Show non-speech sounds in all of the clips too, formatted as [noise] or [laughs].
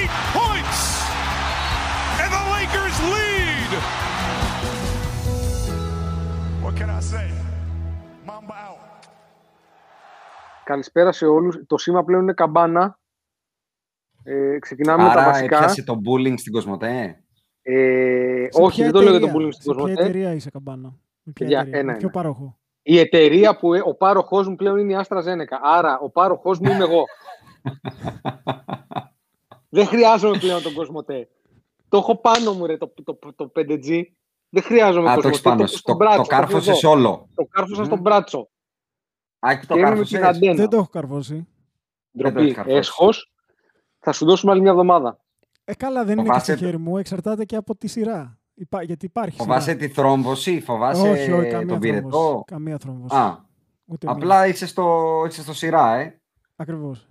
58 points! And the Lakers lead! What can I say? Mamba out. Καλησπέρα σε όλους. Το σήμα πλέον είναι καμπάνα. Ε, ξεκινάμε με τα Άρα βασικά. έπιασε το bullying στην Κοσμοτέ. Ε, Σε όχι, ποια δεν το λέω για εταιρεία; τον bullying στην Σε ποια Κοσμοτέ. εταιρεία είσαι καμπάνα; Με ποια Παιδιά, εταιρεία, ένα, με ποιο ένα. πάροχο; Η εταιρεία που ε, ο πάροχός μου πλέον είναι η Άστρα Ζένεκα. Άρα ο πάροχός μου είμαι εγώ. [laughs] δεν χρειάζομαι πλέον τον Κοσμοτέ. Το έχω πάνω μου ρε, το, το, το, 5G. Δεν χρειάζομαι Α, το Κοσμοτέ. έχεις πάνω έχω σου. στον Το, μπράτσο, το έχω εδώ. κάρφωσες όλο. Το κάρφωσα Μμμ. στον μπράτσο. Άκη το Και είμαι με την κάρφωσες. αντένα. Δεν το έχω καρβώσει. Δεν το Ντροπή, έχεις καρφώσει. έσχος. Θα σου δώσουμε άλλη μια εβδομάδα. Ε, καλά, δεν είναι και Φοβάσαι- στο χέρι μου. Εξαρτάται και από τη σειρά. Υπά- γιατί υπάρχει Φοβάσαι σειρά. τη θρόμβωση, φοβάσαι όχι, όχι, καμία τον θρόμβωση. πυρετό. Καμία θρόμβωση. Α, Ούτε μία. απλά είσαι στο, είσαι στο σειρά, ε. Ακριβώς.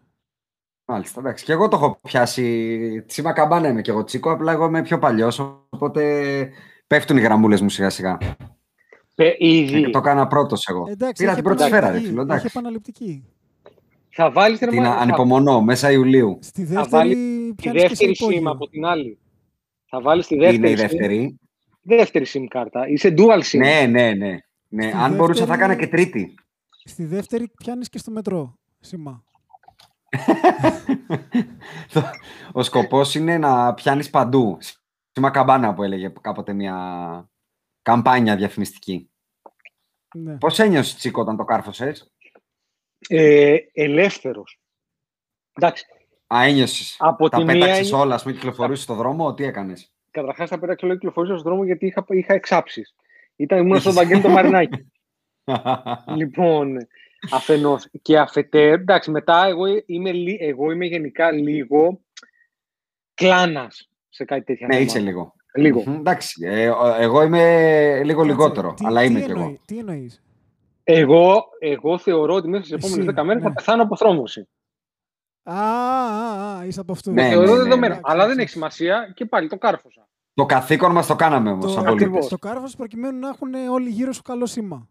Μάλιστα, εντάξει. Και εγώ το έχω πιάσει. Τσίμα καμπάνα είμαι και εγώ τσίκο, απλά εγώ είμαι πιο παλιός. Οπότε πέφτουν οι γραμμούλες μου σιγά σιγά. Πε, ήδη. Και το έκανα πρώτος εγώ. Εντάξει, Πήρα έχει την πρώτη σφαίρα, ρε επαναληπτική. φίλο. Έχει Εντάξει. επαναληπτική. Θα βάλεις την Την ομάδα- θα- ανυπομονώ, μέσα Ιουλίου. Στη θα δεύτερη βάλεις τη πιάνεις και σε δεύτερη υπόγειο. SIM από την άλλη. Θα βάλεις τη δεύτερη Είναι η SIM. δεύτερη. Δεύτερη SIM κάρτα. Είσαι dual SIM. Ναι, ναι, ναι. ναι. Στη Αν μπορούσα θα δεύτερη- έκανα και τρίτη. Στη δεύτερη πιάνεις και στο μετρό. Σήμα. Ο σκοπός είναι να πιάνεις παντού. Σήμα καμπάνα που έλεγε κάποτε μια καμπάνια διαφημιστική. Ναι. Πώς ένιωσες Τσίκο όταν το κάρφωσες; Ε, ελεύθερος. Εντάξει. Α, ένιωσες. Από τα τη μία πέταξες ένι- όλα, ας πούμε, κυκλοφορούσες στον δρόμο, τι έκανες; Καταρχάς τα πέταξα όλο κυκλοφορία στον δρόμο γιατί είχα, είχα εξάψεις. Ήταν ήμουν στο Βαγγέλη το Μαρινάκι. [laughs] λοιπόν, αφενός. Και αφετέρου, εντάξει, μετά εγώ είμαι, λι- εγώ είμαι γενικά λίγο κλάνας σε κάτι τέτοια ναι, θέματα. είσαι λίγο. Λίγο. Μμμ, Εντάξει, ε, ο- εγώ είμαι λίγο Κάτσε, λιγότερο, τι- αλλά τι είμαι κι εννοεί- εγώ. Τι εννοείς; Εγώ, εγώ θεωρώ ότι μέσα στι Εσύ, επόμενες 10 μέρες θα ναι. πεθάνω από θρόμβωση. Α, α, α, είσαι από αυτούς. Ναι, το θεωρώ ναι, ναι, δεδομένο. ναι. Αλλά δεν έχει σημασία και πάλι το κάρφωσα. Το καθήκον μας το κάναμε όμως, Το, σαν πολίτες. ακριβώς. το κάρφος προκειμένου να έχουν όλοι γύρω σου καλό σήμα.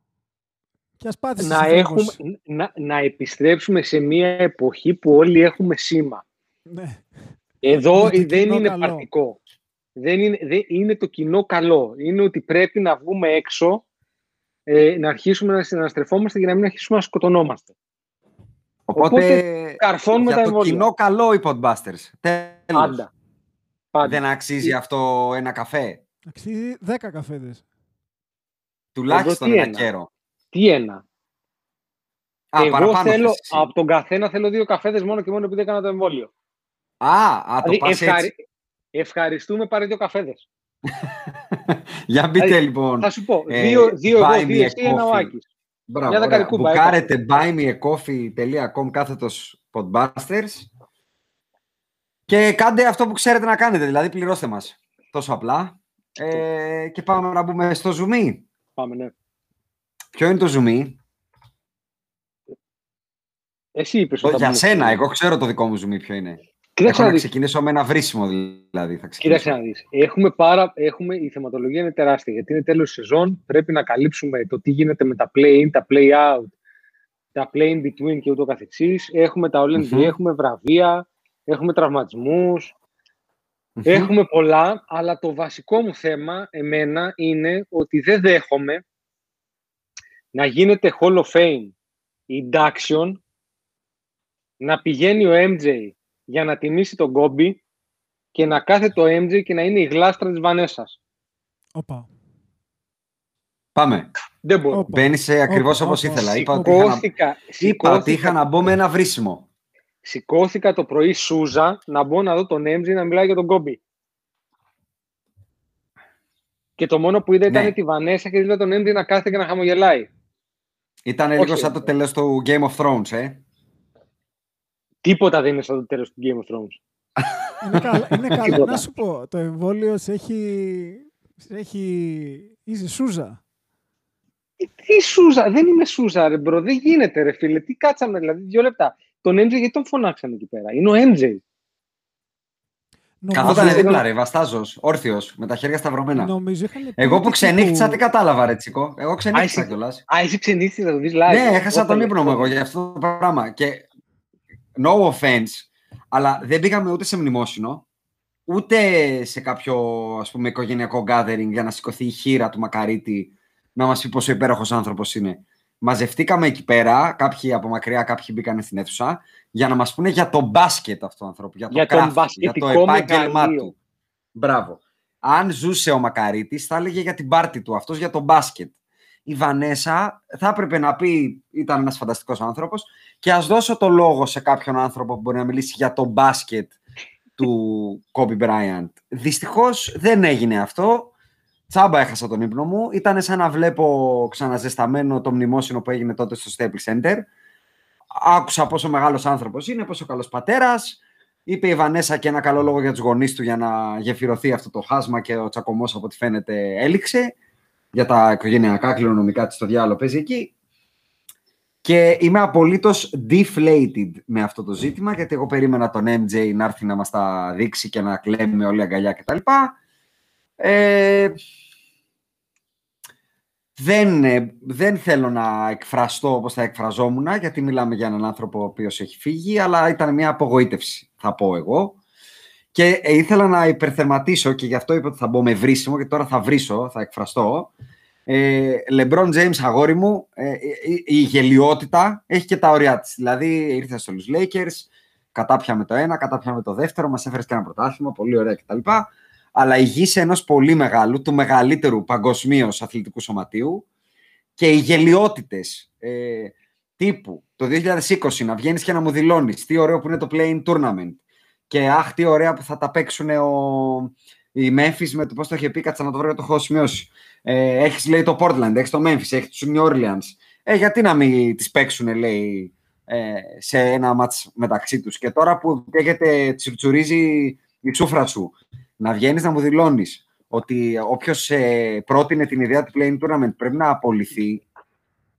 Και ας πάτησες Να, στη έχουμε, θρόμβωση. να, να επιστρέψουμε σε μια εποχή που όλοι έχουμε σήμα. Ναι. Εδώ Είναι το δεν κοινό είναι καλό. πρακτικό. Δεν είναι, δεν είναι το κοινό καλό. Είναι ότι πρέπει να βγούμε έξω, ε, να αρχίσουμε να συναστρεφόμαστε και να μην αρχίσουμε να σκοτωνόμαστε. Οπότε, καρφώνουμε για τα το εμβόλια. κοινό καλό οι Podbusters. Τέλος. Πάντα. Πάντα. Δεν αξίζει αυτό ένα καφέ; Αξίζει 10 καφέδες. Τουλάχιστον τι ένα ένα; καιρό. Τι ένα. Α, Εγώ παραπάνω θέλω, θες εσύ. από τον καθένα θέλω δύο καφέδες μόνο και μόνο επειδή έκανα το εμβόλιο. Α, α, το Δηλαδή, πας ευχαρι- έτσι. Ευχαριστούμε, πάρε δύο καφέδες. [laughs] Για μπείτε Δηλαδή, λοιπόν. Θα σου πω, ε, δύο, δύο buy εγώ, me δύο a εσύ, ένα ο coffee. Άκης. Μπράβο, Μια ωραία. δεκαρικούμπα, Μπουκάρετε buymeacoffee.com κάθετος podbusters και κάντε αυτό που ξέρετε να κάνετε, δηλαδή πληρώστε μας. Τόσο απλά. Ε, και πάμε να μπούμε στο Zoom. Πάμε, ναι. Ποιο είναι το Zoom? Εσύ είπες Το- ότι θα για μπουν σένα, στο- εγώ ξέρω το δικό μου ζουμί ποιο είναι. Κοίταξε Έχω να να δεις. ξεκινήσω με ένα βρίσιμο δηλαδή. Θα ξεκινήσω. Κοίταξε να δεις. Έχουμε πάρα, έχουμε, η θεματολογία είναι τεράστια γιατί είναι τέλος σεζόν. Πρέπει να καλύψουμε το τι γίνεται με τα play-in, τα play-out, τα play-in between και ούτω καθεξής. Έχουμε τα All NBA, Μμμ. έχουμε βραβεία, έχουμε τραυματισμούς, Μμμ. έχουμε πολλά. Αλλά το βασικό μου θέμα εμένα είναι ότι δεν δέχομαι να γίνεται Hall of Fame induction, να πηγαίνει ο MJ για να τιμήσει τον Κόμπι και να κάθεται το MJ και να είναι η γλάστρα της Βανέσας. Όπα. Πάμε. Δεν μπορώ. Όπα. Μπαίνει ακριβώς Όπα, όπως όπα. ήθελα. Είπα ότι, είχα να... Σηκώθηκα, είπα ότι σηκώθηκα, είχα να μπω με ένα βρίσιμο. σηκώθηκα το πρωί Σούζα να μπω να δω τον MJ να μιλάει για τον Κόμπι. Και το μόνο που είδα Ναι. ήταν τη Βανέσα και είδα τον MJ να κάθεται και να χαμογελάει. Ήταν Όχι, λίγο σαν το ε. τέλος του Game of Thrones, ε. Τίποτα δεν είναι σαν το τέλος του Game of Thrones. Είναι καλά. Είναι καλά. Τίποτα. να σου πω, το εμβόλιο σε έχει... σε έχει... Είσαι σούζα. Ε, Τι σούζα, δεν είμαι σούζα, ρε bro, δεν γίνεται, ρε φίλε. Τι κάτσαμε, δηλαδή, δύο λεπτά. Τον MJ γιατί τον φωνάξαμε εκεί πέρα; Είναι ο MJ. Νομίζω, Καθόταν Νομίζω- δίπλα, ρε, βαστάζος, όρθιος, με τα χέρια σταυρωμένα. νομίζω είχαν πει Εγώ που ότι ξενύχτησα, του- τι κατάλαβα, ρε Τσίκο. Εγώ ξενύχτησα Α, εσύ- κιόλας. Α, εσύ ξενύχτηκες να το δεις live. Ναι, έχασα Όταν- τον ύπνο μου εγώ για αυτό το πράγμα. Και no offense, αλλά δεν πήγαμε ούτε σε μνημόσυνο, ούτε σε κάποιο ας πούμε οικογενειακό gathering για να σηκωθεί η χείρα του Μακαρίτη να μας πει πόσο υπέροχος άνθρωπος είναι. Μαζευτήκαμε εκεί πέρα, κάποιοι από μακριά, κάποιοι μπήκαν στην αίθουσα, για να μας πούνε για το μπάσκετ αυτού του ανθρώπου, για το Για τον craft, για το μπασκετικό επάγγελμά μεγαλείο. του. Μπράβο. Αν ζούσε ο Μακαρίτης, θα έλεγε για την πάρτη του, αυτός για το μπάσκετ. Η Βανέσα θα έπρεπε να πει, ήταν ένας φανταστικός άνθρωπος, και ας δώσω το λόγο σε κάποιον άνθρωπο που μπορεί να μιλήσει για το μπάσκετ του [laughs] Kobe Bryant. Δυστυχώς δεν έγινε αυτό. Τσάμπα έχασα τον ύπνο μου. Ήταν σαν να βλέπω ξαναζεσταμένο το μνημόσυνο που έγινε τότε στο Staples Center. Άκουσα πόσο μεγάλος άνθρωπος είναι, πόσο καλός πατέρας. Είπε η Βανέσα και ένα καλό λόγο για τους γονείς του για να γεφυρωθεί αυτό το χάσμα και ο τσακωμός από ό,τι φαίνεται έληξε. Για τα οικογενειακά κληρονομικά της το διάλογο παίζει εκεί. Και είμαι απολύτως deflated με αυτό το ζήτημα, γιατί εγώ περίμενα τον MJ να έρθει να μας τα δείξει και να κλαίμε όλοι αγκαλιά κτλ. Ε, δεν, ε, δεν θέλω να εκφραστώ όπως θα εκφραζόμουν, γιατί μιλάμε για έναν άνθρωπο ο οποίος έχει φύγει, αλλά ήταν μια απογοήτευση, θα πω εγώ. Και ε, ήθελα να υπερθεματίσω και γι' αυτό είπα ότι θα μπω με βρίσιμο και τώρα θα βρίσω, θα εκφραστώ. Ε, LeBron James, αγόρι μου, ε, η, η γελιότητα έχει και τα ωριά της. Δηλαδή ήρθε στους Lakers, κατάπιαμε το ένα, κατάπιαμε το δεύτερο, μας έφερες και ένα πρωτάθλημα, πολύ ωραία κτλ. Αλλά η γη σε ενός πολύ μεγάλου, του μεγαλύτερου παγκοσμίως αθλητικού σωματείου και οι γελιότητες ε, τύπου το 2020 να βγαίνεις και να μου δηλώνεις τι ωραίο που είναι το Playing Tournament και αχ τι ωραία που θα τα παίξουν ο, η Memphis με το πώς το είχε πει, κάτσα να το βρω, το έχω σημειώσει. Ε, έχεις λέει το Portland, έχεις το Memphis, έχεις τους New Orleans. Ε, γιατί να μην τις παίξουν λέει ε, σε ένα μάτς μεταξύ τους. Και τώρα που καίγεται, τσιρτσουρίζει η σούφρα σου, να βγαίνεις να μου δηλώνεις ότι όποιος ε, πρότεινε την ιδέα του Play-In Tournament πρέπει να απολυθεί,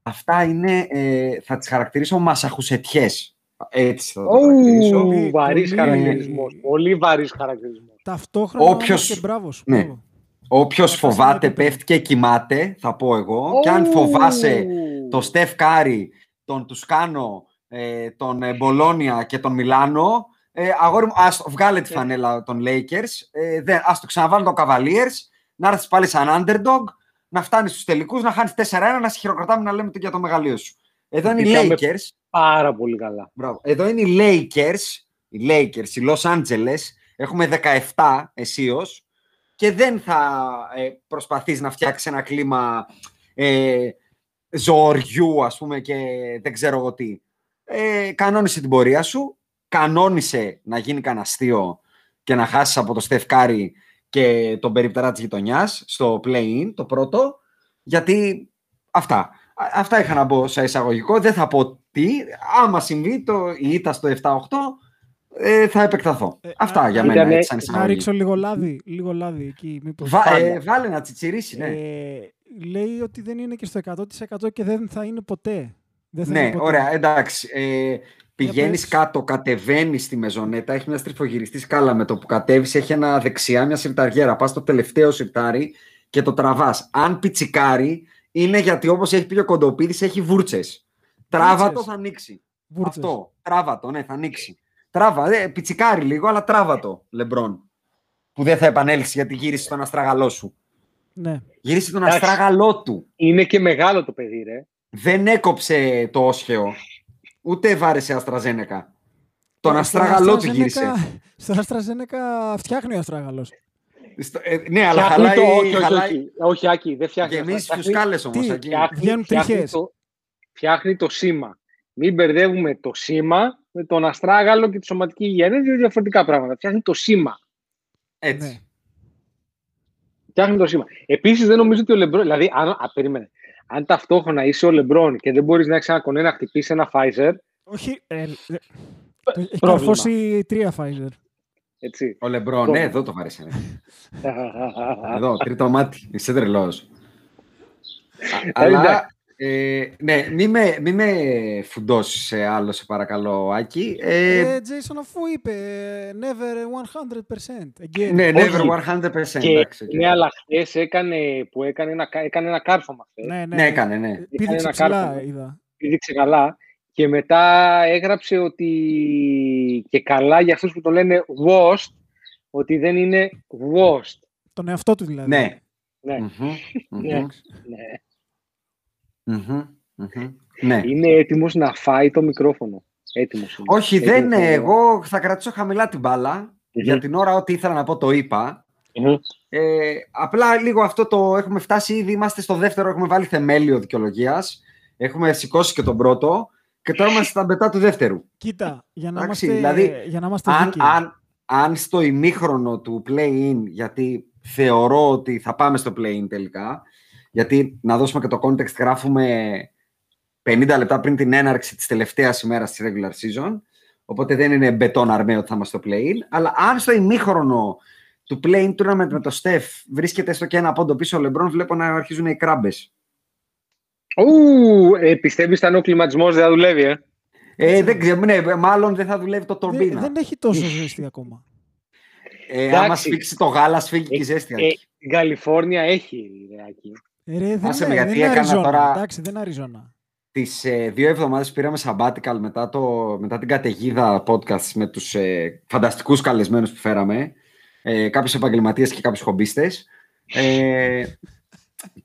αυτά είναι, ε, θα τις χαρακτηρίσω μασαχουσετιές. Έτσι θα το χαρακτηρίσω. Ου, βαρύς πολύ- χαρακτηρισμός. Πολύ βαρύς χαρακτηρισμός. Ταυτόχρονα Όποιος- όμως και μπράβο σου. Ναι. μπράβο. Όποιος Πατάς ένα φοβάται, επίπεδο. πέφτει και κοιμάται, θα πω εγώ. Και αν Ου. φοβάσαι το Steph Curry, τον Toscano, ε, τον ε, Μπολόνια και τον Μιλάνο, ε, αγόρι μου, ας βγάλε τη φανέλα των Lakers, ε, δεν, ας το ξαναβάλει το Cavaliers, να έρθεις πάλι σαν underdog, να φτάνεις στους τελικούς, να χάνεις 4-1, να σε χειροκροτάμε να λέμε το για το μεγαλείο σου. Εδώ είναι οι Πήγαμε Lakers, Πάρα πολύ καλά. Μπράβο. Εδώ είναι οι Lakers, οι Lakers, οι Los Angeles. Έχουμε 17 αισίως και δεν θα ε, προσπαθείς να φτιάξεις ένα κλίμα ε, ζωοριού, ας πούμε, και δεν ξέρω εγώ τι. Ε, κανόνισε την πορεία σου, κανόνισε να γίνει κανένα αστείο και να χάσεις από το Στεφκάρι και τον περιπτερά της γειτονιάς στο play-in, το πρώτο, γιατί αυτά. Α- Αυτά είχα να πω σε εισαγωγικό. Δεν θα πω τι. Άμα συμβεί το, η ήττα στο 7-8, ε, θα επεκταθώ. Ε, Αυτά α- για Ήτανε- μένα. Έτσι, σαν Να εισαγωγή. ρίξω λίγο λάδι, λίγο λάδι εκεί. Μήπως. Βα- ε, πάντα. βάλε να τσιτσιρίσει, ναι. Ε, λέει ότι δεν είναι και στο 100% και δεν θα είναι ποτέ. Δεν θα Ναι, είναι ποτέ. ωραία, εντάξει. Ε, Πηγαίνεις πες. κάτω, κατεβαίνεις στη μεζονέτα, έχεις μια στριφογυριστής σκάλα με το που κατέβεις, έχει ένα δεξιά μια σιρταριέρα. Πας στο τελευταίο σιρτάρι και το τραβάς. Αν πιτσικάρει, είναι γιατί όπως έχει πει ο Κοντοπίδης, έχει βούρτσες. Τράβα το, Βούρτσες. θα ανοίξει. Βούρτσες. Αυτό. Τράβα το, ναι, θα ανοίξει. Τράβα, ε, πιτσικάρει λίγο, αλλά τράβα το, Λεμπρόν. Που δεν θα επανέλθεις γιατί γύρισε τον αστραγαλό σου. Ναι. Γύρισε τον Εντάξει. αστραγαλό του. Είναι και μεγάλο το παιδί, ρε. Δεν έκοψε το όσχεο. Ούτε βάρεσε αστραζένεκα. Τον Ε, αστράγαλό του στο γύρισε. AstraZeneca- Στο Αστραζένεκα φτιάχνει ο Αστράγαλος. Στο- ε, ναι, αλλά Φτιάχνει χαλάει. το- όχι, όχι, χαλάει... όχι, όχι, Άκη, δεν φτιάχνει. Γεμίζει Φτιάχνει- φιουσκάλε όμως. Τι, φτιάχνει- Βγαίνουν φτιάχνει τριχές. το- Φτιάχνει το σήμα. Μην μπερδεύουμε το σήμα με τον αστράγαλο και τη σωματική υγεία. Είναι δύο διαφορετικά πράγματα. Φτιάχνει το σήμα. Έτσι. Ναι. Φτιάχνει το σήμα. Επίσης, δεν νομίζω ότι ο Λεμπρόν. Δηλαδή, αν, α, περίμενε. Αν ταυτόχρονα είσαι ο Λεμπρόν και δεν μπορείς να έχει ένα κονέ να χτυπήσει ένα Pfizer. Όχι, ε, ε, το- έχει πρόβλημα. καρφώσει τρία Pfizer. Έτσι. Ο Λεμπρόν, Το- ναι, εδώ το βάρεσε. ναι. [laughs] εδώ, τρίτο μάτι. Είσαι τρελός. Αλλά. Εντάξει. Ε, ναι, μη με, μη με φουντώσεις σε άλλο, σε παρακαλώ, Άκη. Ε, Ε, Jason, αφού είπε ε, never 100%. Again. ναι, never όχι. 100%. και, εντάξει, οκ. ναι, αλλά χθες έκανε, που έκανε ένα, έκανε ένα κάρφωμα. χθες. ναι, ναι, Ναι, έκανε, ναι. Πήδηξε ένα ψηλά, κάρφωμα. είδα. πήδηξε καλά και μετά έγραψε ότι και καλά για αυτούς που το λένε worst, ότι δεν είναι worst. Τον εαυτό του δηλαδή. Ναι. Ναι, Μμμ, μμμ, ναι, ναι. μμμ, μμμ. Ναι. Είναι έτοιμος να φάει το μικρόφωνο. Έτοιμος είναι. Όχι, Έτοιμος δεν είναι. είναι. Εγώ θα κρατήσω χαμηλά την μπάλα. Για την ώρα ό,τι ήθελα να πω το είπα. Μμμ. Ε, απλά λίγο αυτό το έχουμε φτάσει ήδη. Είμαστε στο δεύτερο, έχουμε βάλει θεμέλιο δικαιολογίας. Έχουμε σηκώσει και τον πρώτο. Και τώρα είμαστε στα μπετά του δεύτερου. Κοίτα, για να Εντάξει, είμαστε, δηλαδή, για να είμαστε Αν, δίκαιοι. αν, αν στο ημίχρονο του play-in, γιατί θεωρώ ότι θα πάμε στο play-in τελικά, γιατί να δώσουμε και το context, γράφουμε 50 λεπτά πριν την έναρξη της τελευταίας ημέρας της regular season, οπότε δεν είναι μπετόν αρμαίο ότι θα είμαστε στο play-in, αλλά αν στο ημίχρονο του play-in tournament με το Steph βρίσκεται στο και ένα πόντο πίσω ο LeBron, βλέπω να αρχίζουν οι κράμπες. Ου, ε, πιστεύεις αν ο κλιματισμός δεν θα δουλεύει, ε; Ε, δεν ξέρω, ναι, μάλλον δεν θα δουλεύει το Δεν, τορμπίνα. δεν έχει τόσο ζέστη ακόμα. Ε, Εντάξει. άμα σφίξει το γάλα, σφίγγει και η ζέστη. Ε, στην Καλιφόρνια έχει, ρε, Άκη. Ε, Ρε, δεν, Άσε είναι, με, δεν γιατί είναι έκανα Αριζόνα. τώρα- Εντάξει, δεν είναι Αριζόνα. Τις ε, δύο εβδομάδες πήραμε sabbatical μετά, το, μετά την καταιγίδα podcast με τους ε, φανταστικούς καλεσμένους που φέραμε. Ε, κάποιους επαγγελματίες και κάποιους χομπίστες. Ε,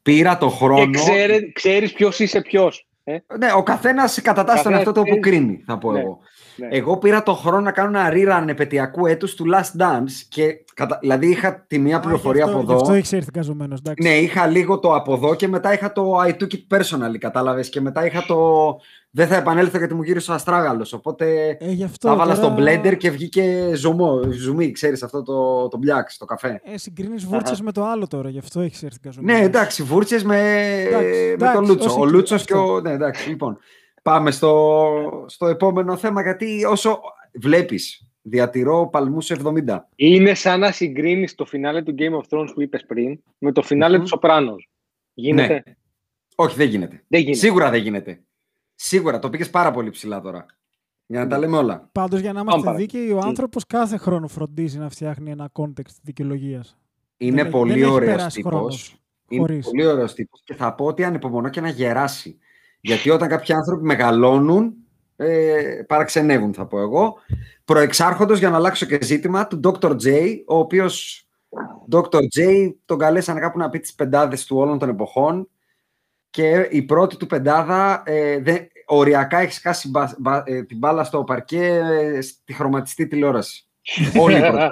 πήρα το Και χρόνο... ξέρε, ξέρεις ποιος είσαι ποιος. Ε; Ναι, ο καθένας κατατάσσει τον Καθένας εαυτό του όπου ξέρει. κρίνει, θα πω Ναι, εγώ. Ναι. Εγώ πήρα το χρόνο να κάνω ένα rerun επαιτειακού έτους του Last Dance και κατα... δηλαδή είχα τη μία Α, πληροφορία γι' αυτό- από Γι' αυτό εδώ. έχεις έρθει καζωμένος. Εντάξει. Ναι, είχα λίγο το από εδώ και μετά είχα το I took it personally, κατάλαβες. Και μετά είχα το δεν θα επανέλθω γιατί μου γύρισε ο αστράγαλος. Οπότε Ε, γι' αυτό τα έβαλα τώρα- στο blender και βγήκε ζωμό, ζουμί, ξέρεις αυτό το, το μπλιάξ, στο καφέ. Ε, συγκρίνεις βούρτσες με το άλλο τώρα, γι' αυτό έχεις έρθει καζωμένος. Ναι, εντάξει, βούρτσες με, Εντάξει, με εντάξει, τον Λούτσο. ως Ο εκεί, Λούτσος και αυτό. ο... Ναι, εντάξει, λοιπόν. Πάμε στο, στο επόμενο θέμα, γιατί όσο βλέπεις, διατηρώ παλμούς 70. Είναι σαν να συγκρίνεις το φινάλε του Game of Thrones που είπες πριν με το φινάλε Μμμ. του Σοπράνος. Γίνεται; Ναι. Όχι, δεν γίνεται. Δεν γίνεται. Σίγουρα δεν γίνεται. Σίγουρα, το πήγες πάρα πολύ ψηλά τώρα. Για να τα λέμε όλα. Πάντως για να είμαστε Πάμε δίκαιοι, ο άνθρωπος κάθε χρόνο φροντίζει να φτιάχνει ένα context δικαιολογίας. Είναι έχει- πολύ δεν έχει ωραίος περάσει τύπος. χρόνος Είναι χωρίς. πολύ ωραίος τύπος και θα πω ότι ανυπομονώ και να γεράσει. Γιατί όταν κάποιοι άνθρωποι μεγαλώνουν, ε, παραξενεύουν θα πω εγώ. Προεξάρχοντος για να αλλάξω και ζήτημα του Dr. J, ο οποίος Dr. J τον καλέσανε κάπου να πει τις πεντάδες του όλων των εποχών και η πρώτη του πεντάδα ε, δεν, οριακά έχει σκάσει μπα- μπα- ε, την μπάλα στο παρκέ ε, στη χρωματιστή τηλεόραση. Όλοι οι πρώτοι.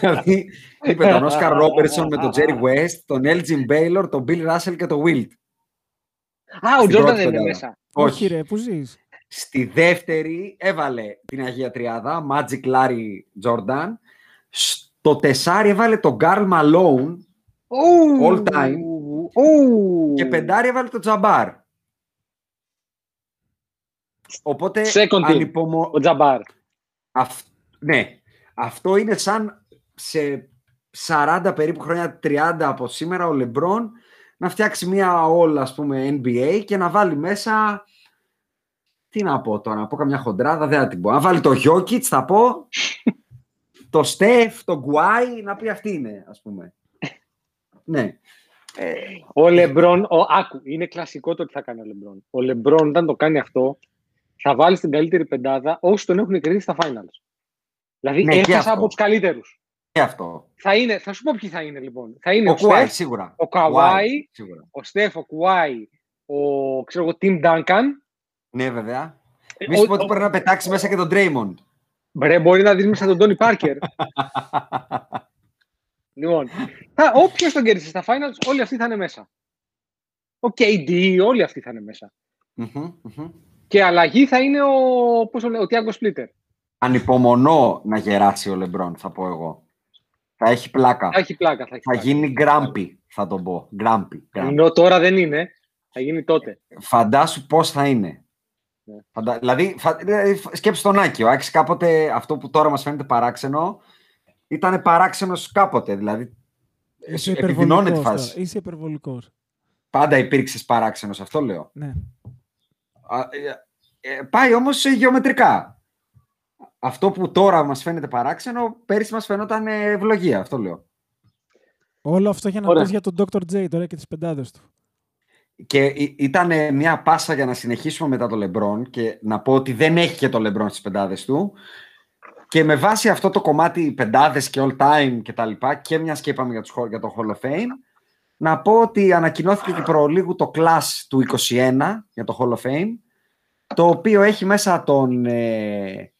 Δηλαδή, είπε τον Oscar Robertson με τον Jerry West, τον Elgin Baylor, τον Bill Russell και τον Wilt. Α, ο Στην Τζόρνταν πρώτη δεν είναι πεντάδα. μέσα. Όχι, ρε, που ζεις. Στη δεύτερη έβαλε την Αγία Τριάδα, Magic Larry Jordan. Στο τεσάρι έβαλε τον Karl Malone Ου, All time. ου. και πεντάρι έβαλε τον Τζαμπάρ. Οπότε Second team. ανυπομο... Ο Τζαμπάρ. Αυ- Ναι, αυτό είναι σαν σε 40 περίπου χρόνια, 30 από σήμερα, ο Λεμπρόν να φτιάξει μια όλα, ας πούμε, NBA και να βάλει μέσα... Τι να πω τώρα, να πω καμιά χοντράδα, δεν θα την πω. Να βάλει το Jokic, θα πω, [laughs] το Στεφ, το Γκουάι, να πει αυτή είναι, ας πούμε. Ναι. Ε, ο Λεμπρόν, ο, άκου, είναι κλασικό το ότι θα κάνει ο Λεμπρόν. Ο Λεμπρόν, όταν το κάνει αυτό, θα βάλει την καλύτερη πεντάδα όσοι τον έχουν κερδίσει στα finals. Δηλαδή, Ναι, και έφτασε αυτό. από του καλύτερους. Και αυτό. Θα, είναι, θα σου πω ποιοι θα είναι λοιπόν. Θα είναι Ο ο, Κουάι, Στεφ, σίγουρα. ο Καουάι, σίγουρα. ο Στεφ, ο Κουάι, ο ξέρω εγώ, Tim Duncan. Ναι, βέβαια. Ε, Μη ο- σου πω ότι ο- μπορεί να πετάξει μέσα και τον Draymond. Μπρε, μπορεί να δεις μέσα τον Τόνι Πάρκερ. [laughs] λοιπόν, όποιος τον κέρδισε στα finals, όλοι αυτοί θα είναι μέσα. Ο KD, όλοι αυτοί θα είναι μέσα. Μμμ, μμμ. Και αλλαγή θα είναι ο, πώς το λέω, ο Τιάγκο Σπλίτερ. Ανυπομονώ να γεράσει ο Λεμπρόν, θα πω εγώ. Θα έχει πλάκα. Θα έχει πλάκα. Θα, έχει Θα πλάκα. γίνει γκράμπι, θα τον πω. Γκράμπι. γκράμπι. Ενώ τώρα δεν είναι, θα γίνει τότε. Φαντάσου πώς θα είναι. Ναι. Φαντα... Δηλαδή, φα... δηλαδή, σκέψου τον Άκη. Ο Άκης κάποτε, αυτό που τώρα μας φαίνεται παράξενο, ήταν παράξενος κάποτε. Δηλαδή, Είσαι επιδεινώνει τη υπερβολικός φάση. τώρα. Είσαι υπερβολικός. Πάντα υπήρξες παράξενος, αυτό λέω. Ναι. Α, ε, ε, πάει όμως ε, γεωμετρικά. Αυτό που τώρα μας φαίνεται παράξενο, πέρυσι μας φαινόταν ε, ευλογία, αυτό λέω. Όλο αυτό για να Ωραία. πεις για τον Dr. J τώρα και τις πεντάδες του. Και ήταν μια πάσα για να συνεχίσουμε μετά το Λεμπρόν και να πω ότι δεν έχει και το Λεμπρόν στις πεντάδες του. Και με βάση αυτό το κομμάτι πεντάδες και all time και τα λοιπά και μιας και είπαμε για, τους, χω- για το Hall of Fame, να πω ότι ανακοινώθηκε και προλίγου το Class του 21 για το Hall of Fame, το οποίο έχει μέσα τον, ε,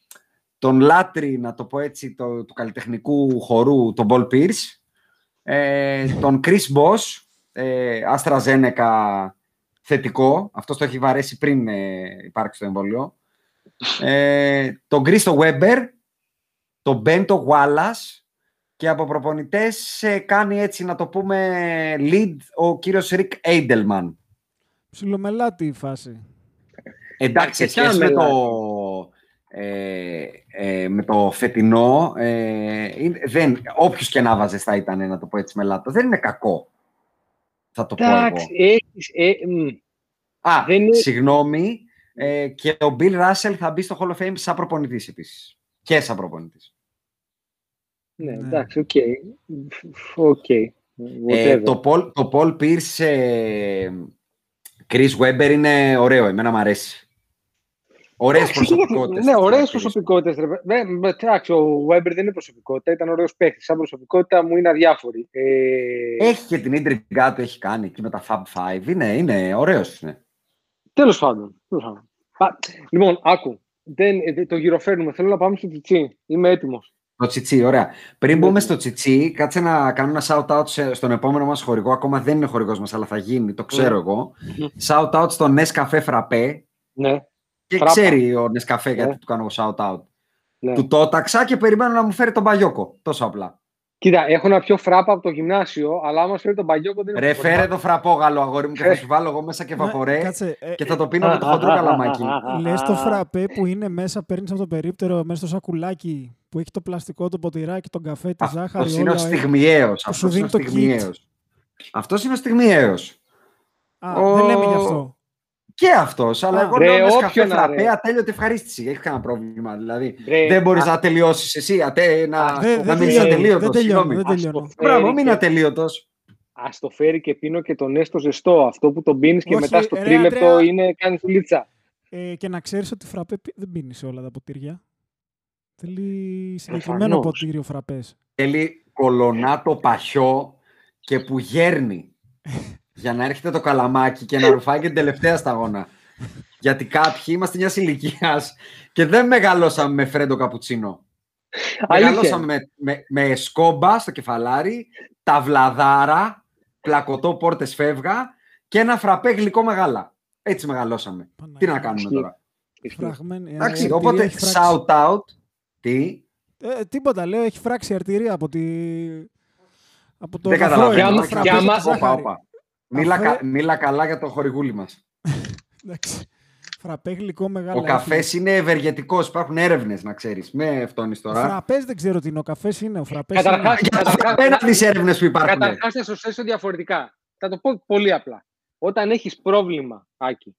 τον λάτρη, να το πω έτσι, το, του καλλιτεχνικού χορού, τον Paul Pierce, ε, τον Chris Boss, ε, AstraZeneca θετικό, αυτό το έχει βαρέσει πριν ε, υπάρξει το εμβόλιο, ε, τον Κρίστο Weber, τον Μπέντο Wallace και από προπονητές ε, κάνει έτσι να το πούμε lead ο κύριος Ρικ Edelman. Ψιλομελάτη η φάση. Εντάξει, σε ποια σχέση με μελάτη; το, ε, ε, με το φετινό, ε, είναι- δεν, όποιος και να βάζες θα ήταν, να το πω έτσι μελάτα. Δεν είναι κακό, θα το πω εγώ. Εντάξει, έχεις, ε, μ, Α, δεν είναι- συγγνώμη, ε, και ο Bill Russell θα μπει στο Hall of Fame σαν προπονητής επίσης. Και σαν προπονητής. ναι, Ναι. εντάξει, οκ. Οκ. Ε, Whatever. το, Paul, το Paul Pierce, ε, Chris Webber είναι ωραίο, εμένα μου αρέσει. Ωραίες Εντάξει, προσωπικότητες. Ναι, θα ωραίες χαρακτηρίσω. προσωπικότητες. Εντάξει, ο Webber δεν είναι προσωπικότητα, ήταν ωραίος παίχτης. Σαν προσωπικότητα μου είναι αδιάφορη. Ε, Έχει και την ίντριγκα του, έχει κάνει εκεί με τα Fab Five. Είναι, είναι ωραίος. Είναι. Τέλος πάντων. τέλος πάντων. Α, λοιπόν, άκου. Δεν, ε, το γυροφέρνουμε. Θέλω να πάμε στο Τσιτσί. Είμαι έτοιμος. Το Τσιτσί, ωραία. Πριν Ναι, μπούμε ναι. στο Τσιτσί, κάτσε να κάνω ένα shout-out σε- στον επόμενο μας χορηγό. Ακόμα δεν είναι χορηγός μας, αλλά θα γίνει, το ξέρω Ναι. εγώ. Shout-out στον Nescafe Frappé. Ναι, Και Φράπα. ξέρει ο Nescafe γιατί Ναι. του κάνω shout-out. ναι. Του το έταξα και περιμένω να μου φέρει τον Παγιόκο. Τόσο απλά. Κοίτα, έχω ένα πιο φράπα από το γυμνάσιο, αλλά άμα σου φέρει τον Παγιόκο δεν Ρε, έχω φέρε το φραπόγαλο, αγόρι μου, και θα σου βάλω εγώ μέσα και Ναι, βαπορέ Κάτσε, ε, και θα το πίνω με το χοντρό καλαμάκι. Λες το φραπέ που είναι μέσα, παίρνεις από το περίπτερο μέσα στο σακουλάκι που έχει το πλαστικό, το ποτηράκι, τον καφέ, τη ζάχαρη. Αυτός είναι ο όλα, ε. στιγμιαίος. Που σου Αυτός είναι ο δίνει το kit. στιγμιαίος. Αυτός είναι ο στιγμιαίος. Α, Ο- δεν λέμε γι' αυτό. Και αυτός, αλλά Α, εγώ ρε, λέω μες καφέ όποιον, φραπέ, ρε. ατέλειωτη ευχαρίστηση. Έχει κανένα πρόβλημα. Δηλαδή, Ρε, δεν μπορείς α- να τελειώσεις εσύ, ατέ, να, Α, Δεν, να δεν μείνει τελειώνω, ατελείωτος. δεν τελειώνω, Συγγνώμη. δεν τελειώνω. Ας το Μπράβο, φέρει μην και- ατελείωτος. Α το φέρει και πίνω και τον έστω ζεστό. Αυτό που τον πίνεις και Όχι, μετά στο ρε, τρίλεπτο Αντρέα. είναι κάνει φουλίτσα. Ε, και να ξέρεις ότι φραπέ πι- δεν πίνεις σε όλα τα ποτήρια. Θέλει συγκεκριμένο Προφανώς. ποτήριο φραπές. Θέλει κολονάτο παχιό και που γέρνει. [laughs] για να έρχεται το καλαμάκι και να ρουφάει και την τελευταία σταγόνα. Γιατί κάποιοι είμαστε μιας ηλικίας και δεν μεγαλώσαμε με φρέντο καπουτσίνο. Αλήθεια. Μεγαλώσαμε με, με, με σκόμπα στο κεφαλάρι, ταυλαδάρα, πλακωτό πόρτες φεύγα και ένα φραπέ γλυκό μεγάλα. Έτσι μεγαλώσαμε. Τι να κάνουμε Ισχύει. τώρα. Φραγμένη, ε, Εντάξει, αρτηρία οπότε έχει φράξει. shout out. Τι; Ε, τίποτα, λέω, έχει φράξει αρτηρία από, τη... από το Δεν ελαφρό καταλαβαίνω. είναι, Και το άμα- φραπέ και με άμα- τη Όπα, ζάχαρη. όπα. Μίλα, Αφέ- κα- μίλα καλά για το χορηγούλι μας. [laughs] Εντάξει. Φραπέ γλυκό μεγάλο. Ο καφές είναι ευεργετικός. Υπάρχουν έρευνες, να ξέρεις. Με φτώνεις Ο τώρα. φραπές δεν ξέρω τι είναι. Ο καφές είναι. Ο φραπές Καταρχάς- είναι. Για το φραπέ να δεις έρευνες που υπάρχουν. Καταρχάς θα σου θέσω διαφορετικά. Θα το πω πολύ απλά. Όταν έχεις πρόβλημα, Άκη,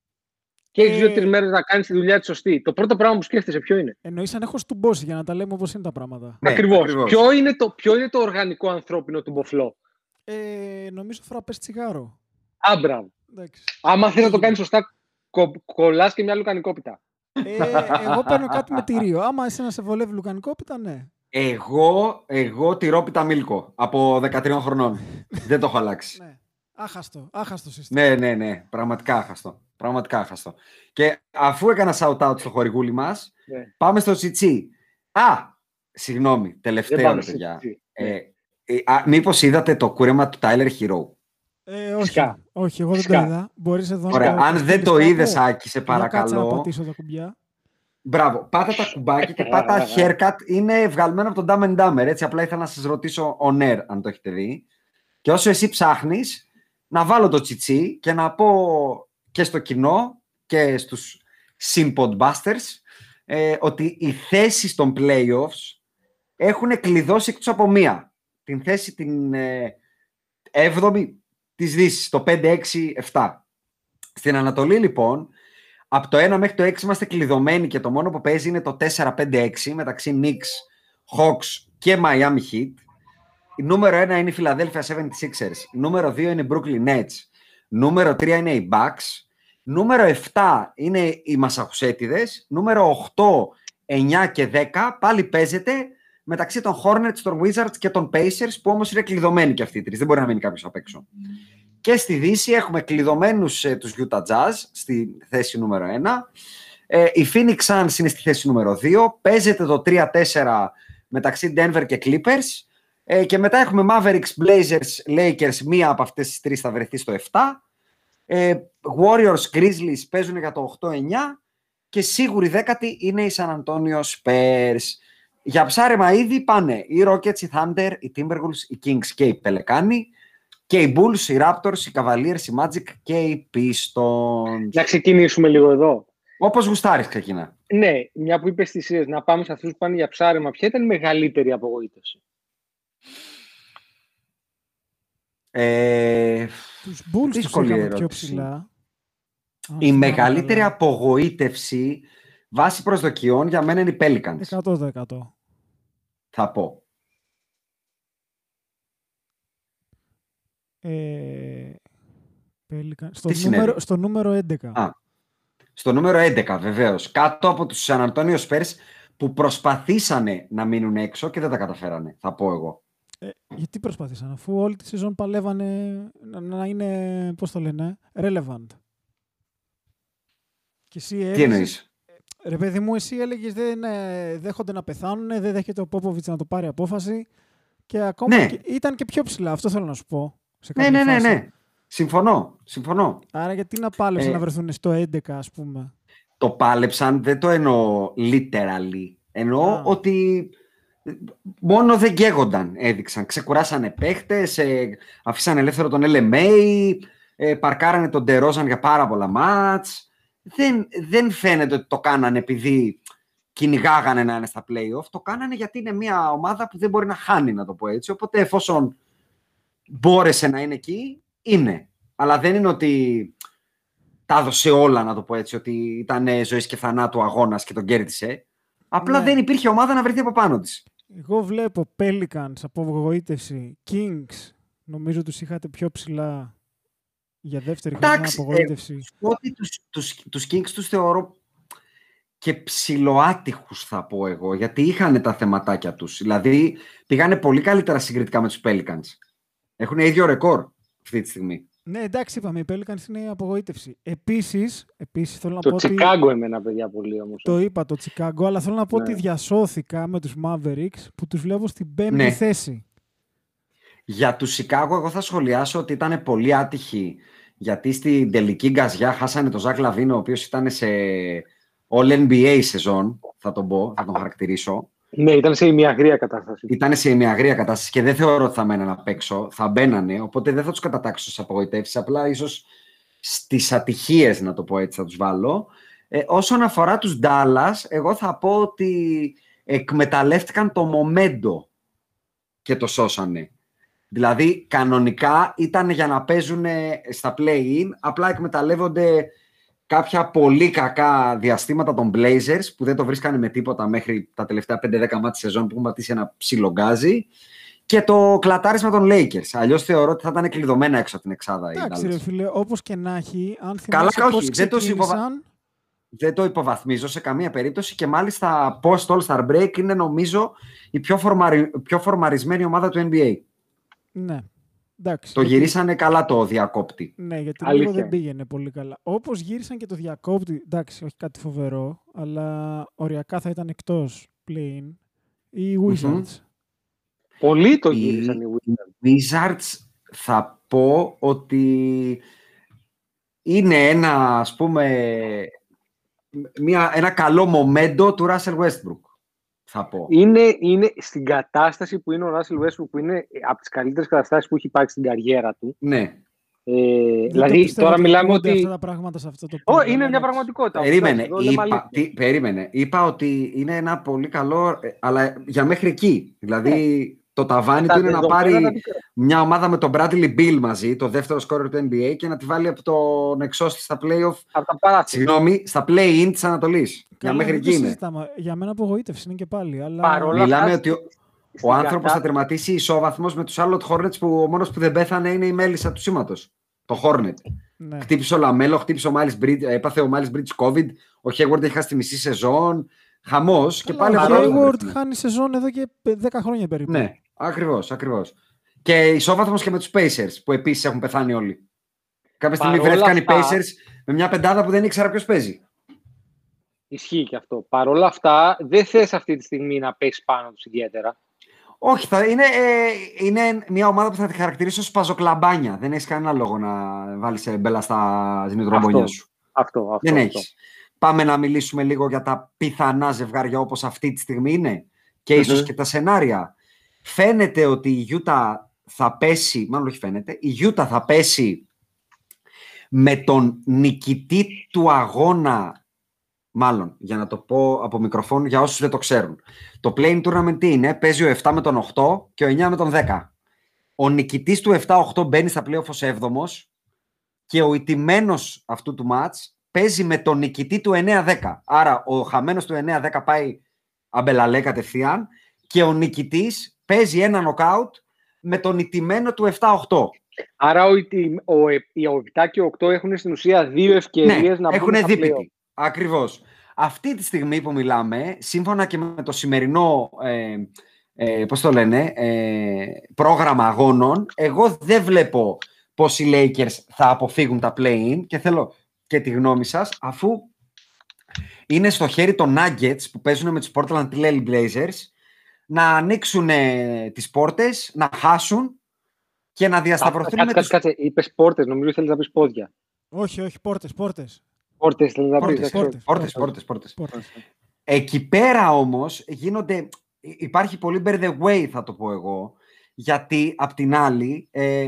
και έχεις Ε, δύο-τρει μέρες να κάνεις τη δουλειά της σωστή, το πρώτο πράγμα που σκέφτεσαι ποιο είναι; Εννοείς αν έχω στουμπώσει για να τα λέμε όπως είναι τα πράγματα. Ναι, Ακριβώς. ακριβώς. Ποιο, είναι το, ποιο είναι το οργανικό ανθρώπινο του μποφλό; Ε, νομίζω φραπέ τσιγάρο. Άμπρα. Εντάξει. Άμα θε να το κάνει σωστά, κο, κολλάς και μια λουκανικόπιτα. Ε, εγώ παίρνω κάτι με τυρίο. Άμα εσύ να σε βολεύει λουκανικόπιτα, ναι. Εγώ, εγώ τυρόπιτα μίλκο από 13 χρονών. Δεν το έχω αλλάξει. ναι. Άχαστο, άχαστο σύστημα. Ναι, ναι, ναι. Πραγματικά άχαστο. Πραγματικά άχαστο. Και αφού έκανα shout-out στο χορηγούλι μας, Ναι. πάμε στο Τσιτσί. Α, συγγνώμη, Δεν τελευταίο, πάμε ρε σε παιδιά. έτσι. Ε, ε, α, μήπως είδατε το κούρεμα του Tyler Hero; Ε, όχι, Φυσικά. όχι, εγώ δεν Φυσικά. το είδα. Μπορείς εδώ Ωραία, να το αν δεν στείλεις το κάπου, είδες, Άκη, σε για κάτσε να παρακαλώ. πατήσω τα κουμπιά. Μπράβο, πάτα τα κουμπάκια και πάτα haircut. Είναι βγαλμένο από τον Dumb and Dumber. Έτσι, απλά ήθελα να σας ρωτήσω on air, αν το έχετε δει. Και όσο εσύ ψάχνεις, να βάλω το τσιτσί και να πω και στο κοινό και στους sympodbusters ε, ότι οι θέσεις των playoffs έχουν κλειδώσει εκτός από μία. Την θέση την ε, 7η της Δύσης, το 5-6-7. Στην Ανατολή, λοιπόν, από το 1 μέχρι το 6 είμαστε κλειδωμένοι και το μόνο που παίζει είναι το 4-5-6 μεταξύ Knicks, Hawks και Miami Heat. Η νούμερο 1 είναι η Philadelphia 76ers. Νούμερο 2 είναι η Brooklyn Nets. Νούμερο 3 είναι οι Bucks. Νούμερο 7 είναι οι Μασαχουσέτιδες. Νούμερο 8, 9 και 10 πάλι παίζεται μεταξύ των Hornets, των Wizards και των Pacers που όμως είναι κλειδωμένοι και αυτοί οι τρεις. Δεν μπορεί να μείνει κάποιος απ' έξω. Και στη Δύση έχουμε κλειδωμένους ε, τους Utah Jazz στη θέση νούμερο 1. Ε, η Phoenix Suns είναι στη θέση νούμερο 2. Παίζεται το 3-4 μεταξύ Denver και Clippers. Ε, και μετά έχουμε Mavericks, Blazers, Lakers. Μία από αυτές τις τρεις θα βρεθεί στο 7. Ε, Warriors, Grizzlies παίζουν για το 8-9. Και σίγουρη δέκατη είναι η San Antonio Spurs. Για ψάρεμα ήδη πάνε οι Rockets, οι Thunder, οι Timberwolves, οι Kings και οι Pelicani και οι Bulls, οι Raptors, οι Cavaliers, οι Magic και οι Pistons. Να ξεκινήσουμε λίγο εδώ. Όπως γουστάρεις ξεκινά. Ναι, μια που είπες στι σειρές, να πάμε σε αυτούς που πάνε για ψάρεμα, ποια ήταν η μεγαλύτερη απογοήτευση; Ε, Τους Bulls τους Δύσκολη είχαμε πιο ερώτηση. ψηλά. Αν η θυμάμαι μεγαλύτερη καλά. απογοήτευση βάσει προσδοκιών για μένα είναι οι Pelicans. 100%. Θα πω. Ε, Pelican- στο, Τι νούμερο, συνέβη; στο νούμερο 11. Α. Στο νούμερο 11 βεβαίως. Κάτω από τους San Antonio Spurs που προσπαθήσανε να μείνουν έξω και δεν τα καταφέρανε. Θα πω εγώ. Ε, γιατί προσπάθησαν, αφού όλη τη σεζόν παλεύανε να, να είναι, πώς το λένε, relevant. Και εσύ Τι έλεγες, εννοείς; Ρε παιδί μου, εσύ έλεγες δεν ε, δέχονται να πεθάνουν, δεν δέχεται ο Πόποβιτς να το πάρει απόφαση και ακόμα Ναι. και, ήταν και πιο ψηλά, αυτό θέλω να σου πω. Σε Ναι, κάποια ναι, ναι, φάση. ναι. Συμφωνώ. Συμφωνώ. Άρα γιατί να πάλεψαν Ε, να βρεθούν στο 11 ας πούμε; το πάλεψαν, δεν το εννοώ literally. Εννοώ Α. ότι μόνο δεν καίγονταν, έδειξαν. Ξεκουράσανε παίχτες, ε, αφήσανε ελεύθερο τον LMA, ε, παρκάρανε τον Ντερόζαν για πάρα πολλά μάτς. Δεν, δεν φαίνεται ότι το κάνανε επειδή κυνηγάγανε να είναι στα play-off. Το κάνανε γιατί είναι μια ομάδα που δεν μπορεί να χάνει, να το πω έτσι. Οπότε εφόσον μπόρεσε να είναι εκεί, είναι. Αλλά δεν είναι ότι τα έδωσε όλα, να το πω έτσι, ότι ήταν ζωής και θανάτου αγώνας και τον κέρδισε. Απλά Ναι. δεν υπήρχε ομάδα να βρεθεί από πάνω της. Εγώ βλέπω Pelicans από απογοήτευση, Kings, νομίζω τους είχατε πιο ψηλά για δεύτερη χρονιά Εντάξει, ε, απογοήτευση. Ότι τους, τους, τους Kings τους θεωρώ και ψηλοάτυχους θα πω εγώ, γιατί είχαν τα θεματάκια τους. Δηλαδή πήγανε πολύ καλύτερα συγκριτικά με τους Pelicans. Έχουν ίδιο ρεκόρ αυτή τη στιγμή. Ναι, εντάξει, είπαμε, οι Pelicans είναι η απογοήτευση. Επίσης, επίσης θέλω να Το πω ότι... Τσικάγκο εμένα, παιδιά, πολύ όμως. Το είπα το Chicago, αλλά θέλω να πω Ναι. ότι διασώθηκα με τους Mavericks που τους βλέπω στην πέμπτη Ναι. θέση. Για τους Σικάγο, εγώ θα σχολιάσω ότι ήταν πολύ άτυχοι. Γιατί στην τελική γκαζιά χάσανε τον Ζακ Λαβίνο, ο οποίος ήταν σε All NBA σεζόν, θα τον πω, θα τον χαρακτηρίσω. Ναι, ήταν σε μια αγρία κατάσταση. Ήταν σε μια αγρία κατάσταση και δεν θεωρώ ότι θα μέναν απ' έξω. Θα μπαίνανε, οπότε δεν θα τους κατατάξω στις απογοητεύσεις. Απλά ίσως στις ατυχίες, να το πω έτσι, θα τους βάλω. Ε, όσον αφορά τους Dallas, εγώ θα πω ότι εκμεταλλεύτηκαν το μομέντο και το σώσανε. Δηλαδή, κανονικά ήταν για να παίζουν στα play-in, απλά εκμεταλλεύονται κάποια πολύ κακά διαστήματα των Blazers που δεν το βρίσκανε με τίποτα μέχρι τα τελευταία 5-10 μάτια σεζόν που έχουν πατήσει ένα ψιλογκάζι και το κλατάρισμα των Lakers. Αλλιώς θεωρώ ότι θα ήταν κλειδωμένα έξω από την εξάδα. Εντάξει, ρε φίλε, όπως και να έχει, αν Καλά, θυμάσαι όχι, δεν το, υποβα... δεν το υποβαθμίζω σε καμία περίπτωση και μάλιστα post All-Star Break είναι νομίζω η πιο, φορμαρι... πιο φορμαρισμένη ομάδα του NBA. Ναι. Εντάξει, το γιατί... γυρίσανε καλά το διακόπτη. Ναι, γιατί λίγο δεν πήγαινε πολύ καλά. Όπως γύρισαν και το διακόπτη, εντάξει, όχι κάτι φοβερό, αλλά οριακά θα ήταν εκτός play οι Wizards. Mm-hmm. Πολύ το γύρισαν οι Wizards. Οι Wizards θα πω ότι είναι ένα, ας πούμε, μια, ένα καλό μομέντο του Russell Westbrook. Θα πω. Είναι, είναι στην κατάσταση που είναι ο Russell Westbrook, που είναι από τις καλύτερες καταστάσεις που έχει υπάρξει στην καριέρα του. Ναι. Ε, δηλαδή, τώρα μιλάμε ότι. Αυτά τα πράγματα σε αυτό το oh, είναι μια πραγματικότητα. Περίμενε. Είπα, τι, περίμενε. Είπα ότι είναι ένα πολύ καλό, ε, αλλά για μέχρι εκεί. Δηλαδή, ναι. Το ταβάνι του είναι να πάρει μια ομάδα με τον Bradley Beal μαζί, το δεύτερο σκόρερ του NBA, και να τη βάλει από τον εξώστη στα playoff. Συγγνώμη, στα play-in της Ανατολής. Για μέχρι εκεί είναι. Για μένα απογοήτευση είναι και πάλι. Αλλά... Μιλάμε ότι ο, ο άνθρωπος θα τερματίσει ισόβαθμος με τους Charlotte Hornets που ο μόνος που δεν πέθανε είναι η μέλισσα του σήματος. Το Hornet. Ναι. Χτύπησε ο Λαμέλο, χτύπησε ο Miles Bridges, έπαθε ο Miles Bridges COVID. Ο Hayward έχει χάσει τη μισή σεζόν. Χαμός. Και πάλι ο Hayward χάνει σεζόν εδώ και 10 χρόνια περίπου. Ναι. Ακριβώς, ακριβώς. Και ισόβαθμος και με τους Pacers που επίσης έχουν πεθάνει όλοι. Κάποια στιγμή βρέθηκαν οι Pacers με μια πεντάδα που δεν ήξερα ποιος παίζει. Ισχύει και αυτό. Παρ' όλα αυτά, δεν θες αυτή τη στιγμή να παίξεις πάνω τους ιδιαίτερα. Όχι, θα είναι, ε, είναι μια ομάδα που θα τη χαρακτηρίσω ω παζοκλαμπάνια. Δεν έχεις κανένα λόγο να βάλεις μπέλα στα ζημιτρομπονιά σου. Αυτό, αυτό. Δεν έχεις. Πάμε να μιλήσουμε λίγο για τα πιθανά ζευγάρια όπως αυτή τη στιγμή είναι και mm ίσως και τα σενάρια φαίνεται ότι η Γιούτα θα πέσει, μάλλον όχι φαίνεται, η Γιούτα θα πέσει με τον νικητή του αγώνα, μάλλον, για να το πω από μικροφόνο για όσους δεν το ξέρουν. Το playing tournament τι είναι, παίζει ο 7 με τον 8 και ο 9 με τον 10. Ο νικητής του 7-8 μπαίνει στα playoff ως 7 και ο ιτημένος αυτού του match παίζει με τον νικητή του 9-10. Άρα ο χαμένος του 9-10 πάει αμπελαλέ κατευθείαν και ο νικητής παίζει ένα νοκάουτ με τον ιτημένο του 7-8. Άρα ο, ο, ο 7 και ο 8 έχουν στην ουσία δύο ευκαιρίες ναι, να έχουν δίπητη. Ακριβώς. Αυτή τη στιγμή που μιλάμε, σύμφωνα και με το σημερινό ε, ε, πώς το λένε, ε, πρόγραμμα αγώνων, εγώ δεν βλέπω πώς οι Lakers θα αποφύγουν τα play-in και θέλω και τη γνώμη σας, αφού είναι στο χέρι των Nuggets που παίζουν με τους Portland Trail Blazers να ανοίξουν τις πόρτες, να χάσουν και να διασταυρωθούν με κάτσε, κάτσε, είπες πόρτες, νομίζω θέλεις να πεις πόδια. Όχι, όχι, πόρτες, πόρτες. Πόρτες, θέλεις να πεις. Πόρτες, πόρτες, πόρτες, πόρτες. Εκεί πέρα όμως γίνονται, υπάρχει πολύ bear the way θα το πω εγώ, γιατί απ' την άλλη ε,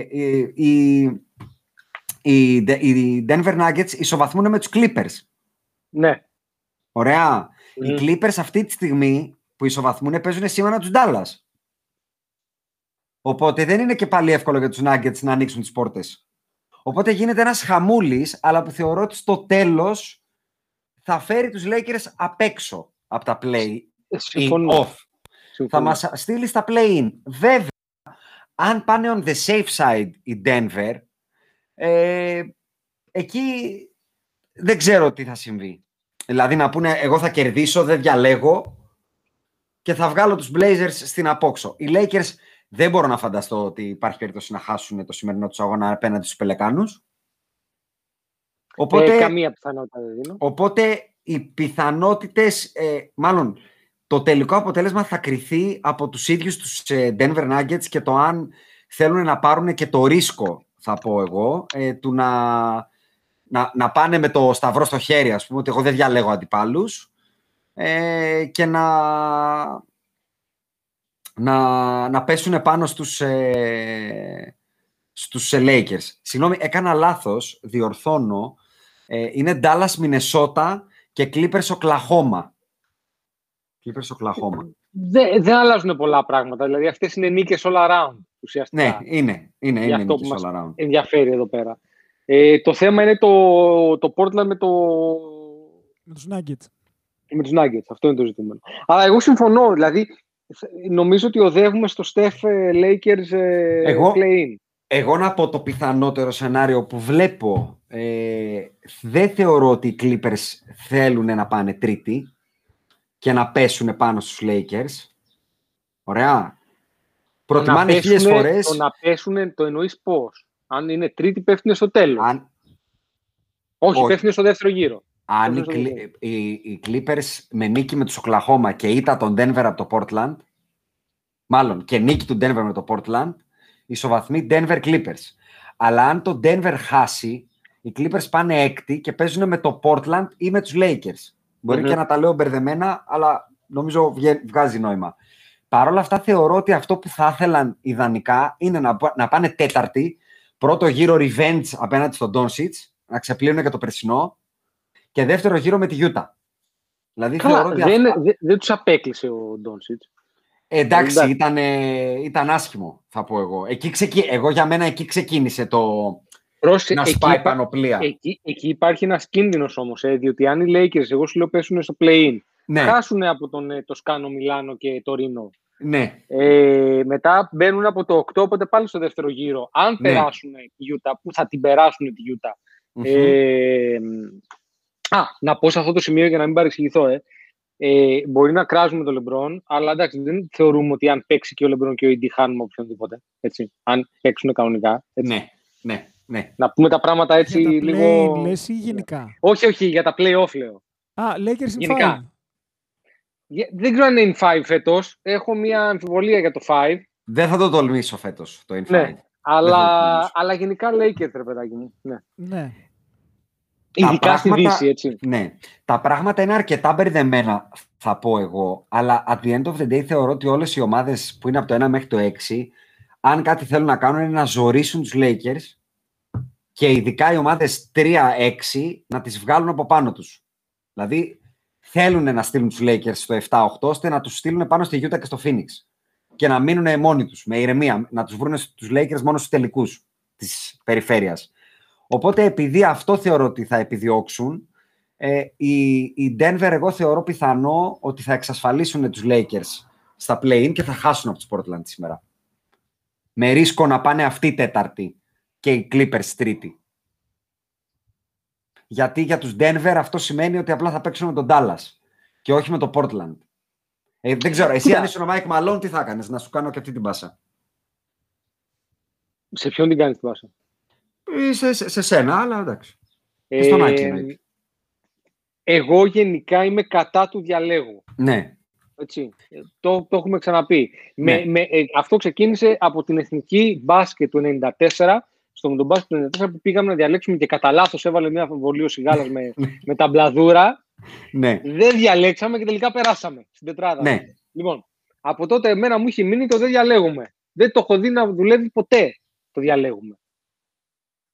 οι, οι, οι Denver Nuggets ισοβαθμούν με τους Clippers. Ναι. Ωραία. Mm. Οι Clippers αυτή τη στιγμή που ισοβαθμούν παίζουν σήμερα τους Ντάλλας. Οπότε δεν είναι και πάλι εύκολο για τους Nuggets να ανοίξουν τις πόρτες. Οπότε γίνεται ένας χαμούλης, αλλά που θεωρώ ότι στο τέλος θα φέρει τους Lakers απ' έξω από τα play ε, in off. Θα μας στείλει στα play in. Βέβαια, αν πάνε on the safe side η Denver, ε, εκεί δεν ξέρω τι θα συμβεί. Δηλαδή να πούνε εγώ θα κερδίσω, δεν διαλέγω και θα βγάλω τους Blazers στην απόξω. Οι Lakers δεν μπορώ να φανταστώ ότι υπάρχει περίπτωση να χάσουν το σημερινό τους αγώνα απέναντι στους Πελεκάνους. Οπότε, ε, καμία πιθανότητα δεν δίνω. Οπότε οι πιθανότητες, ε, μάλλον το τελικό αποτέλεσμα θα κριθεί από τους ίδιους τους ε, Denver Nuggets και το αν θέλουν να πάρουν και το ρίσκο, θα πω εγώ, ε, του να, να, να πάνε με το σταυρό στο χέρι, ας πούμε, ότι εγώ δεν διαλέγω αντιπάλους ε, και να, να, να πέσουν πάνω στους, ε, στους Lakers. Συγγνώμη, έκανα λάθος, διορθώνω. Ε, είναι Dallas, Minnesota και Clippers, Oklahoma. Clippers Oklahoma. Δεν, δεν αλλάζουν πολλά πράγματα. Δηλαδή αυτές είναι νίκες all around ουσιαστικά. Ναι, είναι. Είναι, Για είναι αυτό νίκες που μας all around. ενδιαφέρει εδώ πέρα. Ε, το θέμα είναι το, το Portland με, το, Με τους Nuggets. Με τους Nuggets. Αυτό είναι το ζητούμενο. Αλλά εγώ συμφωνώ. Δηλαδή, νομίζω ότι οδεύουμε στο Steph ε, Lakers ε, Εγώ- play-in. Εγώ να πω το πιθανότερο σενάριο που βλέπω. Ε, δεν θεωρώ ότι οι Clippers θέλουν να πάνε τρίτη και να πέσουν πάνω στους Lakers. Ωραία. Προτιμάνε να χίλιες πέσουνε- φορές. Το να πέσουν το εννοείς πώς. Αν είναι τρίτη, πέφτουν στο τέλος. Αν, όχι, όχι. πέφτουν στο δεύτερο γύρο. Αν οι, Πέφτουν στο Cli- δεύτερο. οι, οι Clippers με νίκη με τους Οκλαχώμα και ήττα τον Denver από το Portland, μάλλον και νίκη του Denver με το Portland, ισοβαθμοί Denver Clippers. Αλλά αν το Denver χάσει, οι Clippers πάνε έκτη και παίζουν με το Portland ή με τους Lakers. μπορει Μμμ. και να τα λέω μπερδεμένα, αλλά νομίζω βγε- βγάζει νόημα. Παρ' όλα αυτά θεωρώ ότι αυτό που θα ήθελαν ιδανικά είναι να, πα- να πάνε τέταρτη, πρώτο γύρο revenge απέναντι στον Doncic, να ξεπλύνουν και το περσινό, και δεύτερο γύρο με τη Γιούτα. Δηλαδή θεωρώ Καλά, ότι δεν, αυτά- δεν, δεν τους απέκλεισε ο Ντόνσιτς. Ε, εντάξει, εντάξει. ήταν, ε, ήταν άσχημο, θα πω εγώ. Εκεί ξεκι... Εγώ για μένα εκεί ξεκίνησε το Πρόσεχε, να εκεί, σπάει υπά- πανοπλία. εκεί, εκεί υπάρχει ένας κίνδυνος όμως, ε, διότι αν οι Lakers, εγώ σου λέω, πέσουν στο play-in, ναι, χάσουν από τον ε, το Σκάνο Μιλάνο και το Ρήνο. ναι, Ε, μετά μπαίνουν από το 8, οπότε πάλι στο δεύτερο γύρο. Αν Ναι. περάσουν τη Γιούτα, που θα την περάσουν τη Γιούτα. Μμμ. Ε, α, να πω σε αυτό το σημείο για να μην παρεξηγηθώ, ε. Ε, μπορεί να κράζουμε τον Λεμπρόν, αλλά εντάξει, δεν θεωρούμε ότι αν παίξει και ο Λεμπρόν και ο Ιντή χάνουμε οποιονδήποτε. Έτσι, αν παίξουν κανονικά. Έτσι. ναι, ναι, ναι. Να πούμε τα πράγματα έτσι Για τα λίγο. play-in λες ή γενικά; Όχι, όχι, για τα play-off λέω. Α, Lakers in Γενικά. 5. Για- Δεν ξέρω αν είναι in 5 φέτος. Έχω μια αμφιβολία για το 5. Δεν θα το τολμήσω φέτος το Infinite. Ναι. Δεν θα Αλλά, το τολμήσω. αλλά γενικά Lakers, ρε παιδάκι μου. Ναι. Ναι. Ειδικά στη πράγματα- Δύση, έτσι. Ναι. Τα πράγματα είναι αρκετά μπερδεμένα, θα πω εγώ. Αλλά at the end of the day θεωρώ ότι όλες οι ομάδες που είναι από το 1 μέχρι το 6, αν κάτι θέλουν να κάνουν είναι να ζωρίσουν τους Lakers και ειδικά οι ομάδες 3-6 να τις βγάλουν από πάνω τους. Δηλαδή θέλουν να στείλουν τους Lakers στο 7-8 ώστε να τους στείλουν πάνω στη Utah και στο Phoenix και να μείνουν μόνοι τους, με ηρεμία, να τους βρουν τους Lakers μόνο στους τελικούς της περιφέρειας. Οπότε επειδή αυτό θεωρώ ότι θα επιδιώξουν, ε, η, η Denver εγώ θεωρώ πιθανό ότι θα εξασφαλίσουν τους Lakers στα play-in και θα χάσουν από τους Portland σήμερα. Με ρίσκο να πάνε αυτή τέταρτη και οι Clippers τρίτη. Γιατί για τους Denver αυτό σημαίνει ότι απλά θα παίξουν με τον Dallas και όχι με το Portland. Ε, δεν ξέρω, εσύ Κοίτα. αν ήσουν ο Mike Malone τι θα έκανες, να σου κάνω και αυτή την πάσα. Σε ποιον την κάνεις την πάσα; Ε, Σε, σε, σε σένα, αλλά εντάξει. Και στον Άκη, εννοείται. εγώ γενικά είμαι κατά του διαλέγου. Ναι, Έτσι. Ε, Το, το έχουμε ξαναπεί. Ναι. Με, με, ε, αυτό ξεκίνησε από την εθνική μπάσκετ του 94, στο με τον μπάσκετ του 94 που πήγαμε να διαλέξουμε και κατά λάθος έβαλε μια αμφιβολία ο Σιγάλας με, [laughs] με τα μπλαδούρα. ναι, Δεν διαλέξαμε και τελικά περάσαμε στην τετράδα. ναι. Λοιπόν, από τότε εμένα μου είχε μείνει το δεν διαλέγουμε. Δεν το έχω δει να δουλεύει ποτέ το διαλέγουμε.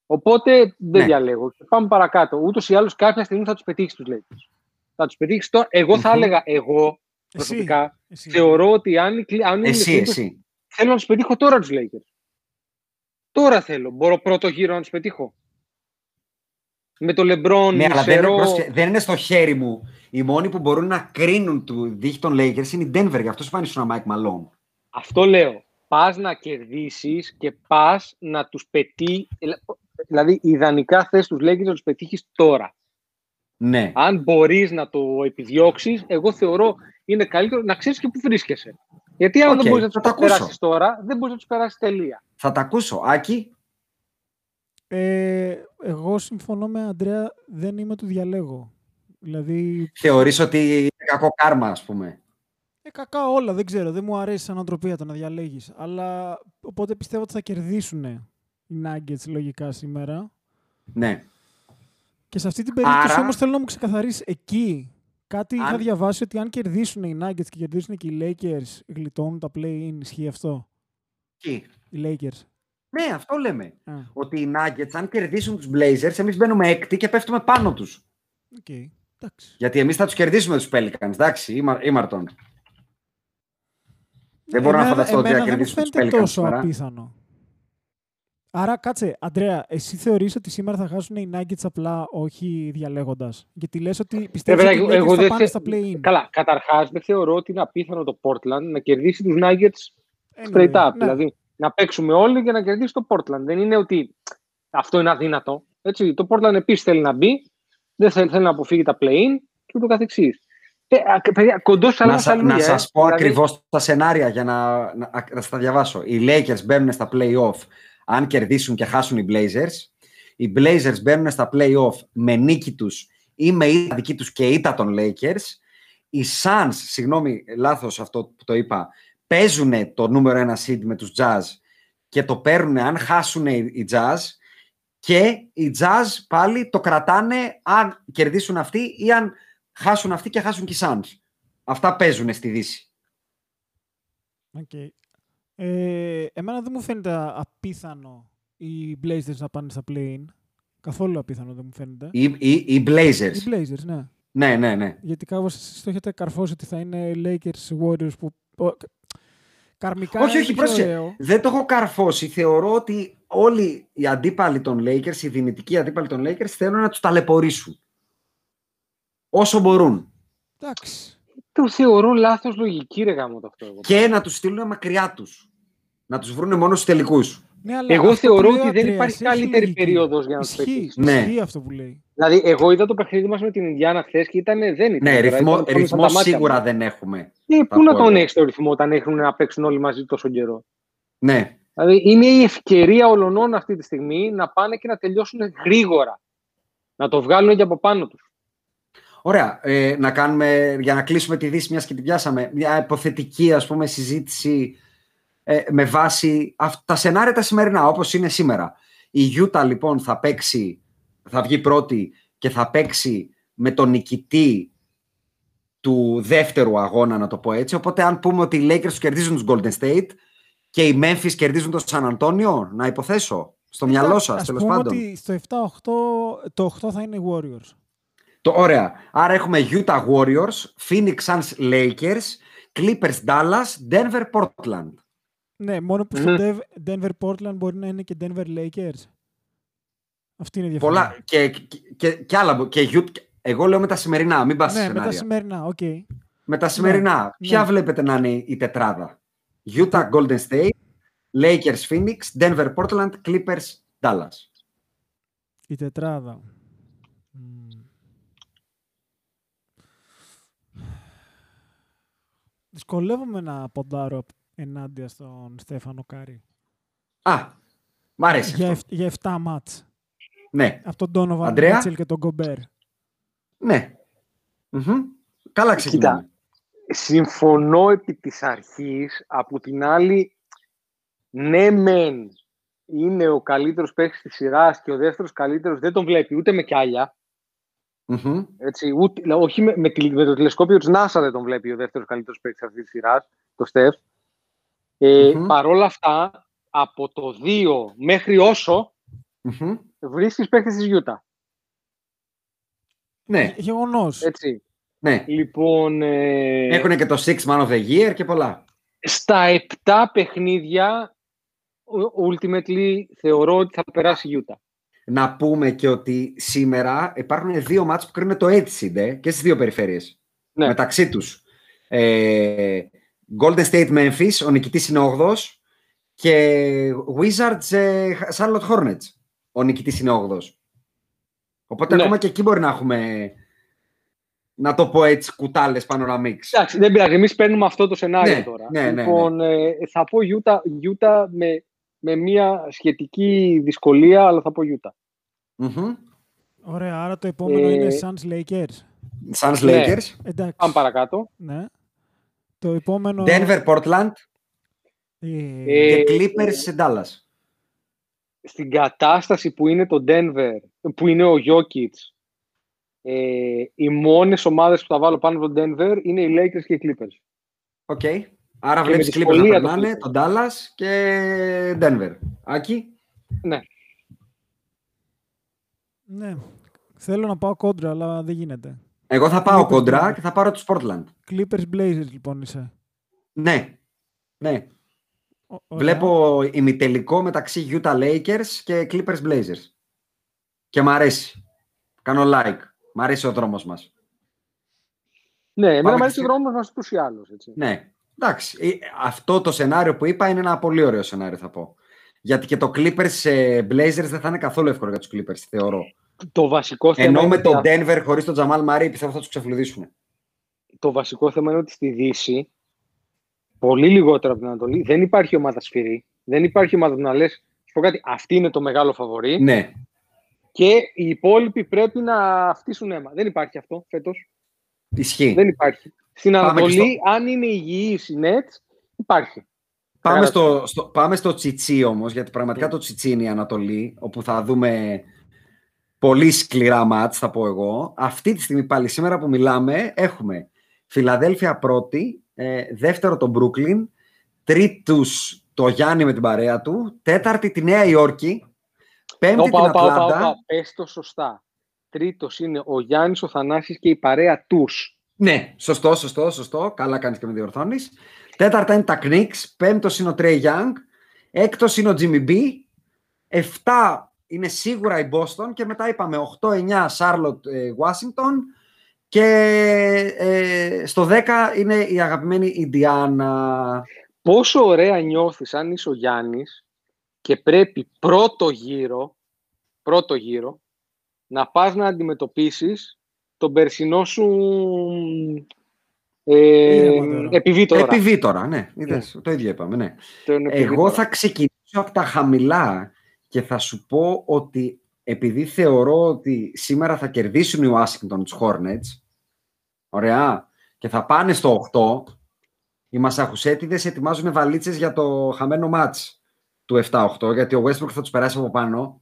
Οπότε δεν Ναι. διαλέγω. Και Πάμε παρακάτω. Ούτως ή άλλως κάποια στιγμή θα τους πετύχεις τους Lakers. Θα τους πετύχεις τώρα. Εγώ θα Μμμ. έλεγα, εγώ Εσύ. προσωπικά Εσύ. θεωρώ ότι αν, οι Cl- αν είναι Εσύ, οι Clippers, εσύ. θέλω να τους πετύχω τώρα τους Lakers. Τώρα θέλω. Μπορώ πρώτο γύρο να τους πετύχω. Με το LeBron, Ναι, αλλά δεν είναι, Σερό... πρόσεχε, δεν είναι στο χέρι μου. Οι μόνοι που μπορούν να κρίνουν του δίχτυ των Lakers είναι οι Denver. Γι' αυτό σου φάνηκε ένα Mike Malone. Αυτό λέω. Πας να κερδίσεις και πας να τους πετύχει. Δηλαδή, ιδανικά θες τους Lakers να τους πετύχεις τώρα. Ναι. Αν μπορείς να το επιδιώξεις, εγώ θεωρώ είναι καλύτερο να ξέρεις και πού βρίσκεσαι. Γιατί αν Οκ, δεν μπορείς να θα τα του ακούσω. περάσεις τώρα, δεν μπορείς να τους περάσεις τελεία. Θα τα ακούσω. Άκη; Ε, εγώ συμφωνώ με Αντρέα, δεν είμαι του διαλέγω. Δηλαδή, Θεωρείς ότι είναι κακό κάρμα, ας πούμε. ε, κακά όλα, δεν ξέρω, δεν μου αρέσει σαν οτροπία το να διαλέγεις. Αλλά οπότε πιστεύω ότι θα κερδίσουν οι Nuggets λογικά σήμερα. Ναι. Και σε αυτή την περίπτωση Άρα- όμως θέλω να μου ξεκαθαρίσει εκεί. Κάτι είχα Αν- διαβάσει ότι αν κερδίσουν οι Nuggets και κερδίσουν και οι Lakers, γλιτώνουν τα play-in. Ισχύει αυτό; Τι; Οι Lakers. Ναι, αυτό λέμε. Α, Ότι οι Nuggets, αν κερδίσουν τους Blazers, εμείς μπαίνουμε έκτη και πέφτουμε πάνω τους. οκ. Εντάξει. Γιατί εμείς θα τους κερδίσουμε τους Pelicans, εντάξει, Ήμαρ- Ήμαρτον. Δεν μπορώ να Εμένα- φανταστώ ότι θα εμένα δεν μου κερδίσουμε τους φαίνεται Pelicans τόσο σήμερα. απίθανο. Άρα, κάτσε, Αντρέα, εσύ θεωρείς ότι σήμερα θα χάσουν οι Nuggets απλά όχι διαλέγοντας; Γιατί λες ότι Ε, πιστεύεις παιδάκι, ότι οι Lakers εγώ θα δεν πάνε θε- στα play-in. Καλά, καταρχάς δεν θεωρώ ότι είναι απίθανο το Portland να κερδίσει τους Nuggets Anyway, straight up. ναι. Δηλαδή να παίξουμε όλοι και να κερδίσει το Portland. Δεν είναι ότι αυτό είναι αδύνατο. Έτσι, το Portland επίσης θέλει να μπει, δεν θέλει, θέλει να αποφύγει τα play-in και ούτω καθεξής. Ε, α, και παιδιά, κοντός σε Να, σα, άλλα να σας πω ακριβώς τα σενάρια για να, να, να σας τα διαβάσω. Οι Lakers μπαίνουν στα play-off αν κερδίσουν και χάσουν οι Blazers. Οι Blazers μπαίνουν στα play-off με νίκη τους ή με ήττα δική τους και ήττα των Lakers. Οι Suns, συγγνώμη, λάθος αυτό που το είπα, παίζουν το νούμερο ένα seed με τους Jazz και το παίρνουν αν χάσουν οι οι Jazz και οι Jazz πάλι το κρατάνε αν κερδίσουν αυτοί ή αν χάσουν αυτοί και χάσουν και οι Suns. Αυτά παίζουν στη Δύση. Οκ. Ε, εμένα δεν μου φαίνεται απίθανο οι Blazers να πάνε στα play-in. Καθόλου απίθανο δεν μου φαίνεται. Οι, οι, οι Blazers. Οι Blazers, ναι. Ναι, ναι, ναι. Γιατί κάπως εσείς το έχετε καρφώσει ότι θα είναι Lakers Warriors που... ο- Καρμικά όχι, είναι όχι, πιο πρόσεχε. ωραίο. Δεν το έχω καρφώσει. Θεωρώ ότι όλοι οι αντίπαλοι των Lakers, οι δυνητικοί αντίπαλοι των Lakers, θέλουν να τους ταλαιπωρήσουν. Όσο μπορούν. Εντάξει. Το θεωρώ λάθος λογική, ρε γάμο το αυτό. εγώ. Και να τους στείλουν μακριά τους. Να τους βρούνε μόνο στους τελικούς. Ναι, αλλά Εγώ αυτό θεωρώ που λέει ο ότι δεν Αντρέας υπάρχει έχει καλύτερη λογική. περίοδος για να τους Ισχύει, πετύχεις. Ναι. ισχύει αυτό που λέει. Δηλαδή, εγώ είδα το παιχνίδι μας με την Ινδιάνα χθες και ήταν, δεν ήταν. Ναι, τώρα, ρυθμό, ήταν πάνω ρυθμό στα μάτια σίγουρα μου. δεν έχουμε. Ε, θα πού να πω τον εγώ. έχεις το ρυθμό όταν έχουν να παίξουν όλοι μαζί τόσο καιρό; Ναι. Δηλαδή, είναι η ευκαιρία ολονών αυτή τη στιγμή να πάνε και να τελειώσουν γρήγορα. Να το βγάλουν και από πάνω τους. Ωραία. Ε, να κάνουμε, για να κλείσουμε τη Δύση, μιας και την πιάσαμε, μια υποθετική ας πούμε, συζήτηση ε, με βάση αυ- τα σενάρια τα σημερινά, όπως είναι σήμερα. Η Γιούτα λοιπόν θα παίξει, θα βγει πρώτη και θα παίξει με τον νικητή του δεύτερου αγώνα, να το πω έτσι. Οπότε αν πούμε ότι οι Lakers τους κερδίζουν τους Golden State και οι Memphis κερδίζουν τον San Antonio, να υποθέσω, στο μυαλό σας, Ας τέλος πούμε πάντων. ότι στο 7-8, το 8 θα είναι οι Warriors. Το, ωραία. Άρα έχουμε Utah Warriors, Phoenix Suns Lakers, Clippers Dallas, Denver Portland. Ναι, μόνο που στο Dev- Denver Portland μπορεί να είναι και Denver Lakers. Αυτή είναι η διαφορά. Πολλά. Και, και, και, και άλλα. Και Ut- εγώ λέω με τα σημερινά, μην πας Ναι, σε με τα σενάρια. σημερινά, οκ. Με τα σημερινά. Ποια ναι. βλέπετε να είναι η τετράδα; Utah Golden State, Lakers Phoenix, Denver Portland, Clippers Dallas. Η τετράδα. Δυσκολεύομαι να ποντάρω ενάντια στον Στέφανο Κάρη. Α, μ' αρέσει Για, αυτό. εφ- για 7 μάτς. Ναι, Από τον Donovan Αντρέα; Mitchell και τον Γκομπέρ. ναι. Μμμ. Καλά ξεκινάμε. Συμφωνώ επί της αρχής. Από την άλλη, ναι μεν είναι ο καλύτερος παίκτης της σειράς και ο δεύτερος καλύτερος δεν τον βλέπει ούτε με κιάλια. Μμμ. Έτσι, ούτε, δηλαδή, όχι με, με, τη- με το τηλεσκόπιο της NASA δεν τον βλέπει ο δεύτερος καλύτερος παίκτης αυτής της σειράς, το Στεφ. Ε, Μμμ. Παρ' όλα αυτά, από το 2 μέχρι όσο Μμμ. βρίσκεις παίκτης της Γιούτα. Ναι, Γεγονός. Έτσι. ναι. Λοιπόν, ε, Έχουν και το Six Man of the Year και πολλά. στα 7 παιχνίδια, ο- ultimately θεωρώ ότι θα περάσει η Γιούτα. Να πούμε και ότι σήμερα υπάρχουν δύο μάτς που κρίνουν το 8 seed ε, και στις δύο περιφέρειες. Ναι. Μεταξύ τους. Ε, Golden State Memphis, ο νικητής είναι 8ος και Wizards ε, Charlotte Hornets, ο νικητής είναι 8ος. Οπότε Ναι. ακόμα και εκεί μπορεί να έχουμε, να το πω έτσι, κουτάλες πανοραμίξ. Εντάξει, δεν πειράζει. Εμείς παίρνουμε αυτό το σενάριο Ναι, τώρα. ναι, ναι, ναι. λοιπόν, ε, θα πω Γιούτα, Γιούτα με, με μια σχετική δυσκολία, αλλά θα πω Γιούτα. Μμμ. Ωραία, άρα το επόμενο Ε, είναι Suns Lakers. Suns Ναι. Lakers, Εντάξει. Πάμε παρακάτω. Ναι. Το επόμενο... Denver Portland Ε, Ε, και Clippers Dallas. Στην κατάσταση που είναι το Denver, που είναι ο Jokic, ε, οι μόνες ομάδες που θα βάλω πάνω από το Denver είναι οι Lakers και οι Clippers. Οκ. Άρα Και βλέπεις με Clippers να δυσκολία το περνάνε, Clippers. τον Dallas και Denver. Άκη. Ναι. Ναι. Θέλω να πάω κόντρα, αλλά δεν γίνεται. Εγώ θα πάω Clippers κοντρά Blazers. και θα πάρω τους Portland. Clippers Blazers λοιπόν είσαι. Ναι. Ναι. Ω- ωραία. Βλέπω ημιτελικό μεταξύ Utah Lakers και Clippers Blazers. Και μ' αρέσει. Κάνω like. Μ' αρέσει ο δρόμος μας. Ναι, εμένα Πάμε μου αρέσει και ο δρόμος μας ούτω ή άλλω. Ναι. Εντάξει. Ε, Αυτό το σενάριο που είπα είναι ένα πολύ ωραίο σενάριο θα πω. Γιατί και το Clippers ε, Blazers δεν θα είναι καθόλου εύκολο για τους Clippers, θεωρώ. Το βασικό θέμα Ενώ είναι με ότι τον α- Denver χωρίς τον Jamal Murray πιστεύω θα τους ξεφλουδίσουν. το βασικό θέμα είναι ότι στη Δύση, πολύ λιγότερο από την Ανατολή, δεν υπάρχει ομάδα σφυρί. Δεν υπάρχει ομάδα που να λες, σου πω κάτι, αυτή είναι το μεγάλο φαβορή Ναι. και οι υπόλοιποι πρέπει να φτύσουν αίμα. Δεν υπάρχει αυτό φέτος. Ισχύει. Δεν υπάρχει. Στην Πάμε Ανατολή, και αν είναι υγιή η Nets, υπάρχει. Πάμε Άρα- στο, στο, πάμε στο Τσιτσί όμως, γιατί πραγματικά Ναι. το Τσιτσί είναι η Ανατολή, όπου θα δούμε πολύ σκληρά μάτς, θα πω εγώ. Αυτή τη στιγμή πάλι σήμερα που μιλάμε έχουμε Φιλαδέλφια πρώτη, ε, δεύτερο το Μπρούκλιν, τρίτους το Γιάννη με την παρέα του, τέταρτη τη Νέα Υόρκη, πέμπτη Όπα, την όπα, όπα, Ατλάντα. όπα. Πες το σωστά. Τρίτος είναι ο Γιάννης, ο Θανάσης και η παρέα τους. Ναι, σωστό, σωστό, σωστό. Καλά κάνεις και με διορθώνεις. Τέταρτα είναι τα Knicks, πέμπτος είναι ο Trae Young, έκτος είναι ο Jimmy B, εφτά είναι σίγουρα η Boston και μετά είπαμε 8-9 Charlotte ε, Washington και ε, στο 10 είναι η αγαπημένη Indiana. Πόσο ωραία νιώθεις αν είσαι ο Γιάννης και πρέπει πρώτο γύρο, πρώτο γύρο, να πας να αντιμετωπίσεις τον περσινό σου ε, Ήρεμα τώρα. επιβίτορα. Επιβίτορα, ναι, είδες, το ίδιο είπαμε, ναι. Τον Εγώ επιβίτορα. θα ξεκινήσω από τα χαμηλά και θα σου πω ότι επειδή θεωρώ ότι σήμερα θα κερδίσουν οι Washington τους Hornets, ωραία, και θα πάνε στο 8, οι Μασαχουσέτιδες ετοιμάζουν βαλίτσες για το χαμένο μάτς του 7-8, γιατί ο Westbrook θα τους περάσει από πάνω.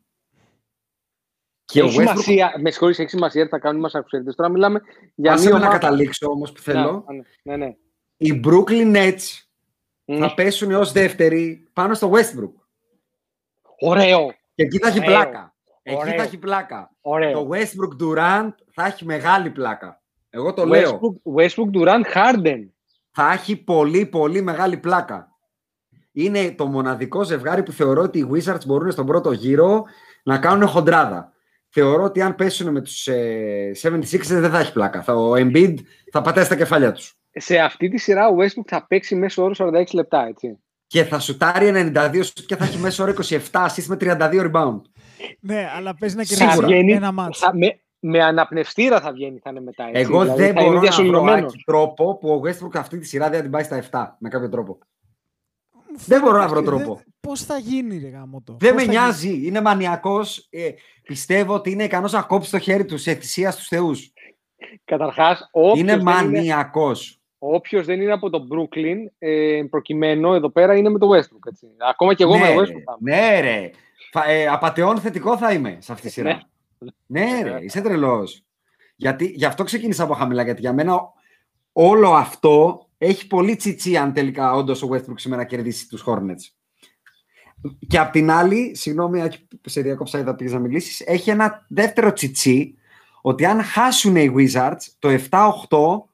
Και ο Έχει Westbrook, σημασία, με συγχωρείς, έχει σημασία τι θα κάνουν μας ακουσέντες. Τώρα μιλάμε για άσε μία με να ομάδα... καταλήξω όμως που θέλω, Ναι, ναι, ναι. οι Brooklyn Nets Μμ. θα πέσουν ως δεύτεροι πάνω στο Westbrook. Ωραίο, Και εκεί θα έχει Ωραίο. πλάκα. Εκεί Ωραίο. θα έχει πλάκα. ωραίο. Το Westbrook Durant θα έχει μεγάλη πλάκα. Εγώ το λέω. Westbrook, Westbrook Durant Harden. Θα έχει πολύ πολύ μεγάλη πλάκα. Είναι το μοναδικό ζευγάρι που θεωρώ ότι οι Wizards μπορούν στον πρώτο γύρο να κάνουν χοντράδα. Θεωρώ ότι αν πέσουν με τους ε, 76 δεν θα έχει πλάκα. Θα, ο Embiid θα πατάει στα κεφάλια τους. Σε αυτή τη σειρά ο Westbrook θα παίξει μέσω όρο 46 λεπτά, έτσι. Και θα σουτάρει 92 σουτ και θα έχει μέσα όρο 27 assist με 32 rebound. Ναι, αλλά παίζει να Σίγουρα. κερδίσει βγαίνει- ένα μάτς. Θα, με, με αναπνευστήρα θα βγαίνει, θα είναι μετά. Έτσι. Εγώ Δηλαδή, δεν θα είναι μπορώ να βρω διασωληνωμένος. Άκη, τρόπο που ο Westbrook αυτή τη σειρά δεν θα την πάει στα 7 με κάποιο τρόπο. Δεν μπορώ να βρω τρόπο. Πώς θα γίνει, ρε γάμο το; Δεν Πώς με θα νοιάζει. Είναι μανιακός. Ε, πιστεύω ότι είναι ικανός να κόψει το χέρι του σε θυσία στους Θεούς. Καταρχάς, όποιος Είναι δεν είναι, μανιακός. όποιος δεν είναι από το Brooklyn, ε, προκειμένου εδώ πέρα είναι με το Westbrook. Έτσι. Ακόμα και εγώ με ναι, το ρε, Westbrook. θα είμαι. ναι, ρε. Φα- ε, απατεών θετικό θα είμαι σε αυτή τη σειρά. ναι, ρε, είσαι τρελός. Γιατί, γι' αυτό ξεκίνησα από χαμηλά. Γιατί για μένα όλο αυτό έχει πολύ τσιτσί αν τελικά όντως ο Westbrook σήμερα κερδίσει τους Hornets. Και απ' την άλλη, συγγνώμη, Άκη, που σε διακόψα, είδα πήγες να μιλήσεις, έχει ένα δεύτερο τσιτσί ότι αν χάσουν οι Wizards το 7-8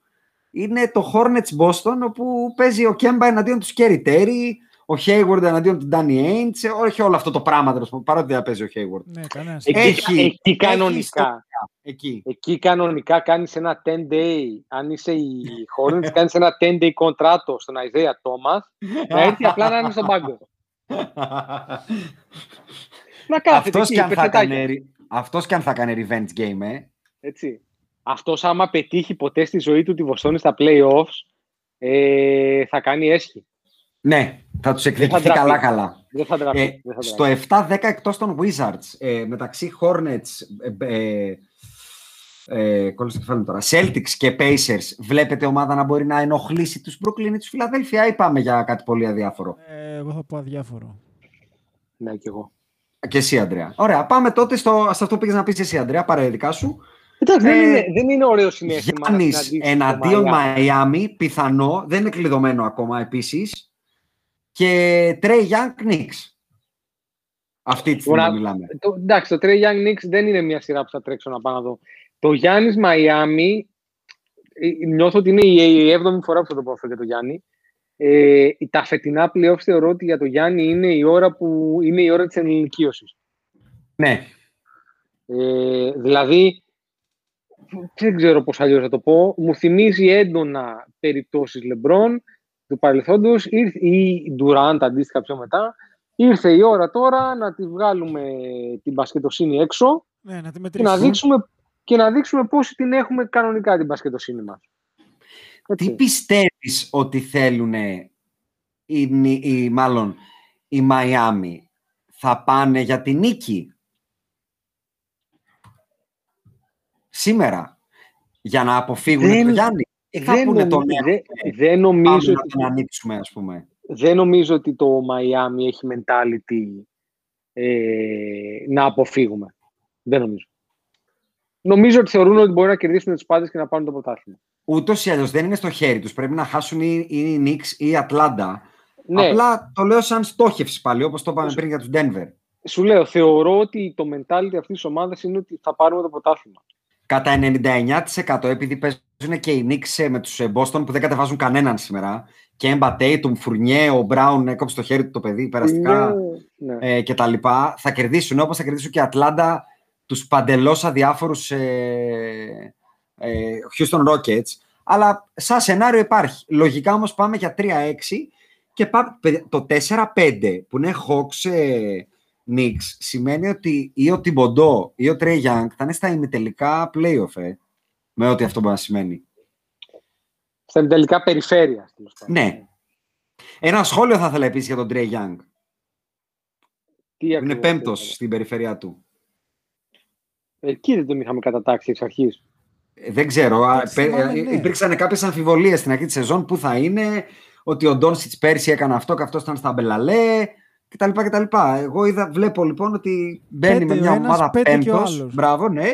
είναι το Hornets Boston όπου παίζει ο Κέμπα εναντίον του Σκέρι Τέρι, ο Hayward εναντίον του Danny Ainge, όχι όλο αυτό το πράγμα τέλος πάντων, παρότι δεν παίζει ο Hayward. Ναι, κανένας. Εκεί, Έχει- εκεί έχει κανονικά. Ιστορία. Εκεί. Εκεί κανονικά κάνεις ένα 10 day, αν είσαι η Hornets, [laughs] κάνεις ένα 10 day κοντράτο στον Isaiah Thomas, να έρθει απλά να είναι στον πάγκο. Να κάθεται Αυτός εκεί, και, αν θα πεφτετάκια. έκανε, ρι- αυτός και αν θα κάνει revenge game, ε. Έτσι. Αυτός άμα πετύχει ποτέ στη ζωή του τη Βοστόνη στα playoffs, ε, θα κάνει έσχη. Ναι, θα τους εκδικηθεί ντραπεί. καλά-καλά. Δεν θα ντραπεί. Ε, δεν θα στο ντραπεί. 7-10 εκτός των Wizards, ε, μεταξύ Hornets, ε, ε, ε, κόλλησα το κεφάλι μου τώρα, Celtics και Pacers, βλέπετε ομάδα να μπορεί να ενοχλήσει τους Brooklyn ή τους Philadelphia ή πάμε για κάτι πολύ αδιάφορο; Ε, εγώ θα πω αδιάφορο. Ναι, κι εγώ. Και εσύ, Αντρέα. Ωραία, πάμε τότε στο, σε αυτό που πήγες να πεις εσύ, Αντρέα, παρά δικά σου. Εντάξει, δεν, Ε, είναι, δεν είναι ωραίο συνέστημα. να Γιάννης συναντήσεις το εναντίον Miami. Μαϊάμι, πιθανό, δεν είναι κλειδωμένο ακόμα επίσης. Και Trey Young Knicks. Αυτή τη στιγμή Ωραία. μιλάμε. Το, εντάξει, το Trey Young Knicks δεν είναι μια σειρά που θα τρέξω να πάω να δω. Το Γιάννης Μαϊάμι ε, νιώθω ότι είναι η έβδομη φορά που θα το πω αυτό για τον Γιάννη. Ε, τα φετινά playoffs θεωρώ ότι για τον Γιάννη είναι η ώρα, που, είναι η ώρα της ενηλικίωσης. Ναι. Ε, δηλαδή, δεν ξέρω πώς αλλιώς θα το πω, μου θυμίζει έντονα περιπτώσεις Λεμπρόν του παρελθόντος ή Ντουράντ αντίστοιχα πιο μετά. Ήρθε η ώρα τώρα να τη βγάλουμε την μπασκετοσύνη έξω Ναι, να τη και να, μετρήσουμε. δείξουμε, και να δείξουμε πόσοι την έχουμε κανονικά την μπασκετοσύνη μας. Τι Έτσι. πιστεύεις ότι θέλουν οι, νι- οι, μάλλον οι Μαϊάμι; Θα πάνε για την νίκη; Σήμερα. Για να αποφύγουν Δεν- τον Γιάννη; Ή θα δεν, πούνε τον νομι- «Ναι, δεν- δεν πάμε νομίζω να ότι τον ανοίξουμε ας πούμε. δεν νομίζω ότι το Miami έχει mentality ε, να αποφύγουμε. Δεν νομίζω. Νομίζω ότι θεωρούν ότι μπορεί να κερδίσουν τους πάντες και να πάρουν το πρωτάθλημα. Ούτως ή άλλως δεν είναι στο χέρι τους. Πρέπει να χάσουν ή οι Knicks ή η Ατλάντα. Ναι, Απλά το λέω σαν στόχευση πάλι, όπως το είπαμε Σου- πριν για τους Denver. σου λέω, θεωρώ ότι το mentality αυτής της ομάδας είναι ότι θα πάρουμε το πρωτάθλημα. Κατά 99% επειδή παίζουν και οι Knicks ε, με τους Boston που δεν κατεβάζουν κανέναν σήμερα. Kemba, Tatum, Φουρνιέ, ο Μπράουν έκοψε το χέρι του το παιδί περαστικά Ναι, ναι. ε, και τα λοιπά. Θα κερδίσουν όπως θα κερδίσουν και η Ατλάντα τους παντελώς αδιάφορους ε, ε, Houston Rockets. Αλλά σαν σενάριο υπάρχει. Λογικά όμως πάμε για 3-6 και πάμε, το 4-5 που είναι Hawks ε, Knicks σημαίνει ότι ή ο Τιμποντό ή ο Trey Young θα είναι στα ημιτελικά playoff ε, με ό,τι αυτό μπορεί να σημαίνει. Στα τελικά περιφέρεια. τέλος πάντων. Ναι. Ένα σχόλιο θα ήθελα επίσης για τον Trey Young. Τι που Είναι ακριβώς πέμπτος ήθελα. στην περιφερειά του. Εκεί δεν τον είχαμε κατατάξει εξ αρχής. Ε, Δεν ξέρω. Α, Εντάξει, πε- θυμάμαι, ε, ναι. Υπήρξαν κάποιες αμφιβολίες στην αρχή της σεζόν που θα είναι, ότι ο Ντόνσιτς πέρσι έκανε αυτό και αυτός ήταν στα Μπελαλέ κτλ. κτλ. Εγώ είδα, βλέπω λοιπόν ότι μπαίνει Πέντε με ο μια ένας, ομάδα πέντε και ο πέμπτος. άλλος. Μπράβο, ναι.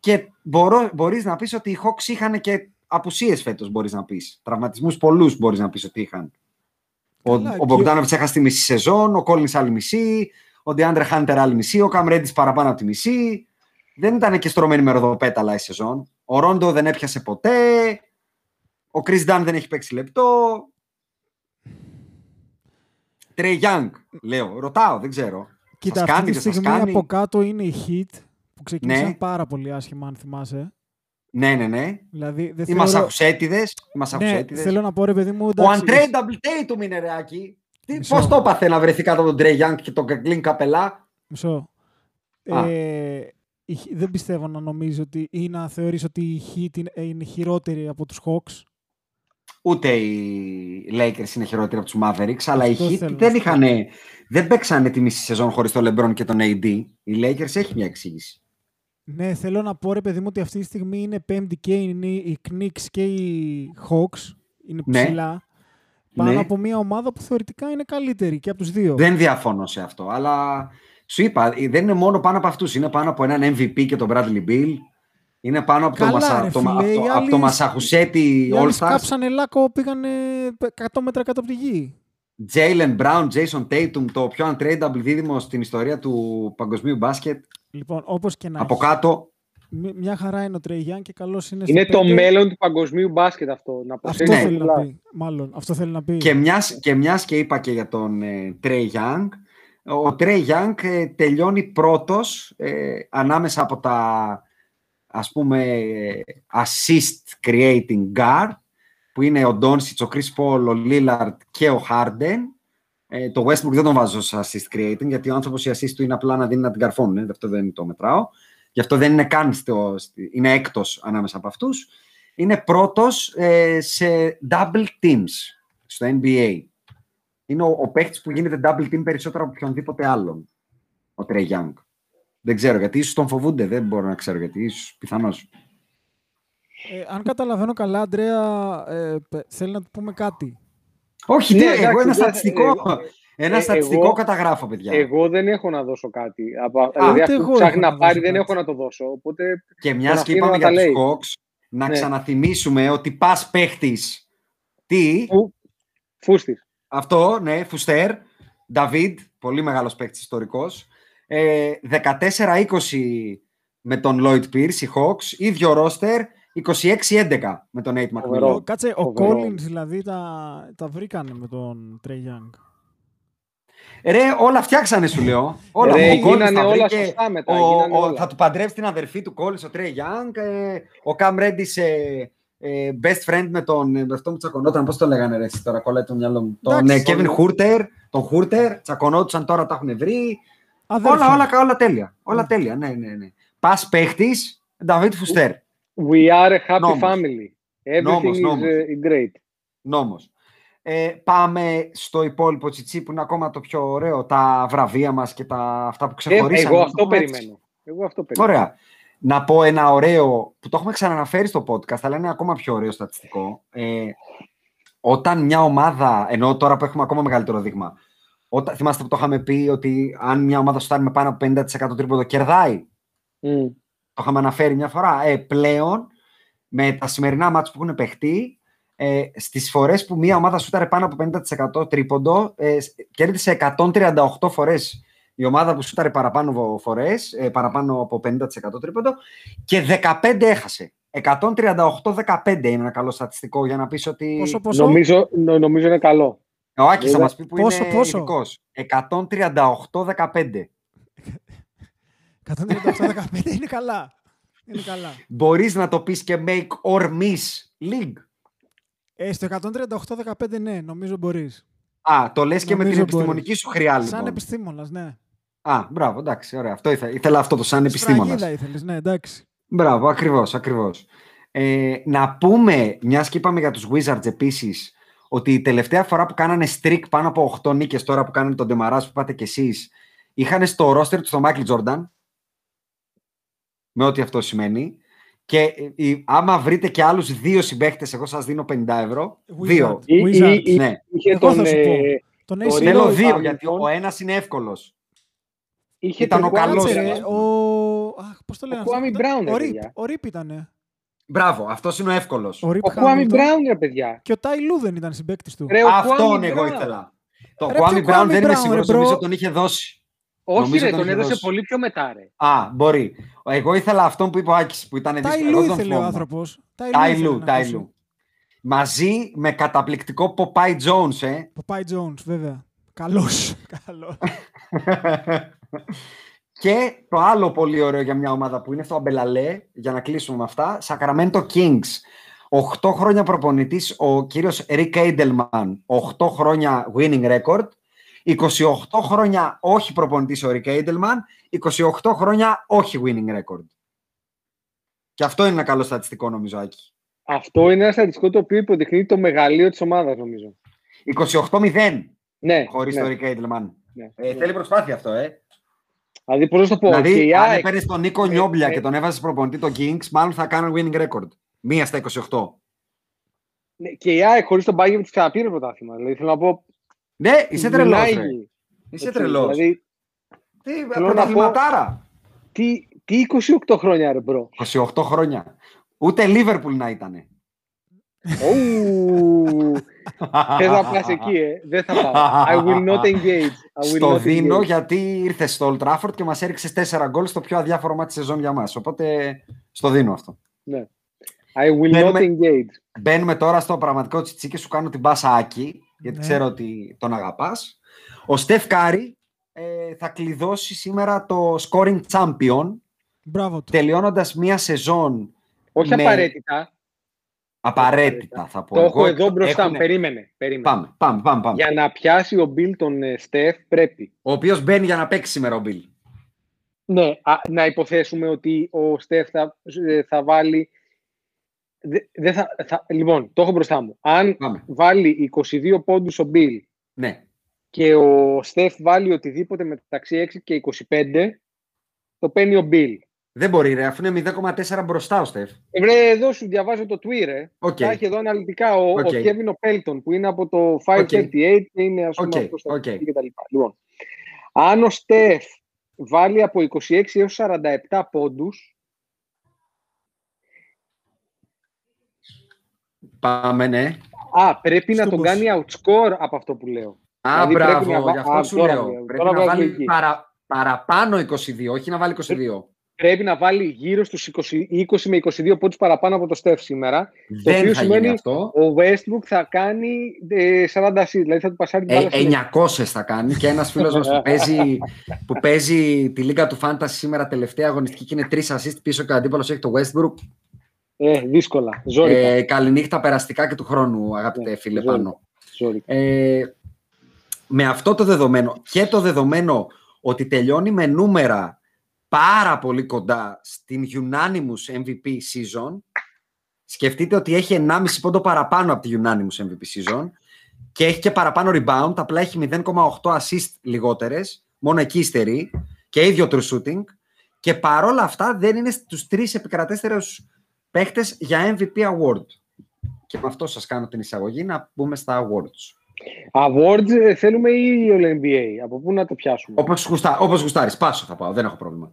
Και μπορώ, μπορείς να πεις ότι οι Hawks είχαν και απουσίες φέτος, μπορείς να πεις. Τραυματισμούς πολλούς μπορείς να πεις ότι είχαν. Ο, Καλά, ο και- Μπογκδάνοβιτς έχασε τη μισή σεζόν, ο Κόλλινς άλλη μισή, ο Ντεάντρε Χάντερ άλλη μισή, ο Καμρέντης παραπάνω από τη μισή. Δεν ήταν και στρωμένη με ροδοπέταλα η σεζόν. Ο Ρόντο δεν έπιασε ποτέ. Ο Κρις Ντάν δεν έχει παίξει λεπτό. Τρέι Γιάνγκ, λέω. Ρωτάω, δεν ξέρω. Κοίτα, Σας αυτή κάνει, τη δεν σας στιγμή κάνει. από κάτω είναι η Heat που ξεκίνησαν Ναι. πάρα πολύ άσχημα, αν θυμάσαι. Ναι, ναι, ναι. Δηλαδή, δεν Οι θεωρώ... Μασαχουσέτιδες. Οι Ναι, Μασαχουσέτιδες. θέλω να πω ρε παιδί μου, Ο εντάξει, Untradeable Tatum είναι ρεάκι. Τι, Μισό. πώς το έπαθε να βρεθεί κάτω από τον Τρέι Γιάνγκ και τον Κλίν Καπελά. Μισό. Α. Ε, η Heat- δεν πιστεύω να νομίζει ότι ή να θεωρείς ότι η Heat είναι, ε, είναι χειρότερη από τους Hawks. Ούτε οι Lakers είναι χειρότεροι από τους Mavericks, αλλά οι Αυτό Heat θέλω να δεν σου είχαν, δεν παίξανε τη μισή σεζόν χωρίς τον LeBron και τον AD. Οι Lakers έχει μια εξήγηση. Ναι, θέλω να πω ρε παιδί μου ότι αυτή τη στιγμή είναι πέμπτη και είναι οι Knicks και οι Hawks. Είναι Ναι. ψηλά. Πάνω Ναι. από μια ομάδα που θεωρητικά είναι καλύτερη και από τους δύο. Δεν διαφωνώ σε αυτό, αλλά σου είπα, δεν είναι μόνο πάνω από αυτούς. Είναι πάνω από έναν MVP και τον Bradley Bill. Είναι πάνω από Καλά, το, Μασα, ρε το, φίλε, από οι το, από άλλοι- το Μασαχουσέτη Οι άλλοι All Stars. σκάψανε λάκκο, πήγανε 100 μέτρα κάτω από τη γη. Jalen Brown, Jason Tatum, το πιο untradeable δίδυμο στην ιστορία του παγκοσμίου μπάσκετ. Λοιπόν, όπως και να Από έχεις, κάτω, μ- μια χαρά είναι ο Τρέι Γιάνν και καλός είναι Είναι στο το πέντε. μέλλον του παγκοσμίου μπάσκετ αυτό. Να Αυτό προσέξεις Ναι. θέλει να πολλά. πει. Μάλλον, αυτό θέλει να πει. Και μιας και, μιας και είπα και για τον ε, Trey Young, ο Trey Young ε, τελειώνει πρώτος ε, ανάμεσα από τα ας πούμε ε, assist creating guard που είναι ο Doncic, ο Chris Paul, ο Lillard και ο Harden. Ε, το Westbrook δεν τον βάζω σε assist creating γιατί ο άνθρωπος η assist του είναι απλά να δίνει να την καρφώνουν. Ε, αυτό δεν το μετράω. Γι' αυτό δεν είναι καν στο, στη- είναι έκτος ανάμεσα από αυτούς. Είναι πρώτος ε, σε double teams στο NBA. Είναι ο, ο παίχτης που γίνεται double team περισσότερο από οποιονδήποτε άλλον. Ο Trey Young. Δεν ξέρω γιατί, ίσως τον φοβούνται. Δεν μπορώ να ξέρω γιατί, ίσως πιθανώς. Ε, αν καταλαβαίνω καλά, Αντρέα, ε, πε- θέλει να του πούμε κάτι. Όχι, Ναι, τι, εντάξει, εγώ ένα δεν- στατιστικό, εγώ- ένα ε, στατιστικό εγώ- καταγράφω, παιδιά. Εγώ δεν έχω να δώσω κάτι. Από, δηλαδή ούτε αυτό εγώ που ψάχνει έχω να να πάρει δώσω δεν κάτι. έχω να το δώσω. Οπότε και τον μιας και αφήνω είπαμε να για τα τους λέει. Hawks, να Ναι. ξαναθυμίσουμε ότι πας παίχτης. Τι, Φου- φούστης. Αυτό, ναι, Φουστέρ, Νταβίδ, πολύ μεγάλος παίκτης ιστορικός. Ε, 14-20 με τον Lloyd Pierce, οι Hawks, ίδιο ρόστερ, 26-11 με τον Nate Φοβερό. McMillan. Κάτσε, ο Φοβερό. Collins δηλαδή τα, τα βρήκανε με τον Trey Young. Ρε, όλα φτιάξανε σου λέω. Όλα. Ρε, Ο Collins γίνανε τα όλα βρήκε. σωστά μετά, Ο, γίνανε ο- όλα. θα του παντρεύσει την αδερφή του Collins, ο Trey Young. ε, ο Cam Reddish ε, ε, best friend με τον. Με αυτό που τσακωνόταν, πώς το λέγανε ρε, εσύ, τώρα κολλάει το μυαλό μου. Τον Εντάξει, ε, Kevin τον- Hurter, τον Hurter, τσακωνόντουσαν τώρα τα έχουν βρει. Αδέρφια. Όλα, όλα, όλα τέλεια. Όλα τέλεια, ναι, ναι, ναι. Πας παίχτης, Νταβίτ Φουστέρ. We are a happy Νόμος. family. Everything Νόμος, is νόμος. uh, great. Νόμος. Ε, πάμε στο υπόλοιπο τσιτσί που είναι ακόμα το πιο ωραίο, τα βραβεία μας και τα, αυτά που Ε, ξεχωρίσαμε. εγώ Να αυτό το πούμε έτσι. περιμένω. Εγώ αυτό περιμένω. Ωραία. Να πω ένα ωραίο, που το έχουμε ξαναναφέρει στο podcast, αλλά είναι ακόμα πιο ωραίο στατιστικό. Ε, όταν μια ομάδα, ενώ τώρα που έχουμε ακόμα μεγαλύτερο δείγμα, όταν, θυμάστε που το είχαμε πει ότι αν μια ομάδα σουτάρει με πάνω από 50% τρίποδο κερδάει. Μμ. Το είχαμε αναφέρει μια φορά. Ε, πλέον, με τα σημερινά μάτς που έχουν παιχτεί, ε, στις φορές που μια ομάδα σούταρε πάνω από 50% τρίποντο, ε, σ- κέρδισε 138 φορές η ομάδα που σούταρε παραπάνω φορές, ε, παραπάνω από 50% τρίποντο και 15 έχασε. 138-15 είναι ένα καλό στατιστικό για να πεις ότι... Πόσο, πόσο; Νομίζω, νο- νομίζω είναι καλό. Ο Άκης θα Βέβαια. μας πει που Πόσο, είναι πόσο; ειδικός. 138-15. 138-15 είναι καλά. Είναι καλά. Μπορείς να το πεις και make or miss league. Ε, στο 138-15 ναι, νομίζω μπορείς. Α, το λες και με την Νομίζω επιστημονική μπορείς. σου χρειά, Σαν λοιπόν. επιστήμονας, ναι. Α, μπράβο, εντάξει, ωραία. Αυτό ήθελα, ήθελα αυτό το σαν επιστήμονας. Σφραγίδα ήθελες, ναι, εντάξει. Μπράβο, ακριβώς, ακριβώς. Ε, να πούμε, μιας και είπαμε για τους Wizards επίσης, ότι η τελευταία φορά που κάνανε streak πάνω από 8 νίκες, τώρα που κάνανε τον Ντεμαράς που είπατε κι εσείς, είχαν στο roster τους τον Michael Jordan, με ό,τι αυτό σημαίνει, και ε, η- άμα βρείτε και άλλους δύο συμπαίχτες, εγώ σας δίνω 50 ευρώ. Wizard. Δύο. Ή- Wizards. ή- ή- Ναι. Είχε Εγώ τον, θα σου ε, πω. Τον το AC Ρίλο Θέλω Ρίλο δύο, Hamilton. γιατί ο ένας είναι εύκολος. Είχε ήταν τον ο καλός, Κάτσε, Κάτσε, ρε. ρε, ο... Αχ, πώς το λένε Ο αυτό Kwame που ήταν; Brown, ρε, Ο Rip, παιδιά. ο Rip ήτανε. Μπράβο, αυτός είναι ο εύκολος. Ο Rip Ο Κουάμι Hamilton. Μπράουν, ρε παιδιά. Και ο Ty Lue δεν ήταν συμπαίκτης του. Ρε, ο Αυτόν Kwame εγώ Brown. ήθελα. Το Ρε, Kwame ποιο Brown Kwame δεν είμαι Brown, σίγουρος, ρε, bro? νομίζω τον είχε δώσει. Όχι, Νομίζω ρε, τον τον είχε έδωσε δώσει. πολύ πιο μετά, ρε. Α, μπορεί. Εγώ ήθελα αυτόν που είπε ο Άκης, που ήταν Ty δύσκολο. Lue Εγώ τον ήθελε ο θυμόμουν. άνθρωπος. Ty Lue Ty ήθελε Lue, να Ty ακούσει. Lue. Μαζί με καταπληκτικό Popeye Jones, ε. Popeye Jones, βέβαια. Καλός. [laughs] Καλός. [laughs] και το άλλο πολύ ωραίο για μια ομάδα που είναι στο Αμπελαλέ, για να κλείσουμε με αυτά, Sacramento Kings. 8 χρόνια προπονητής ο κύριος Rick Edelman, 8 χρόνια winning record, 28 χρόνια όχι προπονητής ο Rick Edelman, 28 χρόνια όχι winning record. Και αυτό είναι ένα καλό στατιστικό νομίζω, Άκη. Αυτό είναι ένα στατιστικό το οποίο υποδεικνύει το μεγαλείο της ομάδας, νομίζω. 28-0 Ναι, χωρίς ναι, το Rick Edelman. ναι. Ε, θέλει προσπάθεια αυτό, ε. Δηλαδή, πώς να το πω. και Δηλαδή, η αν ΑΕΚ- έπαιρνες τον Νίκο ε, Νιόμπλια ε, και τον έβαζες προπονητή το Kings, μάλλον θα κάνουν winning record. Μία στα 28. ναι, και η ΑΕΚ χωρίς τον Bayern τη ξαναπήρε πρωτάθλημα. Δηλαδή, θέλω να πω. Ναι, είσαι τρελός. μιλάει. Είσαι Έτσι, τρελός. Δηλαδή, Τι θέλω να πρωταθληματάρα. τι, τι 28 χρόνια, ρε bro. 28 χρόνια. Ούτε Liverpool να ήταν. Ου, Θες να πας εκεί, ε; Δεν θα πάω. I will not engage. I will Στο not δίνω engage. γιατί ήρθε στο Old Trafford και μας έριξες 4 γκολ στο πιο αδιάφορο ματς της σεζόν για μας. Οπότε στο δίνω αυτό. Ναι. I will not Μπαίνουμε- engage. Μπαίνουμε τώρα στο πραγματικό τσιτσί και σου κάνω την πάσα Άκη, γιατί Ναι. ξέρω ότι τον αγαπάς. Ο Στεφ Κάρη ε, θα κλειδώσει σήμερα το scoring champion, Μπράβο του. τελειώνοντας μία σεζόν Όχι με- απαραίτητα. Απαραίτητα θα πω. Το έχω εγώ. εδώ μπροστά μου. Έχουνε- Περίμενε. περίμενε. Πάμε, πάμε, πάμε. πάμε. Για να πιάσει ο Μπιλ τον ε, Στεφ πρέπει. Ο οποίος μπαίνει για να παίξει σήμερα ο Μπιλ. Ναι, α, να υποθέσουμε ότι ο Στεφ θα, ε, θα βάλει. Δε, δεν θα, θα, λοιπόν, το έχω μπροστά μου. Αν Πάμε. βάλει 22 πόντους ο Μπιλ Ναι. και ο Στεφ βάλει οτιδήποτε μεταξύ 6 και 25, το παίρνει ο Μπιλ. Δεν μπορεί ρε, αφού είναι 0,4 μπροστά ο Στεφ. Ε, Βρε, εδώ σου διαβάζω το Twitter. OK. Τα έχει εδώ αναλυτικά ο, Οκ. ο Kevin ο Pelton που είναι από το 538 και είναι ας πούμε Οκ, αυτός στα οκ. και τα λοιπά. Λοιπόν, αν ο Στεφ βάλει από 26 έως 47 πόντους, Πάμε, ναι. α, πρέπει να τον Στούμπος. κάνει outscore από αυτό που λέω. Α, Δηλαδή πρέπει μπράβο, να βα- γι' αυτό Α, σου τώρα λέω. βγαίνει, Πρέπει τώρα να βγάζει βάλει λογική. παρα, παραπάνω 22, όχι να βάλει 22. Πρέπει να βάλει γύρω στους 20, 20 με 22 πόντους παραπάνω από το Στεφ σήμερα. Δεν οποίο θα γίνει σημαίνει αυτό. Ο Westbrook θα κάνει ε, 40 assists, δηλαδή θα του πασάρει την Ε, μπάλα συνέχεια. 900 θα κάνει και ένας φίλος μας που [laughs] παίζει, που παίζει τη Λίγκα του Fantasy σήμερα τελευταία αγωνιστική και είναι τρεις assist πίσω και ο αντίπαλος έχει το Westbrook. Ε, δύσκολα. Ζόρικα. Ε, καληνύχτα περαστικά και του χρόνου, αγαπητέ Ναι, φίλε ζόρικα. πάνω. Ζόρικα. Ε, με αυτό το δεδομένο και το δεδομένο ότι τελειώνει με νούμερα πάρα πολύ κοντά στην unanimous MVP season, σκεφτείτε ότι έχει 1,5 πόντο παραπάνω από τη unanimous MVP season και έχει και παραπάνω rebound, απλά έχει 0,8 assist λιγότερες, μόνο εκεί υστερεί και ίδιο true shooting και παρόλα αυτά δεν είναι στους τρεις επικρατέστερους παίχτες για MVP award. Και με αυτό σας κάνω την εισαγωγή να μπούμε στα awards. Awards ε, θέλουμε ή All NBA. Από πού να το πιάσουμε; Όπως, γουστά, όπως γουστάρεις, πάσο θα πάω, δεν έχω πρόβλημα.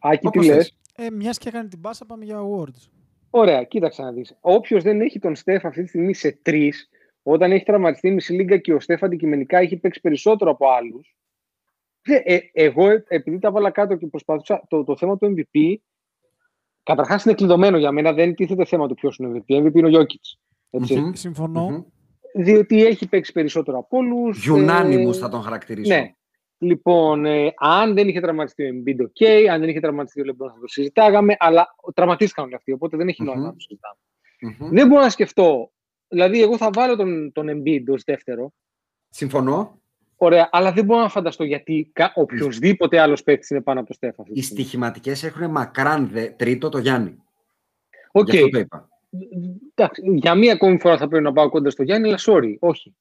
Άκη, τι Όπως λες; θες. Ε, Μιας και έκανε την πάσα, πάμε για awards. Ωραία, κοίταξε να δεις. Όποιος δεν έχει τον Στεφ αυτή τη στιγμή σε τρεις, όταν έχει τραυματιστεί η μισή λίγκα και ο Στεφ αντικειμενικά έχει παίξει περισσότερο από άλλους, δε- ε, εγώ ε, επειδή τα βάλα κάτω και προσπαθούσα το, το θέμα του MVP, καταρχάς είναι κλειδωμένο για μένα, δεν τίθεται θέμα του ποιος είναι ο MVP. MVP είναι ο Jokic. Έτσι. Μμμ. Συμφωνώ. Μμμ. Διότι έχει παίξει περισσότερο από όλους. Unanimous ε, θα τον χαρακτηρίσω. Ναι. Λοιπόν, ε, αν δεν είχε τραυματιστεί ο Embiid, ok. Αν δεν είχε τραυματιστεί ο LeBron, θα το συζητάγαμε. Αλλά τραυματίστηκαν όλοι αυτοί, οπότε δεν έχει νόημα Μμμ. να το συζητάμε. Μμμ. Δεν μπορώ να σκεφτώ. Δηλαδή, εγώ θα βάλω τον, τον Embiid ως δεύτερο. Συμφωνώ. Ωραία, αλλά δεν μπορώ να φανταστώ γιατί κα- οποιοδήποτε άλλος παίκτης είναι πάνω από το Στεφ. αυτή τη Οι στιγμή. στοιχηματικές έχουν μακράν δε, τρίτο το Γιάννη. Οκ. Γι' αυτό το είπα. Εντάξει, για μία ακόμη φορά θα πρέπει να πάω κοντά στο Γιάννη, αλλά sorry, όχι.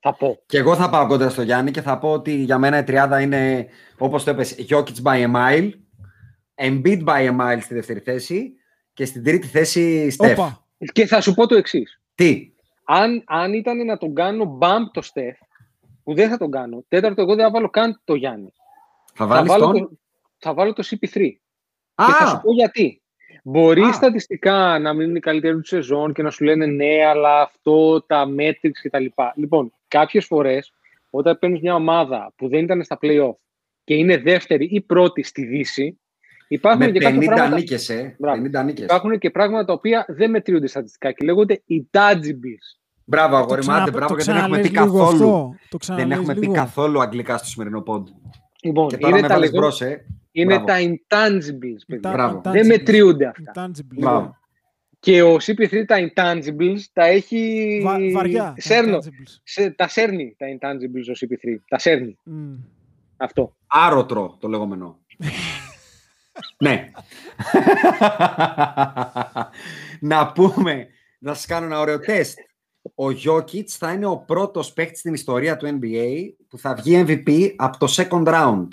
Θα πω. Και εγώ θα πάω κοντά στο Γιάννη και θα πω ότι για μένα η τριάδα είναι, όπως το είπες, Jokic by a mile, Embiid by a mile στη δεύτερη θέση και στην τρίτη θέση Steph. Όπα. Και θα σου πω το εξής. Τι, Αν, αν ήταν να τον κάνω bump το Στεφ, που δεν θα τον κάνω, τέταρτο, εγώ δεν θα βάλω καν το Γιάννη. θα Θα βάλεις βάλω, τον... το, θα βάλω το CP3. Α, Και θα σου πω γιατί. Μπορεί Α. στατιστικά να μην είναι η καλύτερη του σεζόν και να σου λένε ναι, αλλά αυτό, τα metrics κτλ. Λοιπόν, κάποιες φορές όταν παίρνεις μια ομάδα που δεν ήταν στα playoff και είναι δεύτερη ή πρώτη στη Δύση, υπάρχουν με και κάποια 50 πράγματα. νίκες, ε. Μπράβο. 50 νίκες. Υπάρχουν και πράγματα τα οποία δεν μετριούνται στατιστικά και λέγονται intangibles. Μπράβο, Το αγόρι μου, ξανα- άντε, μπράβο, το γιατί δεν έχουμε πει ξαναλες λίγο καθόλου. αυτό. Το Δεν ξαναλες έχουμε πει λίγο. καθόλου αγγλικά στο σημερινό πόντ. Λοιπόν, Και τώρα είναι με τα, βάλεις λεγό... μπρος, ε. είναι Μπράβο. τα intangibles, παιδιά. Inta- Μπράβο. intangibles. Δεν μετριούνται αυτά. Intangibles. Μπράβο. Και ο CP3 τα intangibles τα έχει. Βα- βαριά. τα Σέρνο. intangibles. Σε, τα σέρνει τα intangibles ο CP3. Τα σέρνει. Μμ. Αυτό. Άρωτρο το λεγόμενο. ναι. [laughs] να πούμε, να σας κάνω ένα ωραίο τεστ. Ο Jokic θα είναι ο πρώτος παίκτης στην ιστορία του NBA που θα βγει MVP από το second round.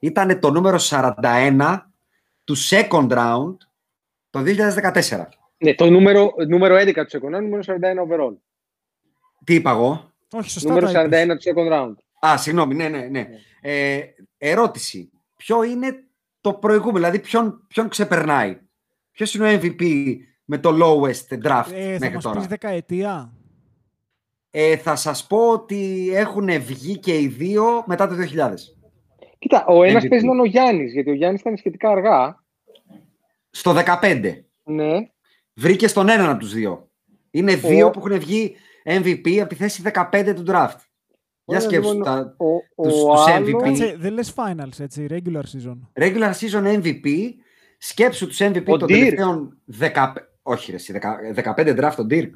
Ήταν το νούμερο 41 του second round το 2014. Ναι, το νούμερο, νούμερο 11 του second round, νούμερο 41 overall. Τι είπα εγώ; Όχι, σωστά Νούμερο τα 41 είπες. του second round. Α, συγγνώμη, ναι, ναι, ναι. Ε, ερώτηση. Ποιο είναι το προηγούμενο, δηλαδή ποιον, ποιον ξεπερνάει; Ποιος είναι ο MVP με το lowest draft Ε, θα μέχρι μας τώρα; πεις δεκαετία. Ε, θα σας πω ότι έχουν βγει και οι δύο μετά το 2000. Κοίτα, ο ένας MVP. παίζει να είναι ο Γιάννης, γιατί ο Γιάννης ήταν σχετικά αργά. Στο 15. Ναι. Βρήκε στον έναν από τους δύο. Είναι δύο Ο- που έχουν βγει MVP από τη θέση 15 του draft. Για Ωραία, σκέψου λοιπόν, τα Ο, ο, τους- ο τους άλλος- MVP. Κάτσε, δεν λες finals, έτσι, regular season. regular season MVP. Σκέψου τους MVP Ο των Dirk. τελευταίων 15... Όχι ρε, εσύ, 15 draft τον Dirk.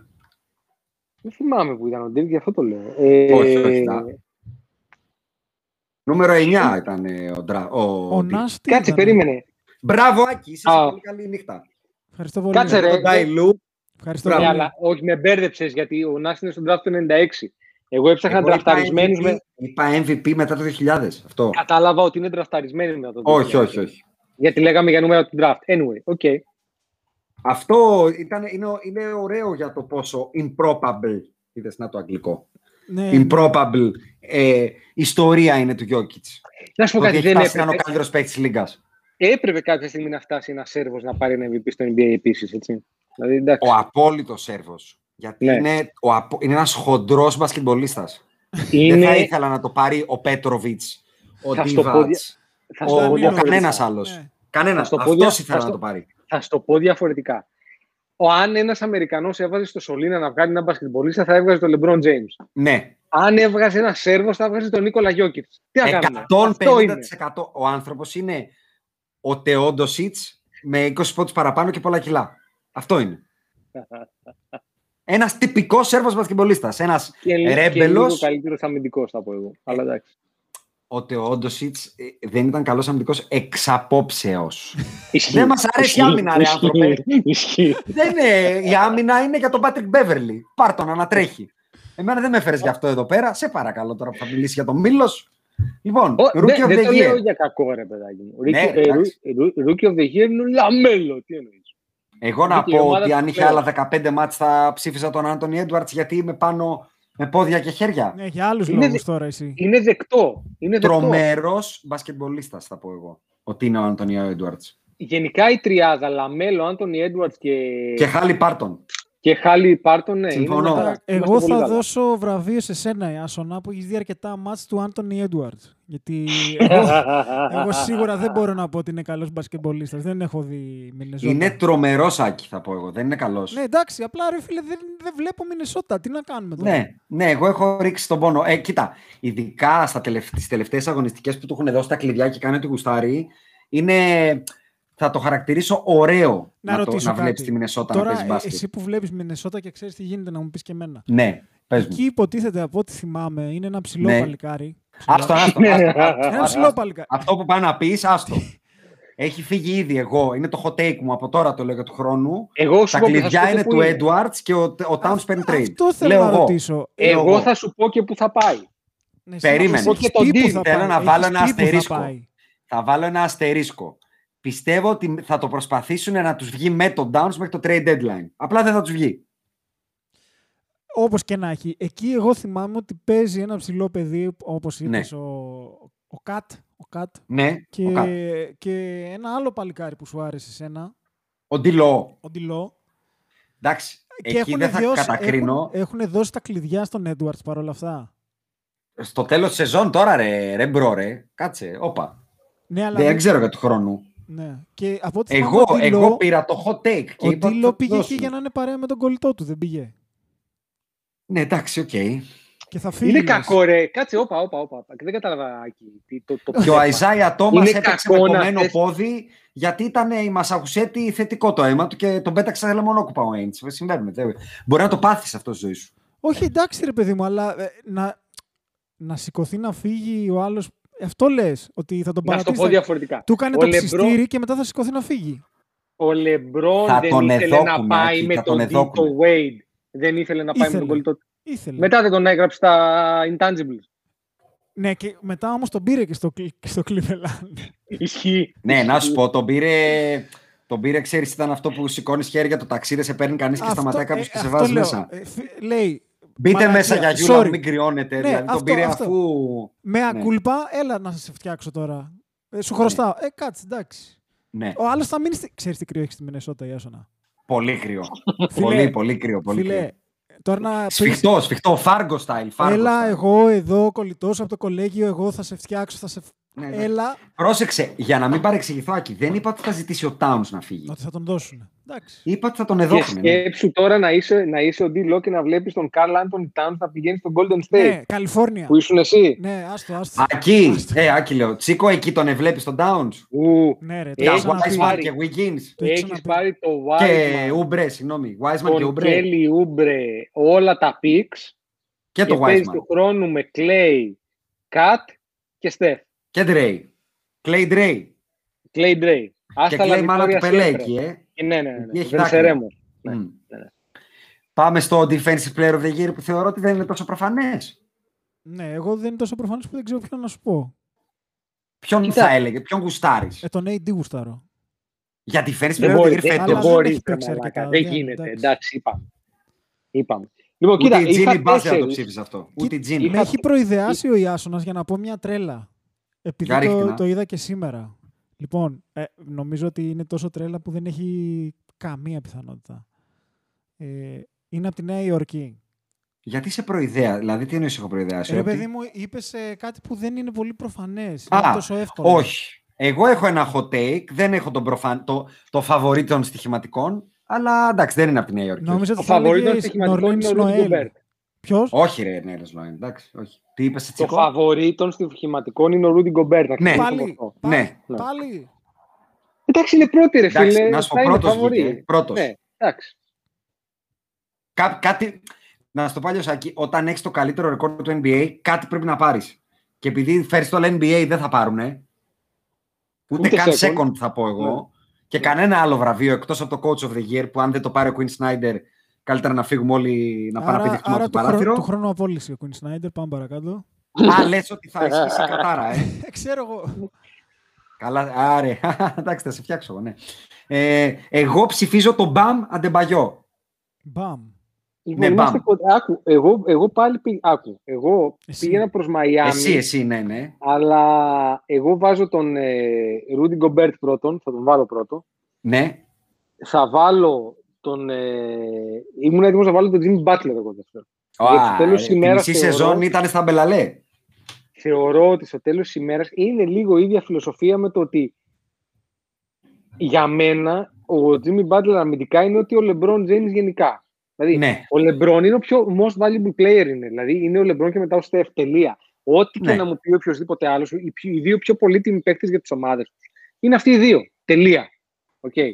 Δεν θυμάμαι που ήταν ο Ντίρκ, γι' αυτό το λέω. Ε, Όχι, όχι, τα- Νούμερο 9 ήταν ε, ο, Ντρα... ο... Ο Dirk. Νας τι Κάτσε, ήτανε; περίμενε. Μπράβο, Άκη, είσαι σε Α. πολύ καλή νύχτα. Ευχαριστώ πολύ. Κάτσε, ρε. Τον Τάιλου, Ευχαριστώ Ναι, πολύ. αλλά όχι, με μπέρδεψες γιατί ο Νάσι είναι στον draft του 96. Εγώ έψαχνα εγώ είπα τραφταρισμένου MVP, με. είπα MVP μετά το 2000. Αυτό. Κατάλαβα ότι είναι τραφταρισμένοι μετά το 2000. όχι, όχι, όχι. Γιατί λέγαμε για νούμερα του draft. Anyway, okay. Αυτό ήταν, είναι, είναι ωραίο για το πόσο improbable, είδες να το αγγλικό, Ναι, improbable ε, ιστορία είναι του Γιώκητς. Να σου πω Ότι κάτι, έχει δεν φτάσει να είναι ο έπρεπε. καλύτερος παίκτης της Λίγκας. Έπρεπε κάποια στιγμή να φτάσει ένα Σέρβος να πάρει ένα MVP στο NBA επίσης. Έτσι. Δηλαδή, εντάξει. Ο απόλυτος Σέρβος. Γιατί Ναι. είναι, ο, απο- είναι ένας χοντρός μπασκετμπολίστας. είναι... Δεν θα ήθελα να το πάρει ο Πέτροβιτς, ο Θα στο πω δια- Ντίβατς, θα ο, στο πω ο διαφορετικά. κανένας άλλος. Ναι. Κανένας. Θα στο πω Αυτός δια- ήθελα θα να στο- το πάρει. Θα σου το πω διαφορετικά. Ο, αν ένας Αμερικανός έβαζε στο Σολίνα να βγάλει ένα μπασκετμπολίστα, θα έβγαζε τον LeBron James. Ναι. Αν έβγαζε ένα Σέρβο, θα έβγαζε τον Νίκολα Γιώκητς. Τι να κάνουμε; Αυτό είναι. 150% ο άνθρωπος είναι ο Τεόντοσιτς με 20 πόντους παραπάνω και πολλά κιλά. Αυτό είναι. [laughs] Ένας τυπικός Σέρβος μπασκετμπολίστας. Ένας Και, λι- και ρέμπελος. λίγο καλύτερος αμυντικός, θα πω εγώ. Αλλά εντάξει. Ο Τεόντοσιτ δεν ήταν καλός αμυντικός εξ απόψεως. [laughs] Ισχύει. Δεν μας αρέσει η Ισχύει. άμυνα, ρε Ισχύει. άνθρωπε. Ισχύει. δεν είναι, η άμυνα είναι για τον Πάτρικ Μπέβερλι. Πάρ τον να τρέχει. Εμένα δεν με έφερες γι' αυτό εδώ πέρα. Σε παρακαλώ τώρα που θα μιλήσει για τον Μέλο. Λοιπόν, Ω, Rookie ναι, of Δεν the το λέω Year. για κακό, ρε παιδάκι μου. Ναι, Rookie- ε, εντάξει. Roo- Roo- Rookie of the Year είναι ο Λαμέλο. Τι εννοείς. Εγώ να Βγήκε η πω ομάδα ότι του αν είχε πλέον. άλλα 15 μάτς θα ψήφιζα τον Άντωνι Έντουαρτς γιατί είμαι πάνω με πόδια και χέρια. Ναι, για άλλους Είναι λόγους δε- τώρα εσύ. Είναι δεκτό. Είναι δεκτό. Τρομερός μπασκετμπολίστας θα πω εγώ. Ότι είναι ο Άντωνι Έντουαρτς. Γενικά η τριάδα Λαμέλο, Άντωνι Έντουαρτς και, Και Χάλι Πάρτον. Και Χάλι Πάρτον. Ναι, Συμφωνώ. είναι Τώρα, ένα- Εγώ είμαστε πολύ θα καλά. δώσω βραβείο σε σένα, Ιάσονα, που έχεις δει αρκετά μάτς του Άντωνι Έντουαρτς. Γιατί [laughs] εγώ, εγώ σίγουρα δεν μπορώ να πω ότι είναι καλός μπασκετμπολίστας. Δεν έχω δει Μινεζότα. Είναι τρομερός Άκη θα πω εγώ. Δεν είναι καλός. Ναι, εντάξει, απλά ρε φίλε, δεν, δεν βλέπω Μινεσότα. Τι να κάνουμε τώρα. Ναι, ναι, εγώ έχω ρίξει τον πόνο. Ε, κοίτα, ειδικά στα τελευ... στις τελευταίες αγωνιστικές που του έχουν δώσει τα κλειδιά και κάνει ότι γουστάρει, είναι, θα το χαρακτηρίσω ωραίο Να, να, το, ρωτήσω να κάτι. βλέπεις τη Μινεσότα να Τώρα, παίζεις ε, μπάσκετ. εσύ που βλέπεις Μινεσότα και ξέρεις τι γίνεται, να μου πεις και εμένα. Ναι, πες μου. Εκεί υποτίθεται από ό,τι θυμάμαι είναι ένα ψηλό Ναι. παλικάρι. Άστο, άστο, Ναι. άστο, άστο, [laughs] Ένα άστο. ψηλό παλικάρι. Αυτό που πάει να πεις, άστο. Έχει φύγει ήδη εγώ. Είναι το hot take μου από τώρα το λέω για του χρόνου. Εγώ σου Τα πω και θα σου κλειδιά πω και είναι πού του είναι. Edwards και ο, ο Towns παίρνει trade. Αυτό θέλω Λέω να εγώ. ρωτήσω. Λέω Εγώ εγώ. θα σου πω και πού θα πάει. Ναι, Περίμενε. εσύ Έχω και τον τι που deal. θα Θέλω πάει, να έχεις βάλω ένα τι που θα αστερίσκο. πάει. Θα βάλω ένα αστερίσκο. Πιστεύω ότι θα το προσπαθήσουν να τους βγει με τον Downs μέχρι το trade deadline. Απλά δεν θα τους βγει. Όπως και να έχει. Εκεί εγώ θυμάμαι ότι παίζει ένα ψηλό παιδί, όπως Ναι. είπες, ο, ο Κατ. Ο Κατ Ναι, και, ο, Κα- και ένα άλλο παλικάρι που σου άρεσε εσένα, ο Ντιλό. ο Ντιλό. Εντάξει, Και εκεί έχουν δεν θα δώσει- κατακρίνω. Έχουν, έχουν δώσει τα κλειδιά στον Έντουαρτς παρόλα αυτά. Στο τέλος της σεζόν τώρα ρε, ρε μπρο ρε. Κάτσε, όπα. Ναι, αλλά Δεν ξέρω για του χρόνου. Ναι. Και από ό,τι Εγώ, θυμάμαι, ο Ντιλό, εγώ πήρα το hot take. Και ο είπα ότι Ντιλό θα το πήγε εκεί δώσουν. για να είναι παρέα με τον κολλητό του, δεν πήγε. Ναι, εντάξει, οκ. Και θα φύγει. Είναι λες. κακό, ρε. Κάτσε, όπα, όπα, όπα. Δεν κατάλαβα. Άκη, τι- Το, το, Και ο Αϊζάια Τόμα Είναι έπαιξε κακό με να κομμένο θες- πόδι γιατί ήταν η Μασαχουσέτη θετικό το αίμα του και τον πέταξε σε λεμονόκουπα ο Έιντς. Συμβαίνουν. δεν- Μπορεί να το πάθεις αυτό στη ζωή σου. Όχι, εντάξει ρε παιδί μου, αλλά ε, να, να σηκωθεί να φύγει ο άλλος. Αυτό λες, ότι θα τον Να σου το παρατήσεις. πω θα- διαφορετικά. Του κάνει Ο το Λεμπρό- ψιστήρι και μετά θα σηκωθεί να φύγει. Ο Λεμπρόν Θα δεν τον ήθελε να εδώκουνε, πάει Άκη, με θα τον τον Δίτο εδώκουνε. Wade. Δεν ήθελε να πάει με Ήθελε. τον κολλητό του. Ήθελε. Μετά δεν τον έγραψε στα Intangibles. Ναι, και μετά όμως τον πήρε και στο, Cl- και στο Cleveland. Ισχύει. Ναι, να σου πω, τον πήρε. Τον πήρε, ξέρεις, ήταν αυτό που σηκώνεις χέρια το ταξίδι, σε παίρνει κανείς και Αυτό- σταματάει κάποιος ε, και σε αυτό βάζει λέω. μέσα. Ε, φι- λέει, Μπείτε μαλακία, μέσα για γιούλα, sorry. μην κρυώνετε. Ναι, δηλαδή τον αυτό, πήρε αυτό. αφού. με Ναι. ακούλπα, έλα να σε φτιάξω τώρα. Ε, σου χρωστάω. Ε, κάτσε, εντάξει. Ναι, Ο άλλος θα μείνει. Στη... Ξέρεις τι κρύο έχει στη Μινεσότα, Ιάσονα. πολύ κρύο. [laughs] Φίλε, πολύ, πολύ κρύο. Πολύ Φίλε, κρύο. τώρα να πεις, Σφιχτό, σφιχτό, φάργκο style. Fargo Έλα, style. εγώ εδώ κολλητός από το κολέγιο, εγώ θα σε φτιάξω, θα σε. Ναι, ναι. Έλα, Πρόσεξε, για να μην παρεξηγηθώ, Άκη, δεν είπα ότι θα ζητήσει ο Towns να φύγει. ότι θα τον δώσουν. Εντάξει. Είπα ότι θα τον Και εδώχνε. ναι. σκέψου τώρα να είσαι, να είσαι ο D-Lo και να βλέπεις τον Carl Anthony Towns να πηγαίνει στο Golden State. Ναι, Καλιφόρνια. Που ήσουν εσύ. Ναι, άστο, άστο. Ακή, Άστο. ε, Άκη λέω, Τσίκο εκεί τον εβλέπεις τον Downs. Ου, Ναι, ρε, το Για έχεις Έχεις ξαναπεί. Wiseman πάρει. και Wiggins. Το έχεις Έχεις ξαναπεί. πάρει το Και Wiseman, Ούμπρε, συγγνώμη. Wiseman και τον Ούμπρε. Kelly Oubre, όλα τα picks Και και το παίζεις Wiseman. του χρόνου με Clay, Cat και Steph. Και Dre. Clay Dre. Clay Dre. Και Άστα Clay μάνα του Victoria Πελέκη, siempre. ε. Ε, Ναι, ναι, ναι. Εκεί έχει Δεν δάκρυα. σερέμος. Ναι, Μμ. ναι, ναι. Πάμε στο Defensive Player of the Year που θεωρώ ότι δεν είναι τόσο προφανές. Ναι, εγώ δεν είναι τόσο προφανές που δεν ξέρω ποιον να σου πω. Ποιον Κοίτα. θα έλεγε, ποιον γουστάρεις; Ε, τον AD γουστάρω. Για Defensive Δεν Player of the μπορεί, Year δεν, Αλλά δεν φέτο. δεν μπορεί, έχει ρε παίξει μαλάκα. αρκετά, Δεν δεν- γίνεται. εντάξει. Εντάξει, είπαμε. είπαμε. Λοιπόν, Ούτε κοίτα, η είχα Τζίνι Μπάζ δεν το τέσσερις. ψήφισε αυτό. Κοίτα, Ούτε η Τζίνι. Με έχει προειδεάσει ο Ιάσονας για να πω μια τρέλα. Επειδή Για ρίχτε το, να. το είδα και σήμερα. Λοιπόν, ε, νομίζω ότι είναι τόσο τρέλα που δεν έχει καμία πιθανότητα. Ε, είναι από τη Νέα Υόρκη. Γιατί σε προειδέα, δηλαδή τι εννοείς έχω προειδεάσει. Ρε ότι- παιδί μου, είπες κάτι που δεν είναι πολύ προφανές. Α, είναι τόσο εύκολο. Όχι. Εγώ έχω ένα hot take, δεν έχω τον προφαν... το, το φαβορή των στοιχηματικών, αλλά εντάξει, δεν είναι από τη Νέα Υόρκη. Νόμιζα Το ότι θα φαβορή των έλεγες στοιχηματικών είναι ο Νέρλενς Ρούντι Νοέλ. Γκομπέρτ. Ποιος; Όχι, ρε, Νέλος Λόιν, εντάξει, όχι. Τι είπες, Το Τσίκο; φαβορή των στοιχηματικών είναι ο Ρούντι Γκομπέρτ. να Ναι. ξέρεις Πάλι, αυτό. πάλι, Ναι. πάλι. Εντάξει, είναι πρώτη, ρε Εντάξει, φίλε. να σου πω, θα είναι πρώτος φαβορή. βγήκε, πρώτος. Ναι, εντάξει. Κά, κάτι, να σου το πω αλλιώς, Άκη, όταν έχεις το καλύτερο ρεκόρ του NBA, κάτι πρέπει να πάρεις. Και επειδή ξέρεις το MVP, δεν θα πάρουν. Ούτε, Ούτε καν second. second θα πω εγώ. Ναι. Και κανένα άλλο βραβείο εκτός από το Coach of the Year που αν δεν το πάρει ο Quinn Snyder, καλύτερα να φύγουμε όλοι να πάνε να Άρα, πηδηχτούμε άρα από το του, χρόνο, παράθυρο. του χρόνου απόλυση ο Quinn Snyder. Πάμε παρακάτω. Α, λες ότι θα ισχύσει η κατάρα, ε. Ε, [laughs] Ξέρω εγώ. Καλά, άρε. [laughs] Εντάξει, θα σε φτιάξω εγώ, ναι. Ε, εγώ ψηφίζω τον Μπαμ Αντεμπαγιό. Μπαμ. Λοιπόν, Ναι, είμαστε μπαμ. κοντά. Άκου, εγώ, εγώ πάλι πήγα. Άκου, εγώ Εσύ. πήγαινα προς Μαϊάμι. Εσύ, εσύ, ναι, ναι. Αλλά εγώ βάζω τον Ρούντι Γκομπέρτ πρώτον. Θα τον βάλω πρώτο. Ναι. Θα βάλω τον. Ε, ήμουν έτοιμος να βάλω τον Jimmy Butler εγώ δεύτερο. Γιατί στο Α, τέλος ε, της τη ημέρας μισή θεωρώ- σεζόν ήταν στα μπελαλέ. Θεωρώ ότι στο τέλος της ημέρας είναι λίγο η ίδια φιλοσοφία με το ότι για μένα ο Jimmy Butler αμυντικά είναι ότι ο LeBron James γενικά. Δηλαδή, Ναι. ο LeBron είναι ο πιο most valuable player είναι. Δηλαδή, είναι ο LeBron και μετά ο Steph. Τελεία. Ό,τι Ναι. και να μου πει οποιοδήποτε άλλος, οι, πιο- οι δύο πιο πολύτιμοι παίκτες για τις ομάδες τους. Είναι αυτοί οι δύο. Τελεία. Okay.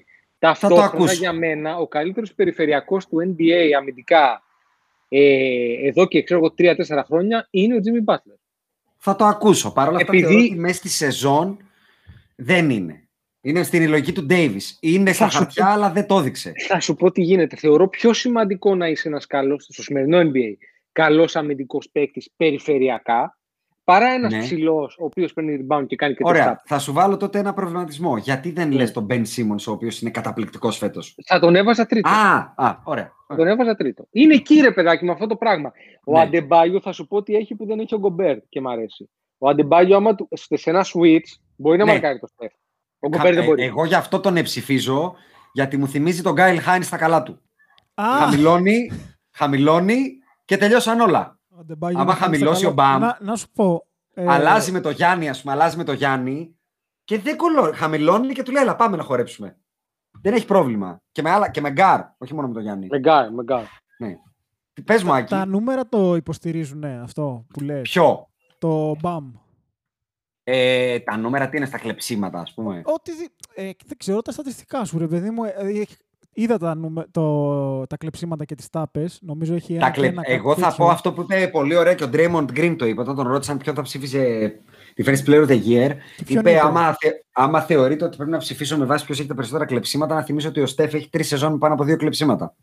Ταυτόχρονα ακούσω. για μένα ο καλύτερος περιφερειακός του NBA αμυντικά ε, εδώ και ξέρω εγώ 3-4 χρόνια είναι ο Jimmy Butler. Θα το ακούσω. Παρ' όλα αυτά Επειδή- θεωρώ ότι μέσα στη σεζόν δεν είναι. Είναι στην ηλογική του Ντέιβις. Είναι στα Θα σου χαρτιά, αλλά δεν το έδειξε. Θα σου πω τι γίνεται. Θεωρώ πιο σημαντικό να είσαι ένας καλός στο σημερινό NBA καλός αμυντικός παίκτης περιφερειακά παρά ένας Ναι. ψηλός ο οποίος παίρνει rebound και κάνει και το Ωραία. stop. Θα σου βάλω τότε ένα προβληματισμό. Γιατί δεν Ναι. λες τον Ben Simmons, ο οποίος είναι καταπληκτικός φέτος; Θα τον έβαζα τρίτο. Α, α, ωραία. Θα τον έβαζα τρίτο. Είναι εκεί ρε παιδάκι με αυτό το πράγμα. Ο Ναι. Αντεμπάγιο θα σου πω τι έχει που δεν έχει ο Γκομπέρ και μ' αρέσει. Ο Αντεμπάγιο, άμα του, σε ένα switch, μπορεί να Ναι. μαρκάρει το στεφ. Ο Κα- Γκομπέρ δεν ε, μπορεί. Εγώ γι' αυτό τον εψηφίζω, γιατί μου θυμίζει τον Γκάιλ Χάιν στα καλά του. Α, Χαμηλώνει, χαμηλώνει και τελειώσαν όλα. Ο Αντεμπάγιο άμα να κάνει στα χαμηλώσει καλά. ο Μπαμ, Να, να σου πω. ε, αλλάζει με το Γιάννη, ας πούμε, αλλάζει με το Γιάννη και δεν κολλώ. Χαμηλώνει και του λέει, Ελά, πάμε να χορέψουμε. Δεν έχει πρόβλημα. Και με, άλλα, και με γκάρ, όχι μόνο με το Γιάννη. Με γκάρ, με γκάρ. Πες μου, Άκη, Τα νούμερα το υποστηρίζουν, ναι, αυτό που λες. ποιο; Το μπαμ. Ε, τα νούμερα τι είναι στα κλεψίματα, ας πούμε. Ό,τι δι... ε, δεν ξέρω τα στατιστικά σου, ρε παιδί μου. Ε, ε, είδα τα, νούμε... το... τα κλεψίματα και τις τάπες. Νομίζω έχει ένα Τα και κλε... ένα κάτι Εγώ θα τέτοιο. πω αυτό που είπε πολύ ωραία και ο Draymond Green το είπε όταν τον ρώτησαν ποιο θα ψήφιζε τη First Player of the Year. ποιον Είπε, είπε; άμα, θε... άμα θεωρείτε ότι πρέπει να ψηφίσω με βάση ποιος έχει τα περισσότερα κλεψίματα, να θυμίσω ότι ο Στεφ έχει τρεις σεζόν με πάνω από δύο κλεψίματα.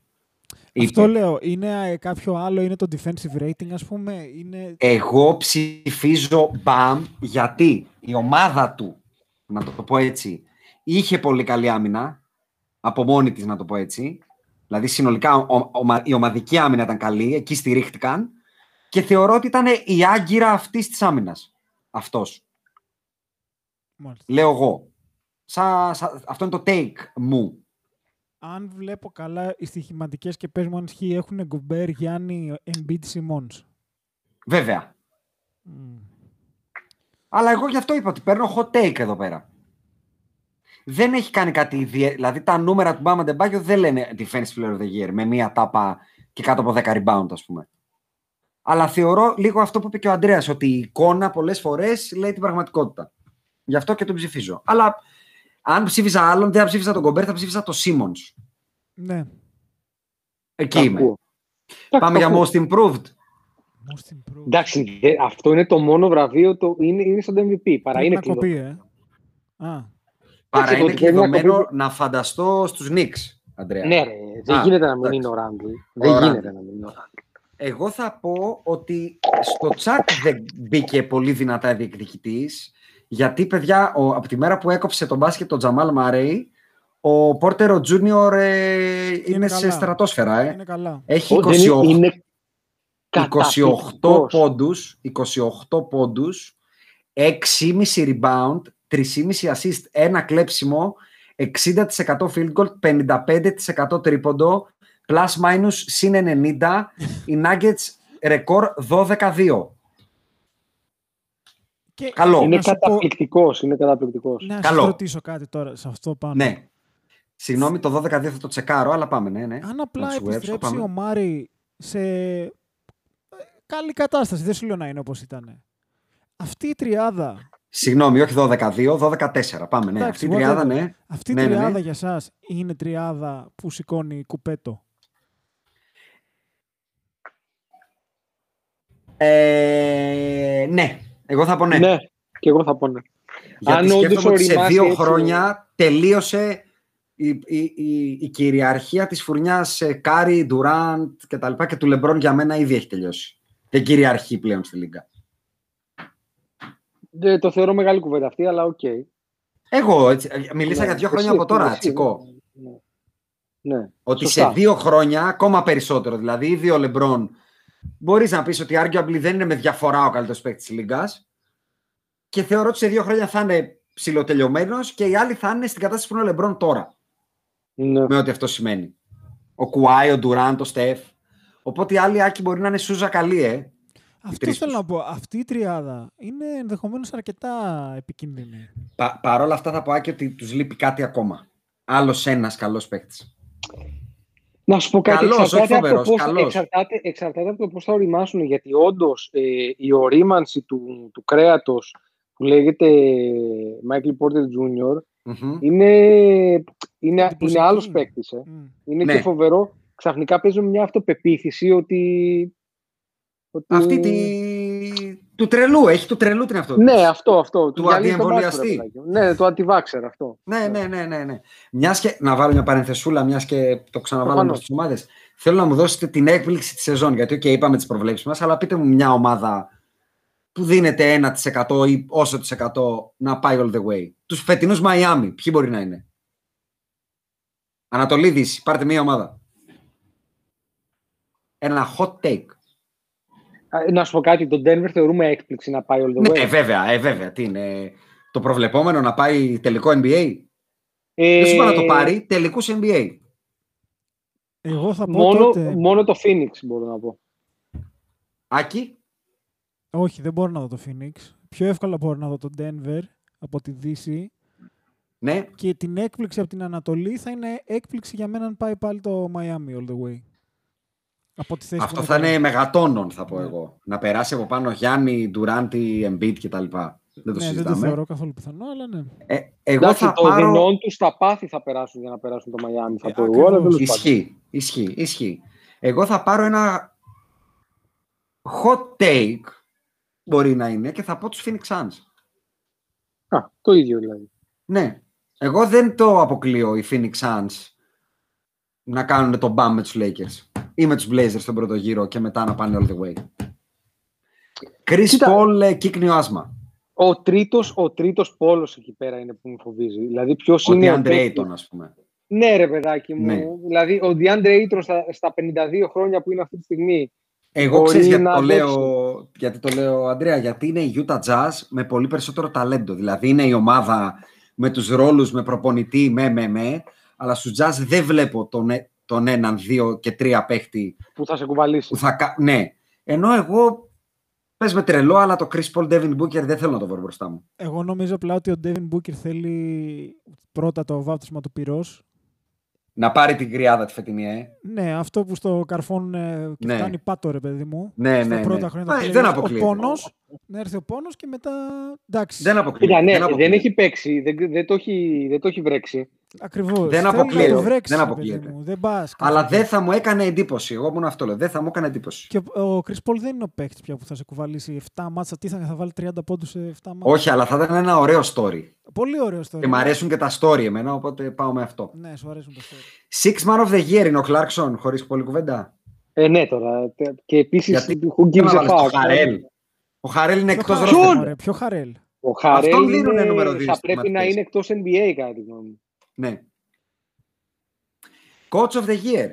Αυτό Είπε. λέω. Είναι ε, κάποιο άλλο, είναι το defensive rating, ας πούμε. Είναι... Εγώ ψηφίζω μπαμ γιατί η ομάδα του, να το πω έτσι, είχε πολύ καλή άμυνα, από μόνη της να το πω έτσι. Δηλαδή συνολικά ο- ο- η ομαδική άμυνα ήταν καλή, εκεί στηρίχτηκαν και θεωρώ ότι ήταν η άγκυρα αυτής της άμυνας. Αυτός, Μάλιστα. λέω εγώ. Σα, σα- αυτό είναι το take μου. Αν βλέπω καλά, οι στοιχηματικές και πες μου αν ισχύει έχουν Γκομπέρ, Γιάννη, Embiid, Simons. Βέβαια. Μμ. Αλλά εγώ γι' αυτό είπα ότι παίρνω hot take εδώ πέρα. Δεν έχει κάνει κάτι ιδιαίτερο. Δηλαδή τα νούμερα του Μπάμα Ντεμπάγιο δεν λένε defense player of the year με μία τάπα και κάτω από 10 rebound, ας πούμε. Αλλά θεωρώ λίγο αυτό που είπε και ο Αντρέας, ότι η εικόνα πολλές φορές λέει την πραγματικότητα. Γι' αυτό και τον ψηφίζω. Αλλά αν ψήφιζα άλλον, δεν θα ψήφιζα τον Κομπέρ, θα ψήφιζα τον Σίμονς. Ναι. Εκεί Τα είμαι. ακούω. Πάμε για Τα ακούω. most improved. Most improved. Εντάξει, δε- αυτό είναι το μόνο βραβείο, το, είναι, είναι στο MVP. Παρά Πρέπει είναι να κλειδό. κοπεί, ε. Α, Παρά το είναι ότι πρέπει να κλειδωμένο κοπεί- να φανταστώ στους Knicks, Αντρέα. Ναι, ρε, δεν Α, γίνεται να μην εντάξει. είναι ο Ράντλ. Δεν Ράντλ. γίνεται να μην είναι ο Ράντλ. Εγώ θα πω ότι στο τσακ δεν μπήκε πολύ δυνατά διεκδικητής. Γιατί, παιδιά, ο, από τη μέρα που έκοψε τον μπάσκετ τον Τζαμάλ Μαρέι, ο Πόρτερο Τζούνιορ ε, είναι, σε καλά. στρατόσφαιρα. Ε. είναι καλά. Έχει Ω, δεν 28, είναι 28 καταπληκτικός. πόντους, 28 πόντους, 6,5 rebound, 3,5 assist, ένα κλέψιμο, 60% field goal, 55% τρίποντο, plus minus συν 90, οι Nuggets ρεκόρ 12-2. Και Καλό. Είναι να σου πω- καταπληκτικός, είναι καταπληκτικός. Να Καλό. σα ρωτήσω κάτι τώρα σε αυτό πάνω. Ναι. Συγγνώμη, το 12-2 θα το τσεκάρω, αλλά πάμε, ναι, ναι. Αν Να απλά τους γουέψω, επιστρέψει πάμε. ο Μάρι σε ε, καλή κατάσταση, δεν σου λέω να είναι όπως ήταν. Αυτή η τριάδα, Συγγνώμη, όχι 12-2, 12-4. Πάμε, ναι. Εντάξει, Αυτή η τριάδα, whatever. ναι. αυτή η Ναι, ναι, ναι. τριάδα για σας είναι τριάδα που σηκώνει κουπέτο. Ε, ναι, εγώ θα πω ναι. Ναι, και εγώ θα πω ναι. Γιατί Αν όντως σκέφτομαι ότι σε ωριμάσει δύο έτσι- χρόνια τελείωσε η, η, η, η κυριαρχία της φουρνιάς σε Κάρι, Ντουράντ και τα λοιπά και του Λεμπρόν για μένα ήδη έχει τελειώσει. Δεν κυριαρχεί πλέον στη Λίγκα. Δεν το θεωρώ μεγάλη κουβέντα αυτή, αλλά οκ. Εγώ έτσι, ε, μιλήσα Ναι, για δύο εσύ, χρόνια από τώρα, εσύ, Τσίκο. Ναι. ναι. Ότι Σωστά. σε δύο χρόνια ακόμα περισσότερο. Δηλαδή, ήδη ο Λεμπρόν μπορείς να πεις ότι arguably δεν είναι με διαφορά ο καλύτερος παίκτης της Λίγκας. Και θεωρώ ότι σε δύο χρόνια θα είναι ψηλοτελειωμένος και οι άλλοι θα είναι στην κατάσταση που είναι ο Λεμπρόν τώρα. Ναι. Με ό,τι αυτό σημαίνει. Ο Κουάι, ο Ντουράντ, ο Στεφ. Οπότε οι άλλοι άκοι μπορεί να είναι σούζα καλή, ε. Αυτός τρεις θέλω τους. να πω. Αυτή η τριάδα είναι ενδεχομένως αρκετά επικίνδυνη. Πα, Παρ' όλα αυτά θα πω άκη ότι τους λείπει κάτι ακόμα. Άλλος ένας καλός παίκτης. Να σου πω κάτι, Καλός, εξαρτάται, όχι από το φοβερός, πώς, καλός. εξαρτάται, εξαρτάται από το πώς θα οριμάσουν, γιατί όντως ε, η ορίμανση του, του κρέατος που λέγεται Michael Porter Jr. είναι, είναι, είναι Εντυπωσιακή. άλλος παίκτης. Ε. Μμ. Είναι Ναι. και φοβερό. Ξαφνικά παίζουμε μια αυτοπεποίθηση ότι... ότι... Αυτή τη... του τρελού, έχει του τρελού την αυτό. Ναι, αυτό, αυτό. Του γυαλίζει το μάτι, αντιεμβολιαστή. ρε παιδάκι μου. Ναι, το αντιβάξερ αυτό. Ναι, ναι, ναι, ναι. ναι. Μιας και, να βάλω μια παρενθεσούλα, μιας και το ξαναβάλαμε Προφανώς. στις ομάδες. Θέλω να μου δώσετε την έκπληξη της σεζόν. Γιατί, OK, είπαμε τις προβλέψεις μας, αλλά πείτε μου μια ομάδα που δίνεται 1% ή όσο της εκατό να πάει all the way. Τους φετινούς Μαϊάμι, ποιοι μπορεί να είναι; Ανατολή Δύση, πάρτε μια ομάδα. Ένα hot take. Α, Να σου πω κάτι, το Denver θεωρούμε έκπληξη να πάει all the way. Ναι, βέβαια, ε, βέβαια. Τι είναι. Το προβλεπόμενο να πάει τελικό NBA. Ε, Δεν σου είπα να το πάρει, τελικούς NBA. Εγώ θα πω Μόνο, τότε... μόνο το Phoenix μπορώ να πω. Άκη; Όχι, δεν μπορώ να δω το Phoenix. Πιο εύκολα μπορώ να δω το Denver από τη Δύση. Ναι, Και την έκπληξη από την Ανατολή θα είναι έκπληξη για μένα αν πάει πάλι το Miami all the way. Από τη θέση αυτό που θα τώρα. είναι μεγατόνων, θα πω Ναι. εγώ. Να περάσει από πάνω Γιάννη, Ντουράντι, Embiid κτλ. Δεν το Ναι, δεν το συζητάμε. θεωρώ καθόλου πιθανό, αλλά ναι. Ε, εγώ Εντάξει, θα το πάρω... δεινόν τους στα πάθη θα περάσουν για να περάσουν το Miami. Θα Ε, πω εγώ, αλλά ακριβώς. τέλος πάντων. Ισχύει, ισχύει, ισχύει. Εγώ θα πάρω ένα hot take, μπορεί να είναι, και θα πω τους Phoenix Suns. Α, το ίδιο δηλαδή. Ναι. Εγώ δεν το αποκλείω οι Phoenix Suns να κάνουν τον μπαμ με τους Lakers ή με τους Blazers στον πρώτο γύρο και μετά να πάνε all the way. Chris Κοίτα. Paul, ε, κύκνιο άσμα. Ο τρίτος, ο τρίτος πόλος εκεί πέρα είναι που με φοβίζει. Δηλαδή ποιος Ο είναι ο DeAndre παίκτης- Ayton, ας πούμε. Ναι ρε παιδάκι μου. Ναι. Δηλαδή ο DeAndre Ayton στα, στα 52 χρόνια που είναι αυτή τη στιγμή. Εγώ Μπορεί ξέρεις γιατί να το, αντέξει. λέω, γιατί το λέω, Αντρέα, γιατί είναι η Utah Jazz με πολύ περισσότερο ταλέντο. Δηλαδή είναι η ομάδα με τους ρόλους, με προπονητή, με, με, με, αλλά στους Jazz δεν βλέπω τον, ε- τον έναν, δύο και τρία παίχτη που θα σε κουβαλήσει. που θα κα- Ναι. Ενώ εγώ, πες με τρελό, αλλά το Chris Paul, Devin Booker δεν θέλω να το βρω μπροστά μου. Εγώ νομίζω απλά ότι ο Devin Booker θέλει πρώτα το βάπτισμα του πυρός. Να πάρει την κρυάδα τη φετινή, ε. Ναι, αυτό που στο καρφώνουν ε, και Ναι. φτάνει πάτο, ρε παιδί μου. Ναι, στα ναι, πρώτα ναι. χρόνια Ε, τα δεν playoffs. αποκλείεται. Ο πόνος, να έρθει ο πόνος και μετά, εντάξει. Δεν αποκλείεται. Κοίτα, ναι, δεν, δεν, αποκλείεται. έχει παίξει, δεν, δεν, το έχει, δεν το έχει βρέξει. Ακριβώς. Δεν Θέλει αποκλείεται. Να το βρέξεις, Δεν ρε παιδί αποκλείεται. μου. Δεν πας. Αλλά καθόλου. δεν θα μου έκανε εντύπωση. Εγώ μόνο αυτό λέω. Δεν θα μου έκανε εντύπωση. Και ο Chris Paul δεν είναι ο παίκτης πια που θα σε κουβαλήσει 7 μάτσα. Τι θα, θα βάλει 30 πόντους σε 7 μάτσα. Όχι, αλλά θα ήταν ένα ωραίο story. Πολύ ωραίο story. Και μ' αρέσουν και τα story εμένα, οπότε πάω με αυτό. Ναι, σου αρέσουν τα story. Six man of the year είναι ο Clarkson, χωρίς πολύ κουβέντα. Ε, ναι, τώρα. τε- Και επίσης, Γιατί who Δεν gives να a βάλεις fuck. Το Χαρέλ. Ο Χαρέλ είναι εκτός Χαρέλ, ρόστερ. μωρέ, Ποιο χαρέλ. Ο Χαρέλ Αυτόν δίνουνε είναι- νούμερο δύο θα στις πρέπει να μαθητές. είναι εκτός NBA, κατά τη γνώμη μου. Ναι. Coach of the year.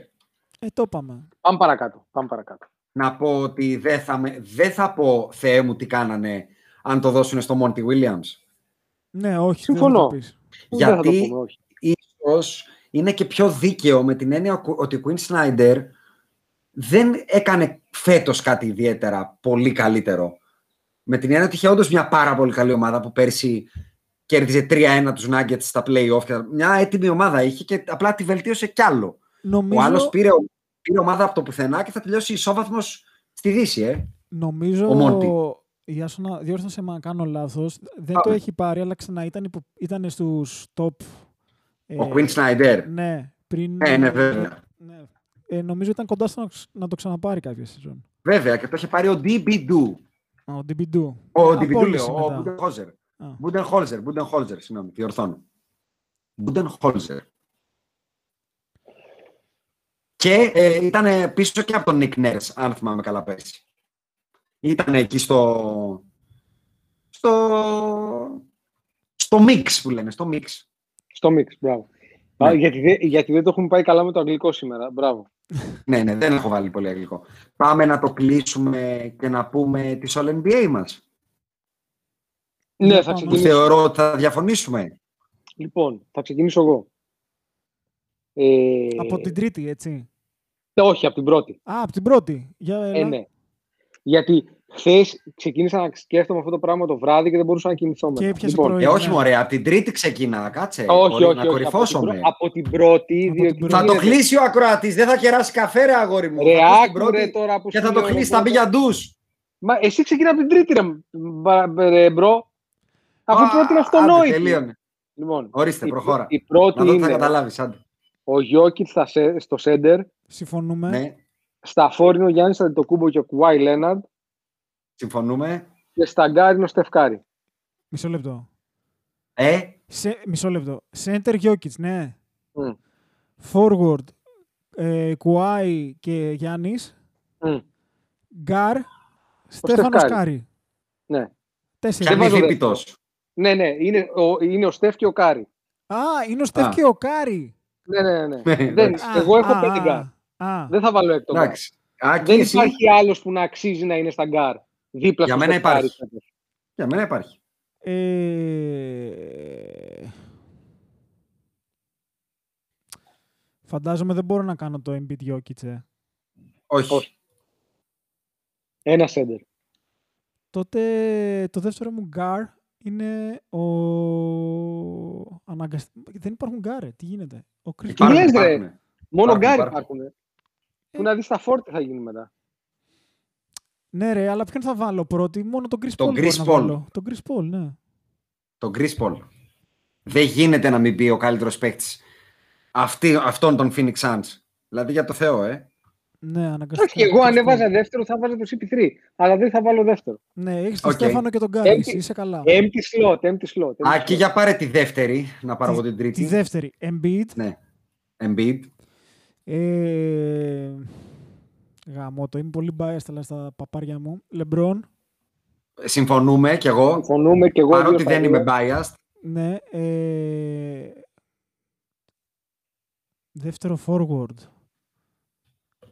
Ε, το είπαμε. Πάμε παρακάτω. Πάμε παρακάτω. Να πω ότι δεν θα, με, δεν θα πω Θεέ μου τι κάνανε αν το δώσουν στο Monty Williams. Ναι, όχι. Συμφωνώ. Δεν θα το πεις. Δεν θα το Γιατί πούμε, όχι. ίσως είναι και πιο δίκαιο με την έννοια ότι ο Quinn Snyder δεν έκανε φέτος κάτι ιδιαίτερα πολύ καλύτερο. Με την έννοια ότι είχε όντως μια πάρα πολύ καλή ομάδα που πέρσι κέρδιζε 3-1 τους Nuggets στα playoff. και Μια έτοιμη ομάδα είχε και απλά τη βελτίωσε κι άλλο. Νομίζω, Ο άλλος πήρε, πήρε ομάδα από το πουθενά και θα τελειώσει ισόβαθμος στη Δύση, ε. νομίζω ο Μόντι. η Άσονα, διόρθωσε με αν κάνω λάθος, δεν Α. το έχει πάρει, αλλά ξανά ήταν, υπο, ήταν στους top. Ο ε, Quinn Snyder. Ναι, πριν... Ε, ναι, βέβαια. ναι. Ε, νομίζω ήταν κοντά στο να, ξ- να το ξαναπάρει κάποια σεζόν. Βέβαια, και το είχε πάρει ο DB Ο DB2. Ο Απόλυση DB λέω, ο μετά. Μπούντενχόλζερ. Α. Μπούντενχόλζερ, Μπούντενχόλζερ, συγγνώμη, διορθώνω. Μπούντενχόλζερ. Και ε, ήταν πίσω και από τον Nick Nurse, αν θυμάμαι καλά πέρσι. Ήταν εκεί στο... στο... στο mix που λένε, στο mix. Στο mix, μπράβο. Ναι. Α, γιατί, δεν- γιατί δεν το έχουμε πάει καλά με το αγγλικό σήμερα. Μπράβο. [laughs] Ναι, ναι, δεν έχω βάλει πολύ αγγλικό. Πάμε να το κλείσουμε και να πούμε τις All NBA μας. Ναι, θα πάμε. Που ξεκινήσω. θεωρώ ότι θα διαφωνήσουμε. Λοιπόν, θα ξεκινήσω εγώ. Ε, Από την τρίτη, έτσι. Όχι, από την πρώτη. Α, από την πρώτη. Για έλα. Ε, ναι. Γιατί χθες ξεκίνησα να σκέφτομαι αυτό το πράγμα το βράδυ και δεν μπορούσα να κοιμηθώ μετά. Και έπιασε λοιπόν, πρωί. Ε, όχι ναι. μωρέ, από την τρίτη ξεκινά, κάτσε. όχι, Μπορεί όχι, να όχι. κορυφώσουμε. Από την, πρω- από την πρώτη, Από διότι την πρώτη. Θα το γίνεται- κλείσει ο ακροατής, δεν θα κεράσει καφέ ρε αγόρι μου. Ρε, Θα πει στην άκου, ρε, πρώτη τώρα που και σου θα το λέω, κλείσει, θα μπει οπότε. για ντους. Μα εσύ ξεκινά από την τρίτη, ρε, μπα- ρε, bro. Αφού η Α, πρώτη είναι άντε, αυτονόητη. τελείωνε. Λοιπόν, Ορίστε, η, προχώρα. η πρώτη Να δω τι θα είναι καταλάβεις, άντε. ο Γιόκιτς στο σέντερ, Συμφωνούμε. Ναι, στα forward είναι ο Γιάννης Αντετοκούνμπο και ο Κουάι Λέναρντ συμφωνούμε. και στα γκάρι είναι ο Στεφ Κάρι. Μισό λεπτό. Ε, Σε, μισό λεπτό. Center Jokic, ναι. Μμ. Forward, ε, Κουάι και Γιάννης. Μμ. Γκάρ, Στέφανος Στεφκάρη. Κάρι. Ναι. Τέσσερις. κι αν βάζω είναι δεύτερο. δίπητος. Ναι, ναι, είναι ο, είναι ο Στεφ και ο Κάρι. Α, είναι ο Στεφ Α. και ο Κάρι. Ναι, ναι, ναι. Ναι, Δεν, εντάξει. εγώ έχω Α, πέντε α, γκάρ. α. Δεν θα βάλω έκτο γκάρ. Εντάξει. Α, και Δεν εσύ, υπάρχει άλλος που να αξίζει να είναι στα γκάρ. Δίπλα Για στο μένα Στεφ Κάρι. υπάρχει. Για μένα υπάρχει. Ε... Φαντάζομαι δεν μπορώ να κάνω το Embiid Jokic, ε. Όχι. Όχι. Ένα σέντερ. Τότε το δεύτερο μου γκαρντ είναι ο... Αναγκασ... Δεν υπάρχουν γκαρντ, ε. τι γίνεται. Ο Chris Τι λες, ρε; υπάρχουνε. Μόνο Υπάρχουν, γκαρντ υπάρχουν. υπάρχουν. Που να δεις τα φορ τι θα γίνει μετά. Ναι ρε, αλλά ποιον θα βάλω πρώτη, μόνο τον Chris Τον Paul Chris μπορώ να Paul. βάλω. Τον Chris Paul, ναι. Τον Chris Paul. Δεν γίνεται να μην πει ο καλύτερος παίκτης αυτή, αυτόν τον Phoenix Suns. Δηλαδή για το Θεό, ε. Ναι, αναγκαστικά. Όχι, εγώ Chris αν Paul. έβαζα δεύτερο θα βάζα το CP3. Αλλά δεν θα βάλω δεύτερο. Ναι, έχεις τον Οκ. Στέφανο και τον Κάρι, Έμπι- εσύ είσαι καλά. Empty slot, empty slot. empty Α, και slot. για πάρε τη δεύτερη, να πάρω εγώ την Τη τρίτη. δεύτερη, Embiid. Ναι. Embiid. Ε... Γαμώ το, είμαι πολύ biased αλλά στα παπάρια μου. LeBron, Συμφωνούμε κι εγώ. Συμφωνούμε και εγώ. Παρότι δύο δεν θα είμαι λέω. biased. ναι. Ε... Δεύτερο forward.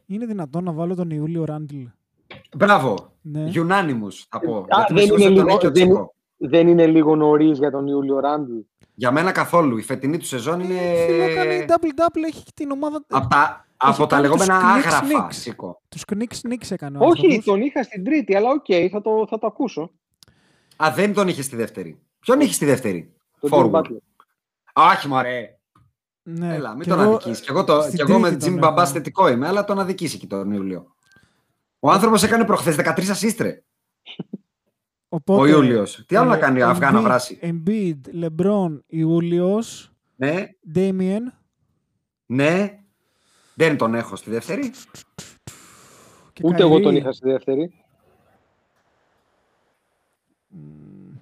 Είναι δυνατόν να βάλω τον Ιούλιο Ράντλ. Μπράβο. Ναι. Unanimous θα πω. Α, Γιατί με δεν σίγουρος είναι τον λίγο- έχει ο δεν- Τσίκο. Δεν είναι λίγο νωρίς για τον Ιούλιο Ράντλ. Για μένα καθόλου. Η φετινή του σεζόν είναι Φίλε, κάνει double-double, έχει την ομάδα... από τα, από τα κάνει τους λεγόμενα Knicks άγραφα. Knicks. Σίκο. Τους Knicks Knicks έκανε ο Όχι, άνθρωπος. τον είχα στην τρίτη, αλλά οκ, θα, το, θα το ακούσω. Α, δεν τον είχες στη δεύτερη. Ποιον είχες στη δεύτερη; Τον Forward. Jimmy Butler. Όχι, μωρέ. Ναι. Έλα, μην Κι τον εγώ, αδικήσεις. Και εγώ, το, στην κι εγώ με τρίτη Jimmy τον Μπαμπά έχω. θετικό είμαι, αλλά τον αδικήσει εκεί τον Ιούλιο. Ο άνθρωπος έκανε προχθές 13 ασίστρε. Οπότε, Ο Ιούλιος. Τι άλλο ε, να κάνει, Αφγάνα Embiid- βράση; Embiid, LeBron, Ιούλιος, Ναι, Damien, ναι. Δεν τον έχω στη δεύτερη. και Ούτε εγώ τον Kyrie. είχα στη δεύτερη.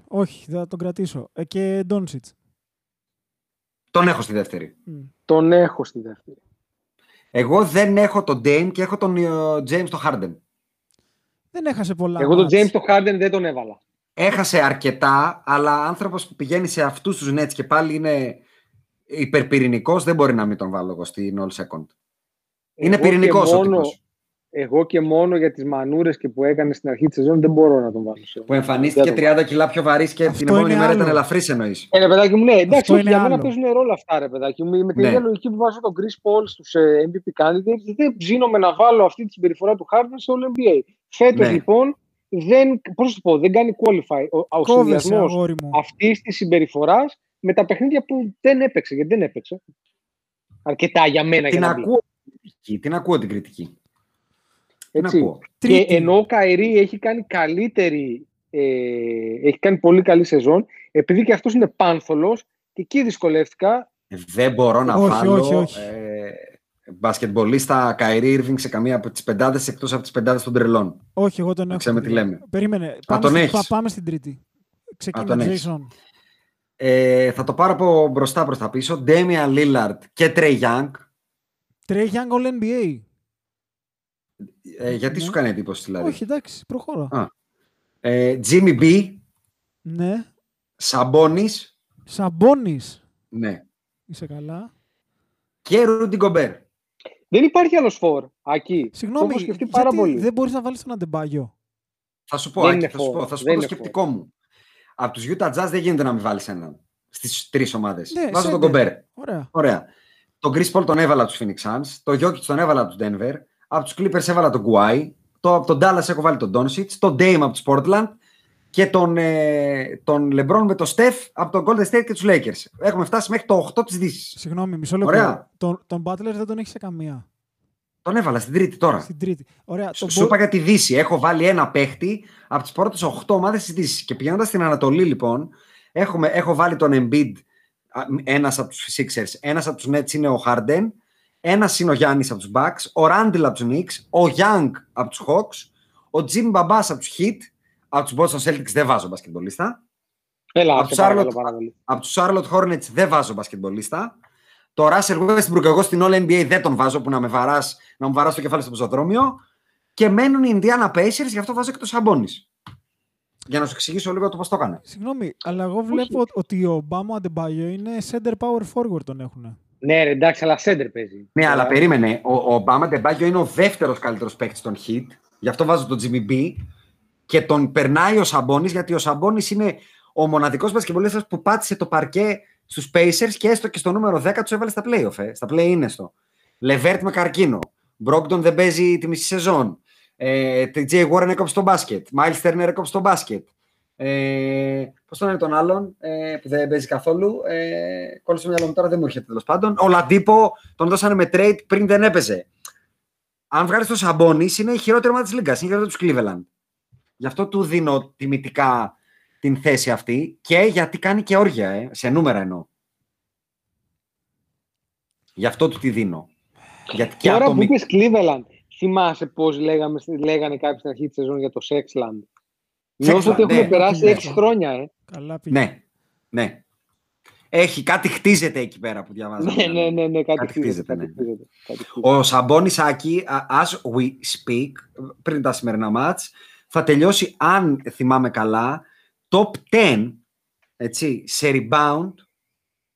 Όχι, θα τον κρατήσω. Ε, και Ντόνσιτς. Τον έχω στη δεύτερη. Τον έχω στη δεύτερη. Εγώ δεν έχω τον Dame και έχω τον ε, James το Harden. Δεν έχασε πολλά. Εγώ τον μάτς. James το Harden δεν τον έβαλα. Έχασε αρκετά, αλλά άνθρωπος που πηγαίνει σε αυτούς τους Nets και πάλι είναι υπερπυρηνικός, δεν μπορεί να μην τον βάλω εγώ στην All Second. Είναι Εγώ και πυρηνικός ο μόνο- τύπος. Εγώ και μόνο για τις μανούρες και που έκανε στην αρχή της σεζόν δεν μπορώ να τον βάλω. σε- Που εμφανίστηκε Δεν τον 30 κιλά πιο βαρύς και Αυτό την επόμενη είναι μέρα άλλο. ήταν ελαφρύς εννοείς. Ε, ρε παιδάκι μου, ναι, εντάξει, Αυτό όχι, είναι για μένα άλλο. παίζουν ρόλο αυτά, ρε παιδάκι μου. Με την Ναι. ίδια λογική που βάζω τον Chris Paul στους ε, MVP candidates, δεν ψήνομαι να βάλω αυτή τη συμπεριφορά του Harden σε όλο NBA. Φέτος, Ναι. λοιπόν, δεν, πώς να το πω, δεν κάνει qualify ο, ο Κόβεσαι, συνδυασμός αγόρι μου. αυτής της συμπεριφοράς με τα παιχνίδια που δεν έπαιξε, γιατί δεν έπαιξε. Αρκετά για μένα για Την να μπει. ακούω, την κριτική, την ακούω την κριτική. Την Έτσι. ακούω. Και Τρίτη. ενώ ο Καϊρή έχει κάνει καλύτερη, ε, έχει κάνει πολύ καλή σεζόν, επειδή και αυτός είναι πάνθολος, και εκεί δυσκολεύτηκα. Ε, Δεν μπορώ να Όχι, βάλω όχι, όχι. Ε, μπασκετμπολίστα Καϊρή Ήρβινγκ σε καμία από τις πεντάδες εκτός από τις πεντάδες των τρελών. Όχι, εγώ τον έχω. ξέρουμε στην τι τρίτη. λέμε. Περίμενε. Πάμε, τον στην- έχεις. πα- πάμε στην τρίτη. Ξεκινά τον έχεις. Jason. Ε, θα το πάρω από μπροστά προς τα πίσω. Damian Lillard και Trey Young. Trey Young All NBA. Ε, γιατί Ναι. σου κάνει εντύπωση δηλαδή; Όχι, εντάξει, προχώρα. Α. Ε, Jimmy B. Ναι. Σαμπόνις. Σαμπόνις. Ναι. Είσαι καλά. Και Rudy Gobert. Δεν υπάρχει άλλος φόρ. Ακεί. Συγγνώμη, Το έχω σκεφτεί πάρα γιατί πολύ. δεν μπορείς να βάλεις τον Αντεμπάγιο; Θα σου πω, Δεν Άκη, είναι θα σου φόρ, πω, θα σου δεν πω το είναι σκεπτικό μου. Από τους Utah Jazz δεν γίνεται να μην βάλεις έναν στις τρεις ομάδες. Ναι, Βάζω τον center. Gobert. Ωραία. Ωραία. Τον Chris Paul τον έβαλα από τους Phoenix Suns. Τον Jokic τον έβαλα από τους Denver. Από τους Clippers έβαλα τον Guai. Το, από τον Dallas έχω βάλει τον Doncic. Τον Dame από τους Portland. Και τον, ε, τον LeBron με τον Steph από τον Golden State και τους Lakers. Έχουμε φτάσει μέχρι το 8 της Δύσης. Συγγνώμη, μισό λεπτό. Ωραία. Τον, τον Butler δεν τον έχεις σε καμία. Τον έβαλα στην τρίτη τώρα. Στην τρίτη. Ωραία. Σου τον σου Bo- είπα για τη Δύση. Έχω βάλει ένα παίχτη από τις πρώτες 8 ομάδες της Δύσης. Και πηγαίνοντας στην Ανατολή, λοιπόν, έχουμε, έχω βάλει τον Embiid, ένας από τους Sixers, ένας από τους Nets είναι ο Harden, ένας είναι ο Γιάννης από τους Bucks, ο Randall από τους Knicks, ο Young από τους Hawks, ο Jim Babas από τους Heat, από τους Boston Celtics δεν βάζω μπασκετμπολίστα. Έλα, Από σε τους παρακαλώ Charlotte- πάρα πολύ. Από τους Charlotte Hornets δεν βάζω μπασκετμπολίστα. Το Russell Westbrook εγώ στην All NBA δεν τον βάζω που να, με βαράς, να μου βαράς το κεφάλι στο πεζοδρόμιο. Και μένουν οι Indiana Pacers, γι' αυτό βάζω και το Σαμπόνις. Για να σου εξηγήσω λίγο το πώς το έκανε. Συγγνώμη, αλλά εγώ βλέπω ότι ο Μπάμο Αντεμπάγιο είναι center power forward τον έχουν. Ναι, ρε, εντάξει, αλλά σέντερ παίζει. Ναι, αλλά Ε, περίμενε. Ο, ο Μπάμα Ντεμπάγιο είναι ο δεύτερος καλύτερος παίκτης των Heat. Γι' αυτό βάζω τον Jimmy B. Και τον περνάει ο Σαμπόνι, γιατί ο Σαμπόνι είναι ο μοναδικός μπασκετμπολίστα που πάτησε το παρκέ στους Pacers και έστω και στο νούμερο 10 τους έβαλε στα playoff. Ε. Στα play είναι στο. Λεβέρτ με καρκίνο. Μπρόγκτον δεν παίζει τη μισή σεζόν. Ε, TJ Warren έκοψε το μπάσκετ. Miles Turner έκοψε το μπάσκετ. Ε, Πώς τον είναι τον άλλον ε, που δεν παίζει καθόλου. Ε, κόλλησε το μυαλό μου τώρα, δεν μου έρχεται τέλος πάντων. Ο Λαντίπο τον δώσανε με trade πριν δεν έπαιζε. Αν βγάλεις το Σαμπόνι, είναι η χειρότερη ομάδα της Λίγκας. Είναι η χειρότερη τους Cleveland. Γι' αυτό του δίνω τιμητικά την θέση αυτή και γιατί κάνει και όργια, ε, σε νούμερα εννοώ. Γι' αυτό του τη δίνω. Γιατί και Τώρα που ατομικά. είπες Cleveland, θυμάσαι πώς λέγαμε, λέγανε κάποιοι στην αρχή της σεζόν για το Sexland; Νιώθω ότι ναι. έχουν περάσει Ναι. 6 χρόνια, ε. Καλά πήγε. Ναι, ναι. Έχει κάτι χτίζεται εκεί πέρα που διαβάζω. Ναι, ναι, ναι, ναι, κάτι Κάτι χτίζεται, χτίζεται, κάτι ναι. χτίζεται, κάτι χτίζεται. Ο Σαμπόνι Άκη, as we speak, πριν τα σημερινά μάτς, θα τελειώσει, αν θυμάμαι καλά, top 10 έτσι, σε rebound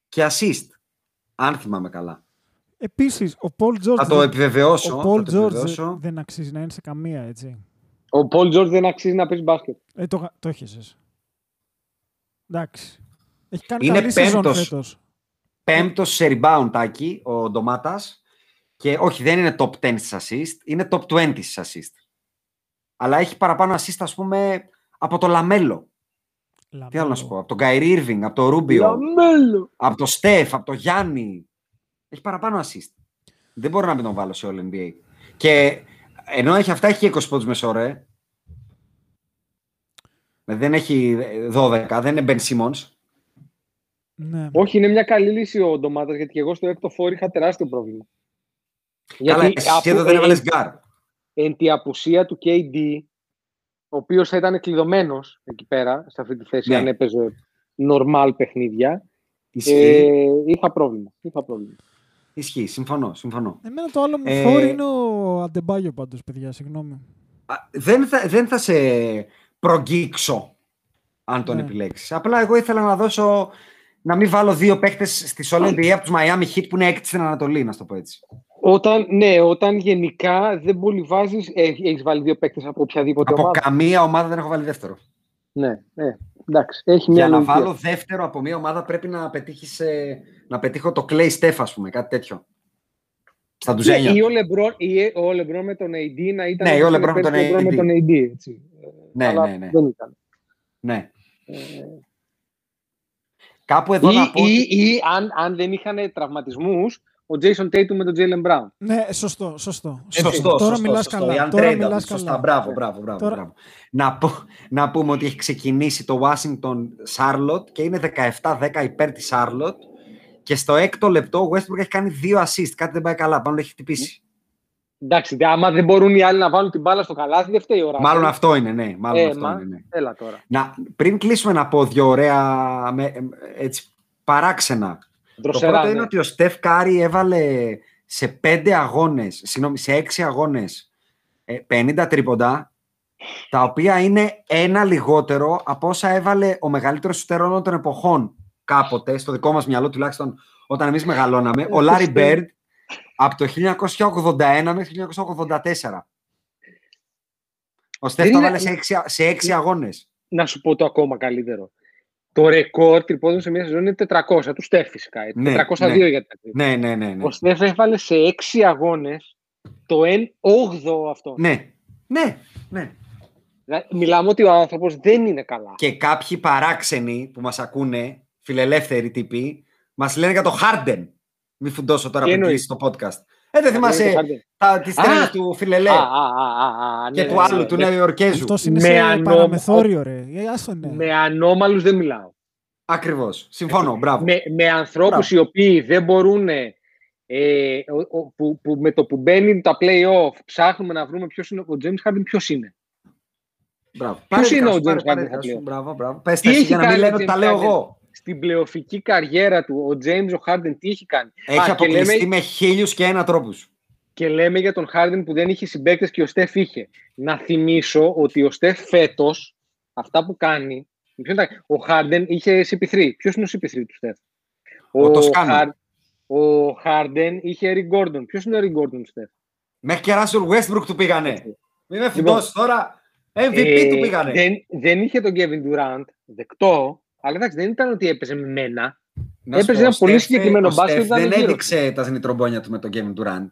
και assist. Αν θυμάμαι καλά. Επίσης, ο Paul George, Θα το δεν- επιβεβαιώσω. ο θα Paul το George επιβεβαιώσω. δεν αξίζει να είναι σε καμία, έτσι. Ο Paul George δεν αξίζει να παίζει μπάσκετ. Ε, το, γα- το έχεσες. Εντάξει. Έχει κάνει Είναι καλή σεζόν πέμπτος. φέτος. Πέμπτος σε rebound, Άκη, ο Ντομάντας. Και όχι, δεν είναι top 10 στις assist, είναι top 20 στις assist. Αλλά έχει παραπάνω assist, ας πούμε, από το Λαμέλο. Τι άλλο να σου πω, από τον Κάιρι Ίρβινγκ, από τον Ρούμπιο. Λαμέλο. από το Στεφ, από το Γιάννη. Έχει παραπάνω assist. Δεν μπορώ να μην τον βάλω σε All NBA. Και ενώ έχει αυτά, έχει και 20 πόντους μέσο όρο. Δεν έχει 12, δεν είναι Ben Simmons. Ναι. Όχι, είναι μια καλή λύση ο Ντομάντας γιατί και εγώ στο έκτο φορ είχα τεράστιο πρόβλημα. Αλλά εσύ απο- εδώ δεν ε, έβαλες γκαρντ. εν τη απουσία του KD, ο οποίος θα ήταν κλειδωμένος εκεί πέρα, σε αυτή τη θέση, Ναι. αν έπαιζε normal παιχνίδια, Ισχύει, ε, είχα πρόβλημα. Είχα πρόβλημα. Ισχύει, συμφωνώ, συμφωνώ. Εμένα το άλλο μου Ε, φορ είναι ο Αντεμπάγιο πάντως, παιδιά, συγγνώμη. Α, Δεν θα, δεν θα σε προγγίξω αν τον Ναι. επιλέξεις. Απλά εγώ ήθελα να δώσω να μην βάλω δύο παίχτες στη All NBA από τους Miami Heat που είναι έκτη στην Ανατολή, να σου το πω έτσι. Όταν, ναι, όταν γενικά δεν πολύ βάζει. Έχεις βάλει δύο παίκτες από οποιαδήποτε Από ομάδα. καμία ομάδα δεν έχω βάλει δεύτερο. Ναι, ναι, εντάξει. Έχει μια Για να λογική. βάλω δεύτερο από μια ομάδα πρέπει να, πετύχεις, ε, να πετύχω το Clay Steph, ας πούμε, κάτι τέτοιο. Στα Ναι, ντουζένια. Ή ο Λεμπρόν, ή ο Λεμπρόν με τον AD να ήταν. Ναι, ή ο όπως Λεμπρόν με είναι τον πέρσι ο AD. με τον AD έτσι. Ναι, Ναι, αλλά ναι, ναι. δεν ήταν. ναι. Ε, Κάπου εδώ ή, να πω... ή, ότι- ή αν, αν δεν είχαν τραυματισμούς, ο Jason Tatum με τον Jalen Brown. Ναι, σωστό, σωστό. Σωστό, Τώρα σωστό, μιλάς σωστό. καλά. Οι Τώρα untradeable, μιλάς Σωστά, καλά. μπράβο, μπράβο, μπράβο, Τώρα- μπράβο. Να, πω, να πούμε ότι έχει ξεκινήσει το Washington Charlotte και είναι 17-10 υπέρ της Charlotte και στο έκτο λεπτό ο Westbrook έχει κάνει δύο assist. Κάτι δεν πάει καλά, πάνω έχει χτυπήσει. Εντάξει, δε- άμα δεν μπορούν οι άλλοι να βάλουν την μπάλα στο καλάθι, δεν φταίει η ώρα. Μάλλον αυτό είναι, ναι. Μάλλον Ε, αυτό μα, είναι, ναι. Έλα τώρα. Να, πριν κλείσουμε να πω δύο ωραία με, ε, έτσι, παράξενα. Το Δροσερά, πρώτο ναι. είναι ότι ο Στεφ Κάρι έβαλε σε πέντε αγώνες, συγγνώμη, σε έξι αγώνες ε, 50 τρίποντα, τα οποία είναι ένα λιγότερο από όσα έβαλε ο μεγαλύτερος σουτέρ όλων των εποχών κάποτε, στο δικό μας μυαλό τουλάχιστον όταν εμείς μεγαλώναμε, ο Λάρι Μπέρντ από το 1981 μέχρι το 1984. Ο Στεφ Δεν το είναι- έβαλε σε έξι, σε έξι αγώνες. Να σου πω το ακόμα καλύτερο. Το ρεκόρ τριπώδων σε μια σεζόν είναι 400. Τους Στεφ φυσικά. έτσι. Ναι, 402 ναι. για τα τρίποντα. Ναι, ναι, ναι. ναι. Ο Στεφ έβαλε σε 6 αγώνες το 1-8 αυτό. Ναι, ναι, ναι. Δηλαδή, Μιλάμε ότι ο άνθρωπος δεν είναι καλά. Και κάποιοι παράξενοι που μας ακούνε, φιλελεύθεροι τύποι, μας λένε για το Harden. Μη φουντώσω τώρα Τι πριν εννοείς; κλείσει το podcast. Ε, δεν θυμάσαι Είναι το Harden. τα, τις Α! τρέλες του Φιλελέ Α, α, α, α, α, και ναι, του ναι, άλλου, ναι, του ναι. Νέου Ιορκέζου. Αυτός είναι Με σε ανώμο- παραμεθόριο, ρε. Ε, άστο, ναι. Με ανώμαλους δεν μιλάω. Ακριβώς. Συμφωνώ. Μπράβο. με, με ανθρώπους Μπράβο. οι οποίοι δεν μπορούν ε, ο- ο- που, που με το που μπαίνει τα play-off ψάχνουμε να βρούμε ποιος είναι ο James Harden ποιος είναι. Μπράβο. Ποιος είναι ο δικά σου, James πάρε Harden δικά θα σου. πλέον; Μπράβο, μπράβο. Πες Τι τα εσύ έχει για να μην κάνει λένε ο ότι τα James λέω Harden? εγώ. Στην πλεοφική καριέρα του ο James ο Harden τι έχει κάνει; Έχει Α, και, αποκλειστεί λέμε, με χίλιους και ένα τρόπους. και λέμε για τον Harden που δεν είχε συμπαίκτες και ο Στεφ είχε. Να θυμίσω ότι ο Στεφ φέτος αυτά που κάνει ποιος είναι τα- ο Harden είχε CP3. Ποιος είναι ο CP3 του Στεφ; Ο Τοσκάνο. Harden- ο Harden είχε Eric Gordon. Ποιος είναι ο Eric Gordon του Στεφ; Μέχρι και Russell Westbrook του πήγανε. Μην με φουντώσεις τώρα. MVP Ε, του πήγανε. Δεν, δεν είχε τον Kevin Durant, δεκτό, αλλά εντάξει, δεν ήταν ότι έπαιζε με μένα. Να σου έπαιζε πω, ένα ο πολύ Στεφ, συγκεκριμένο ο μπάσκετ, Στεφ ήταν δεν γύρω έδειξε τα ζνητρομπόνια του με τον Kevin Durant.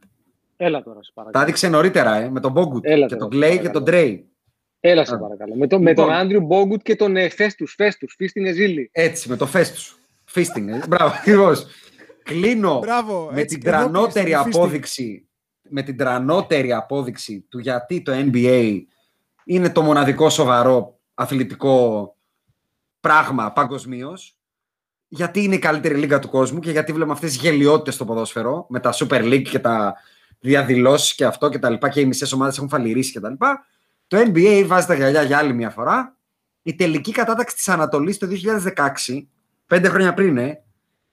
Έλα τώρα, σε Τα παρακαλώ. έδειξε νωρίτερα, ε, με τον Bogut Έλα και τώρα, τον Clay και παρακαλώ. τον Dre. Έλα, σε Α. παρακαλώ. Με, το, με Λοιπόν. τον Άντριου Μπόγκουτ και τον ε, Φέστους, Φέστους, Φίστην Εζήλη. Έτσι, με το festus. Fisting, ε. Μπράβο, ακριβώς. Κλείνω Μπράβο. με έτσι, την εδώ τρανότερη κλείστηκε, φίστηκε. απόδειξη με την τρανότερη απόδειξη του γιατί το NBA είναι το μοναδικό σοβαρό αθλητικό πράγμα παγκοσμίως. Γιατί είναι η καλύτερη λίγα του κόσμου και γιατί βλέπουμε αυτές τις γελιότητες στο ποδόσφαιρο με τα Super League και τα διαδηλώσεις και αυτό και τα λοιπά και οι μισές ομάδες έχουν φαλυρίσει και τα λοιπά. Το NBA βάζει τα γυαλιά για άλλη μια φορά. Η τελική κατάταξη της Ανατολής το 2016, πέντε χρόνια πριν, ε,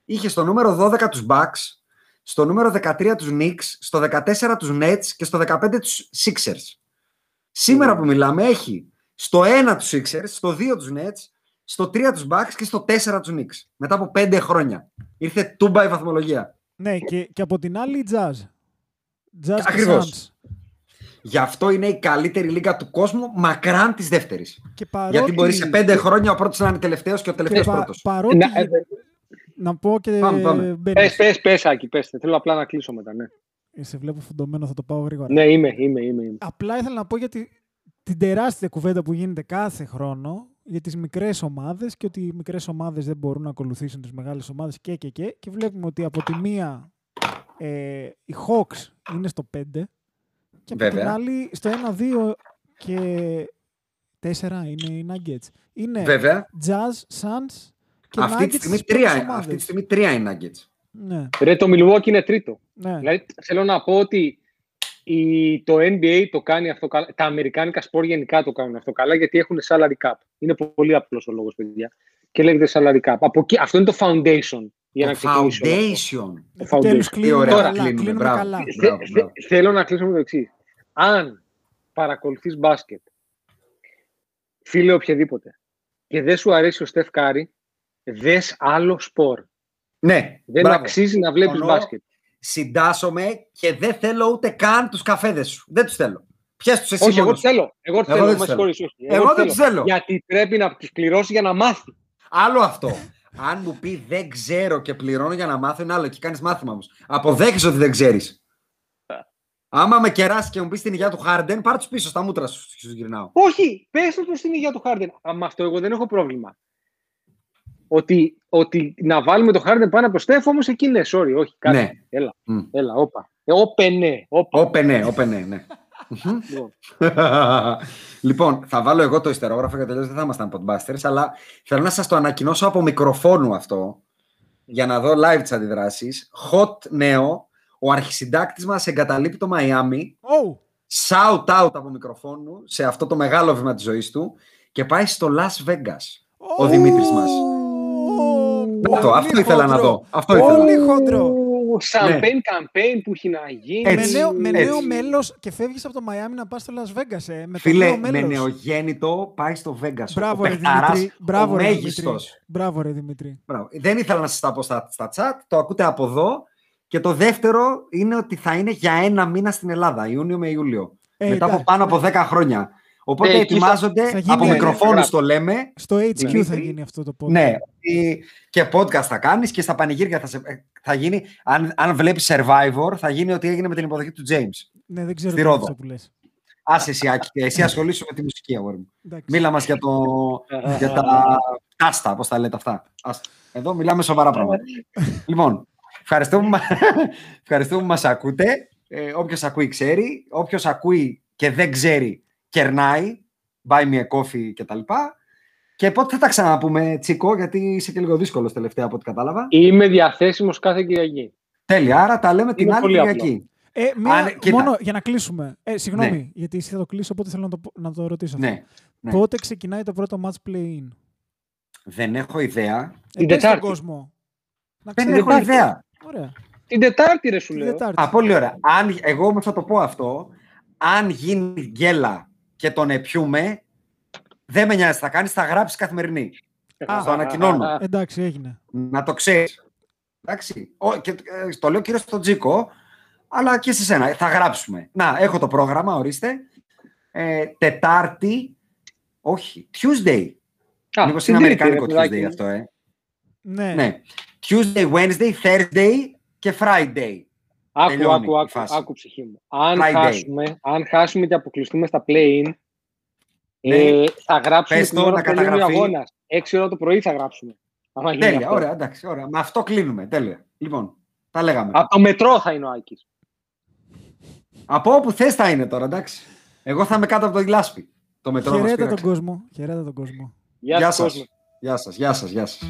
είχε στο νούμερο 12 τους Bucks, στο νούμερο 13 τους Knicks, στο 14 τους Nets και στο 15 τους Sixers. Σήμερα που μιλάμε έχει στο 1 τους Sixers, στο 2 τους Nets, στο 3 τους Bucks και στο 4 τους Knicks. Μετά από 5 χρόνια. Ήρθε τούμπα η βαθμολογία. Ναι, και, και από την άλλη η Jazz. Jazz Ακριβώς. και Suns. Γι' αυτό είναι η καλύτερη λίγα του κόσμου μακράν της δεύτερης. Και παρότι... Γιατί μπορείς σε 5 χρόνια ο πρώτος να είναι τελευταίος και ο και τελευταίος πα- πρώτος. παρότι... Να, Να, ε, πω και... Πάμε, πάμε. Μπαίνεις. πες, πες, πες, Άκη, πες. Θέλω απλά να κλείσω μετά, ναι. Ε, Σε βλέπω φουντωμένο, θα το πάω γρήγορα. Ναι, είμαι, είμαι, είμαι. είμαι. Απλά ήθελα να πω για τη- την τεράστια κουβέντα που γίνεται κάθε χρόνο για τις μικρές ομάδες και ότι οι μικρές ομάδες δεν μπορούν να ακολουθήσουν τις μεγάλες ομάδες και και και και βλέπουμε ότι από τη μία ε, οι Hawks είναι στο 5 και από την Βέβαια. άλλη στο 1-2 και 4 είναι οι Nuggets. Είναι Βέβαια, Jazz, Suns και αυτή Nuggets τη, στιγμή στις πρώτες τρία, ομάδες. αυτή τη στιγμή τρία είναι Nuggets. Ναι, Ρε, το Milwaukee είναι τρίτο. ναι. Δηλαδή, θέλω να πω ότι η, το NBA το κάνει αυτό καλά. Τα αμερικάνικα σπορ γενικά το κάνουν αυτό καλά γιατί έχουν salary cap. Είναι πολύ απλός ο λόγος, παιδιά. Και λέγεται salary cap. Από εκεί, αυτό είναι το foundation για να Το ξεκινήσει. όλο αυτό. foundation. Επιτέλους foundation. κλείνουμε ωραία καλά. κλείνουμε, κλείνουμε μπράβο. καλά. Θε- Μπράβο, θε- μπράβο. θέλω να κλείσω με το εξής. Αν παρακολουθείς μπάσκετ, φίλε οποιαδήποτε, και δεν σου αρέσει ο Στεφ Κάρη, δες άλλο σπορ. Ναι, Δεν μπράβο. αξίζει να βλέπεις Συμφωνώ. μπάσκετ. Συντάσσομαι και δεν θέλω ούτε καν τους καφέδες σου. Δεν τους θέλω. Πιες τους εσύ όχι, εγώ μόνος τους θέλω. Εγώ τους Εγώ θέλω. δεν Με τους θέλω. συγχωρείς, όχι. Εγώ τους δεν τους θέλω. Γιατί πρέπει να του πληρώσει για να μάθει. Άλλο αυτό. Αν μου πει δεν ξέρω και πληρώνω για να μάθω, είναι άλλο. Και κάνεις μάθημα όμως. Αποδέχεσαι ότι δεν ξέρεις. Άμα με κεράσει και μου πεις την υγεία του Χάρντεν, πάρ τους πίσω στα μούτρα σου. Σου γυρνάω. Όχι, πες το στην υγεία του Χάρντεν. Με αυτό εγώ δεν έχω πρόβλημα. Ότι, ότι να βάλουμε το Χάρντεν πάνω από το Στέφ, όμως εκεί ναι, sorry, όχι. Κάτι. Ναι. Έλα, Μμ. έλα, όπα. Ε, όπε ναι, όπα. Όπε ναι, όπε ναι, ναι. Λοιπόν. [laughs] λοιπόν, θα βάλω εγώ το ιστερόγραφο γιατί τελείως δεν θα ήμασταν podbusters, αλλά θέλω να σας το ανακοινώσω από μικροφόνου αυτό, για να δω live τις αντιδράσεις. Hot νέο, ο αρχισυντάκτης μας εγκαταλείπει το Μαϊάμι, Oh, shout out από μικροφόνου σε αυτό το μεγάλο βήμα της ζωής του και πάει στο Las Vegas, ο Δημήτρης μας. Να το, αυτό ήθελα να δω. Αυτό ήθελα. Πολύ χοντρό. Ου, Σαμπέν campaign που έχει να γίνει. Με Έτσι, νέο, με έτσι. νέο μέλος και φεύγεις από το Μαϊάμι να πας στο Las Vegas, ε, με το Φίλε, νέο με μέλος. νεογέννητο πάει στο Vegas. Μπράβο, ο ρε παιχταράς, Δημήτρη. Μπράβο, ο ρε Δημήτρη. μέγιστος. Μπράβο, ρε Δημήτρη. Μπράβο. Δεν ήθελα να σας τα πω στα, στα chat, το ακούτε από εδώ. Και το δεύτερο είναι ότι θα είναι για ένα μήνα στην Ελλάδα, Ιούνιο με Ιούλιο. Ε, μετά από εντάξει. πάνω από 10 χρόνια. Οπότε Ε, εκεί θα- ετοιμάζονται θα γίνει- από ναι, μικροφόνους ναι, το λέμε. Στο HQ θα Δημήτρη. γίνει αυτό το podcast. Ναι, ότι και podcast θα κάνεις και στα πανηγύρια θα, σε, θα γίνει. Αν, αν βλέπεις Survivor, θα γίνει ότι έγινε με την υποδοχή του James. Ναι, δεν ξέρω Στη τι είναι Ρόδο. αυτό που λες. Άσε εσύ, Άκη, εσύ ασχολήσου με τη μουσική, αγόρι μου. Εντάξει. Μίλα μας για, το, για τα κάστα, πώς τα λέτε αυτά. Ας, εδώ μιλάμε σοβαρά πράγματα. [laughs] λοιπόν, ευχαριστούμε, που μα- [laughs] ευχαριστούμε που μας ακούτε. Ε, όποιος ακούει ξέρει. Όποιος ακούει και δεν ξέρει, κερνάει. Buy me a coffee κτλ. Και πότε θα τα ξαναπούμε, Τσίκο, γιατί είσαι και λίγο δύσκολος τελευταία από ό,τι κατάλαβα. Είμαι διαθέσιμος κάθε Κυριακή. Τέλεια, άρα τα λέμε την Είναι άλλη πολύ απλό. Κυριακή. Ε, μία, Αν- κοίτα. μόνο για να κλείσουμε. Ε, συγγνώμη, Ναι. γιατί εσύ θα το κλείσω, οπότε θέλω να το, πω- να το ρωτήσω. αυτό. Ναι, ναι. Πότε ξεκινάει το πρώτο match play-in; δεν έχω ιδέα. Ε, Την πες στον Τετάρτη. κόσμο. Να Δεν ξέρει. έχω Τετάρτη. ιδέα. Ωραία. Την Τετάρτη, ρε σου Την λέω. Τετάρτη. Α, πολύ ωραία. Αν, εγώ όμως θα το πω αυτό. Αν γίνει γκέλα και τον επιούμε, δεν με νοιάζει. Θα κάνεις, θα γράψεις καθημερινή. Α, το ανακοινώνω. Εντάξει, έγινε. Να το ξέρεις. Εντάξει. Ο, και, ε, το λέω κυρίως στον Τζίκο, αλλά και σε σένα. Θα γράψουμε. Να, έχω το πρόγραμμα, ορίστε. Ε, τετάρτη, όχι, Tuesday. Α, Λίγο την Τρίτη, αμερικάνικο ρε παιδάκι Tuesday μου. αυτό, ε. Ναι. Ναι. Tuesday, Wednesday, Thursday και Friday. Άκου, Τελειώνει άκου, η άκου, φάση. άκου ψυχή μου. Αν Friday. χάσουμε, αν χάσουμε και αποκλειστούμε στα play-in, Ναι. ε, θα γράψουμε Πες την το, ώρα να που τελειώνει ο καταγραφεί. αγώνας. 6 ώρα το πρωί θα γράψουμε. Άμα γίνει Τέλεια, αυτό. ωραία, εντάξει, ωραία. Με αυτό κλείνουμε. Τέλεια. Λοιπόν, τα λέγαμε. Από το μετρό θα είναι ο Άκης. Από όπου θες θα είναι τώρα, εντάξει. Εγώ θα είμαι κάτω από το γλάσπι. Το μετρό μας Χαιρέτα τον πήραξε. κόσμο. Χαιρέτα τον κόσμο. Γεια, Γεια σας, σας. κόσμο. Γεια σας, γεια σας, γεια σας.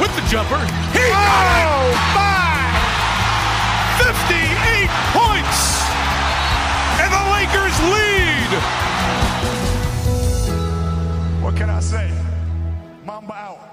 with the jumper. He oh, my! 58 points! And the Lakers lead! What can I say? Mamba out.